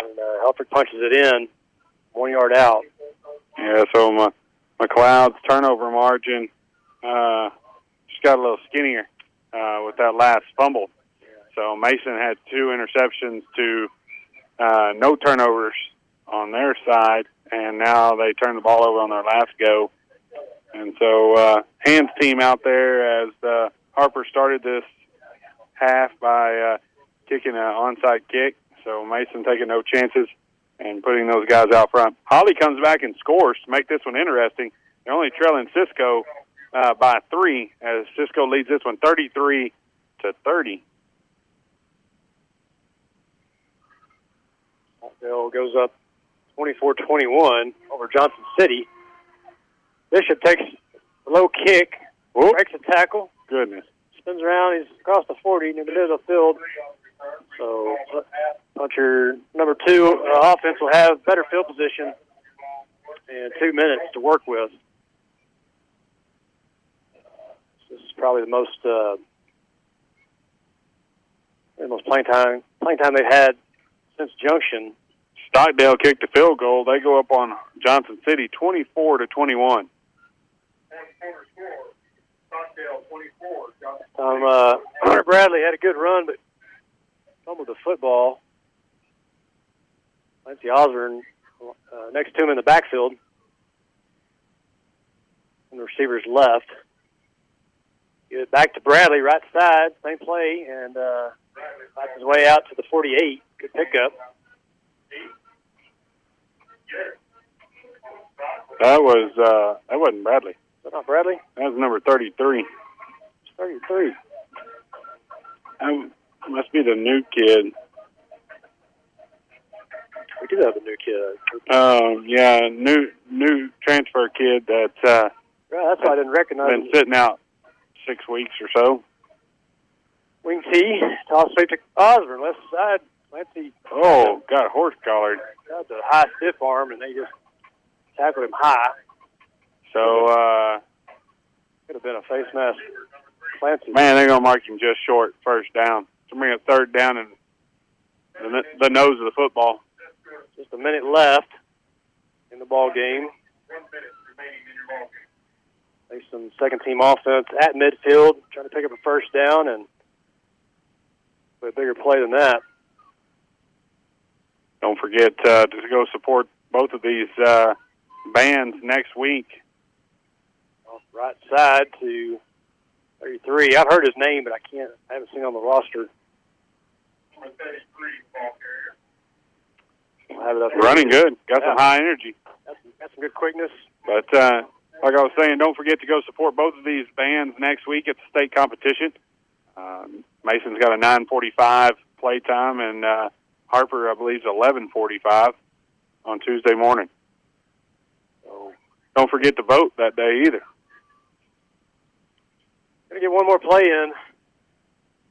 and uh, Helfrich punches it in, one yard out. Yeah, so my McLeod's turnover margin uh, just got a little skinnier uh, with that last fumble. So Mason had two interceptions to uh, no turnovers on their side, and now they turn the ball over on their last go. And so uh, Hans team out there as uh, Harper started this half by uh, kicking an onside kick. So Mason taking no chances and putting those guys out front. Hawley comes back and scores to make this one interesting. They're only trailing Cisco uh, by three as Cisco leads this one 33 to 30. Bill goes up 24-21 over Johnson City. Bishop takes a low kick, breaks a tackle, Goodness. spins around. He's across the 40 near the middle of the field. So, puncher number two uh, offense will have better field position and two minutes to work with. This is probably the most uh, the most playing time playing time they've had since Junction. Stockdale kicked the field goal. They go up on Johnson City 24 to 21. Um, uh, Hunter Bradley had a good run, but fumbled the football. Clancy Osborne uh, next to him in the backfield. And the receivers left. Get it back to Bradley, right side, same play, and uh, finds his way out to the 48. Good pickup. That was uh, that wasn't Bradley. Is that not Bradley? That was number 33. It's 33. That must be the new kid. We do have a new kid. Um, yeah, new new transfer kid that's uh, Yeah, that's why I didn't recognize been him. sitting out six weeks or so. Wing T, toss straight to Osborne, left side. Clancy Oh, got horse collared. got the high stiff arm, and they just tackled him high. So uh, Could have been a face mask. Clancy. man, they're gonna mark him just short first down. To bring a third down and the, the nose of the football. Just a minute left in the ball game. They some second team offense at midfield, trying to pick up a first down and play a bigger play than that. Don't forget uh, to go support both of these uh, bands next week. Off right side to 33. I've heard his name, but I can't. I haven't seen him on the roster. I'll have it up. Running good. Got Yeah. some high energy. Got some, some good quickness. But uh, like I was saying, don't forget to go support both of these bands next week at the state competition. Um, Mason's got a 9:45 play time, and uh, Harper, I believe, is 11:45 on Tuesday morning. So don't forget to vote that day either. Gonna get one more play in.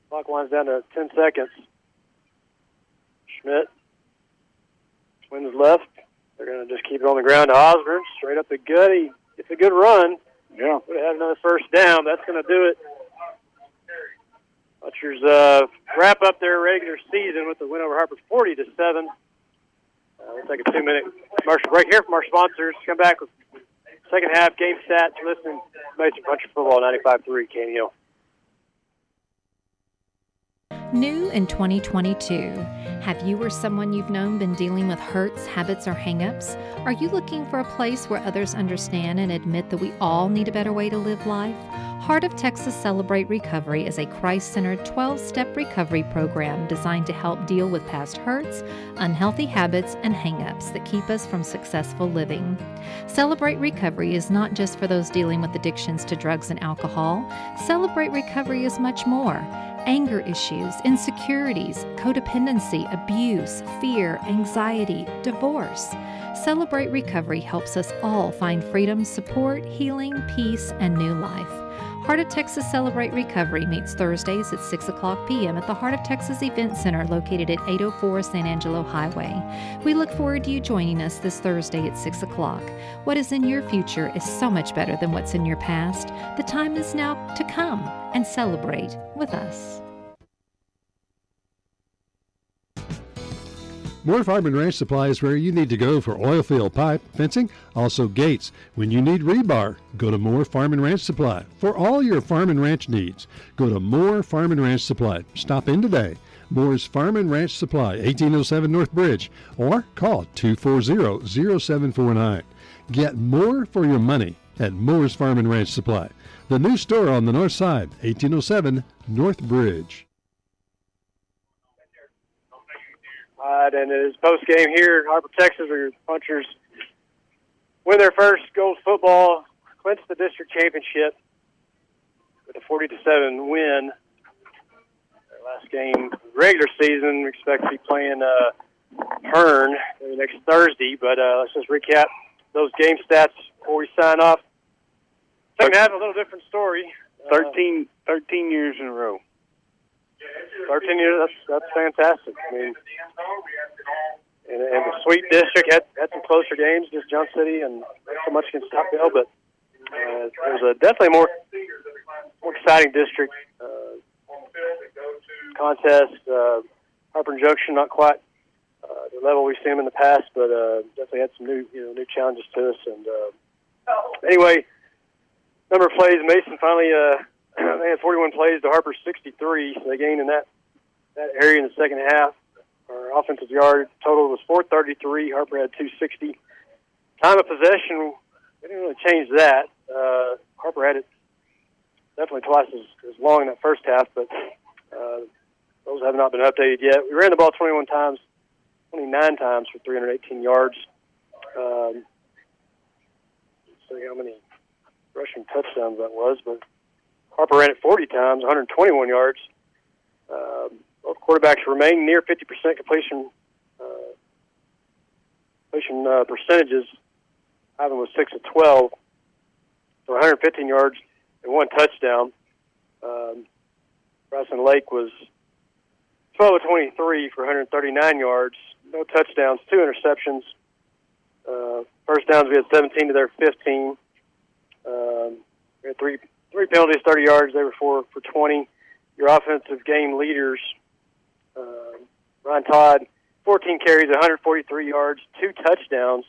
Clock winds down to 10 seconds. Schmidt. Twins left. They're gonna just keep it on the ground to Osborne. Straight up the gut. He gets a good run. Yeah. Would have had another first down. That's gonna do it. Punchers uh, wrap up their regular season with the win over Harper 40 to 7. Uh, we'll take a two minute commercial break here from our sponsors. Come back with second half game stats. Listen to Mason Puncher Football 95.3 KNEL. New in 2022, have you or someone you've known been dealing with hurts, habits, or hangups? Are you looking for a place where others understand and admit that we all need a better way to live life? Heart of Texas Celebrate Recovery is a Christ centered 12 step recovery program designed to help deal with past hurts, unhealthy habits, and hangups that keep us from successful living. Celebrate Recovery is not just for those dealing with addictions to drugs and alcohol, Celebrate Recovery is much more anger issues, insecurities, codependency, abuse, fear, anxiety, divorce. Celebrate Recovery helps us all find freedom, support, healing, peace, and new life. Heart of Texas Celebrate Recovery meets Thursdays at 6 o'clock p.m. at the Heart of Texas Event Center located at 804 San Angelo Highway. We look forward to you joining us this Thursday at 6 o'clock. What is in your future is so much better than what's in your past. The time is now to come and celebrate with us. Moore Farm and Ranch Supply is where you need to go for oil field pipe, fencing, also gates. When you need rebar, go to Moore Farm and Ranch Supply. For all your farm and ranch needs, go to Moore Farm and Ranch Supply. Stop in today. Moore's Farm and Ranch Supply, 1807 North Bridge, or call 240-0749. Get more for your money at Moore's Farm and Ranch Supply. The new store on the north side, 1807 North Bridge. Right, and it is post game here in Harper, Texas, where your punchers win their first gold football, clinch the district championship with a 40 to seven win. Their last game regular season. We expect to be playing uh, Hearne next Thursday, but uh, let's just recap those game stats before we sign off. Second half, a little different story. 13, 13 years in a row. 13 years, that's, that's fantastic. I mean, and, and the sweep district had, had some closer games, just Jump City and not so much against Stockdale, but uh, was a definitely more more exciting district uh, contest. Uh, Harper Junction, not quite uh, the level we've seen them in the past, but uh, definitely had some new you know new challenges to us. And uh, anyway, number of plays, Mason finally. Uh, [clears throat] they had 41 plays to Harper's 63, so they gained in that that area in the second half. Our offensive yard total was 433. Harper had 260. Time of possession, we didn't really change that. Uh, Harper had it definitely twice as, as long in that first half, but uh, those have not been updated yet. We ran the ball 21 times, 29 times for 318 yards. Um, see how many rushing touchdowns that was, but Harper ran it 40 times, 121 yards. Um, both quarterbacks remain near 50% completion uh, completion uh, percentages. Ivan was 6 of 12 for 115 yards and one touchdown. Um, Bryson Lake was 12 of 23 for 139 yards, no touchdowns, two interceptions. Uh, first downs, we had 17 to their 15. Um, we had three three penalties, 30 yards. They were four for 20. Your offensive game leaders, uh, Ryan Todd, 14 carries, 143 yards, two touchdowns.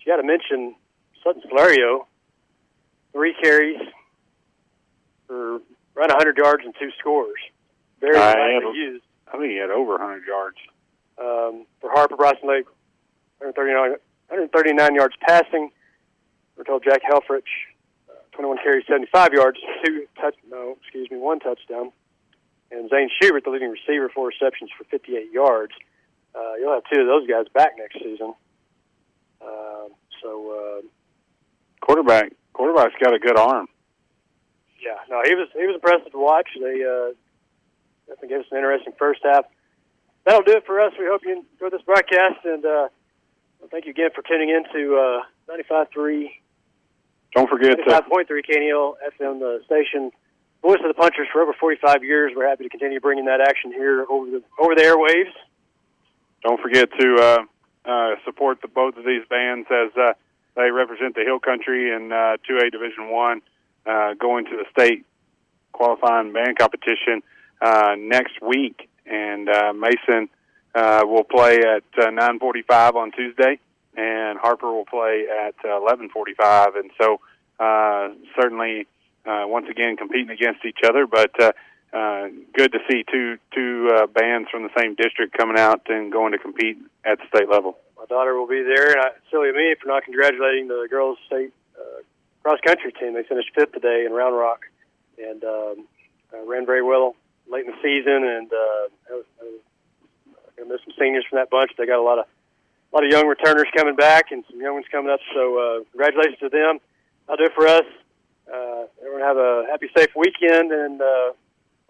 You got to mention Sutton Solario, three carries for around 100 yards and two scores. Very widely used. I think he had over 100 yards. Um, for Harper Bryson Lake, 139, 139 yards passing. We're told Jack Helfrich, 21 carries, 75 yards, two touch, no, excuse me, one touchdown. And Zane Schubert, the leading receiver, four receptions for 58 yards. Uh, you'll have two of those guys back next season. Um so, uh, Quarterback, quarterback's got a good arm. yeah, no, he was he was impressive to watch. They uh, definitely gave us an interesting first half. That'll do it for us. We hope you enjoyed this broadcast, and uh, well, thank you again for tuning in to uh, 95.3 Don't forget to 95.3 KNEL FM, the station, voice of the punchers for over 45 years. We're happy to continue bringing that action here over the over the airwaves. don't forget to uh, uh, support the both of these bands as uh, they represent the Hill Country in uh, 2A Division One, uh, going to the state qualifying band competition uh, next week. And uh, Mason uh, will play at uh, 9:45 on Tuesday, and Harper will play at uh, 11:45. And so, uh, certainly, uh, once again, competing against each other, but. Uh, uh, good to see two two uh, bands from the same district coming out and going to compete at the state level. My daughter will be there, and I, silly of me for not congratulating the girls' state uh, cross country team. They finished fifth today in Round Rock and um, uh, ran very well late in the season. And uh, I was, to miss some seniors from that bunch. They got a lot of a lot of young returners coming back and some young ones coming up. So uh, congratulations to them. I'll do for us. Uh, everyone have a happy, safe weekend and uh,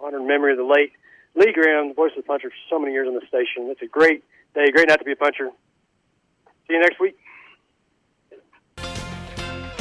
honor in memory of the late Lee Graham, the voice of the puncher for so many years on the station. It's a great day, great night to be a puncher. See you next week.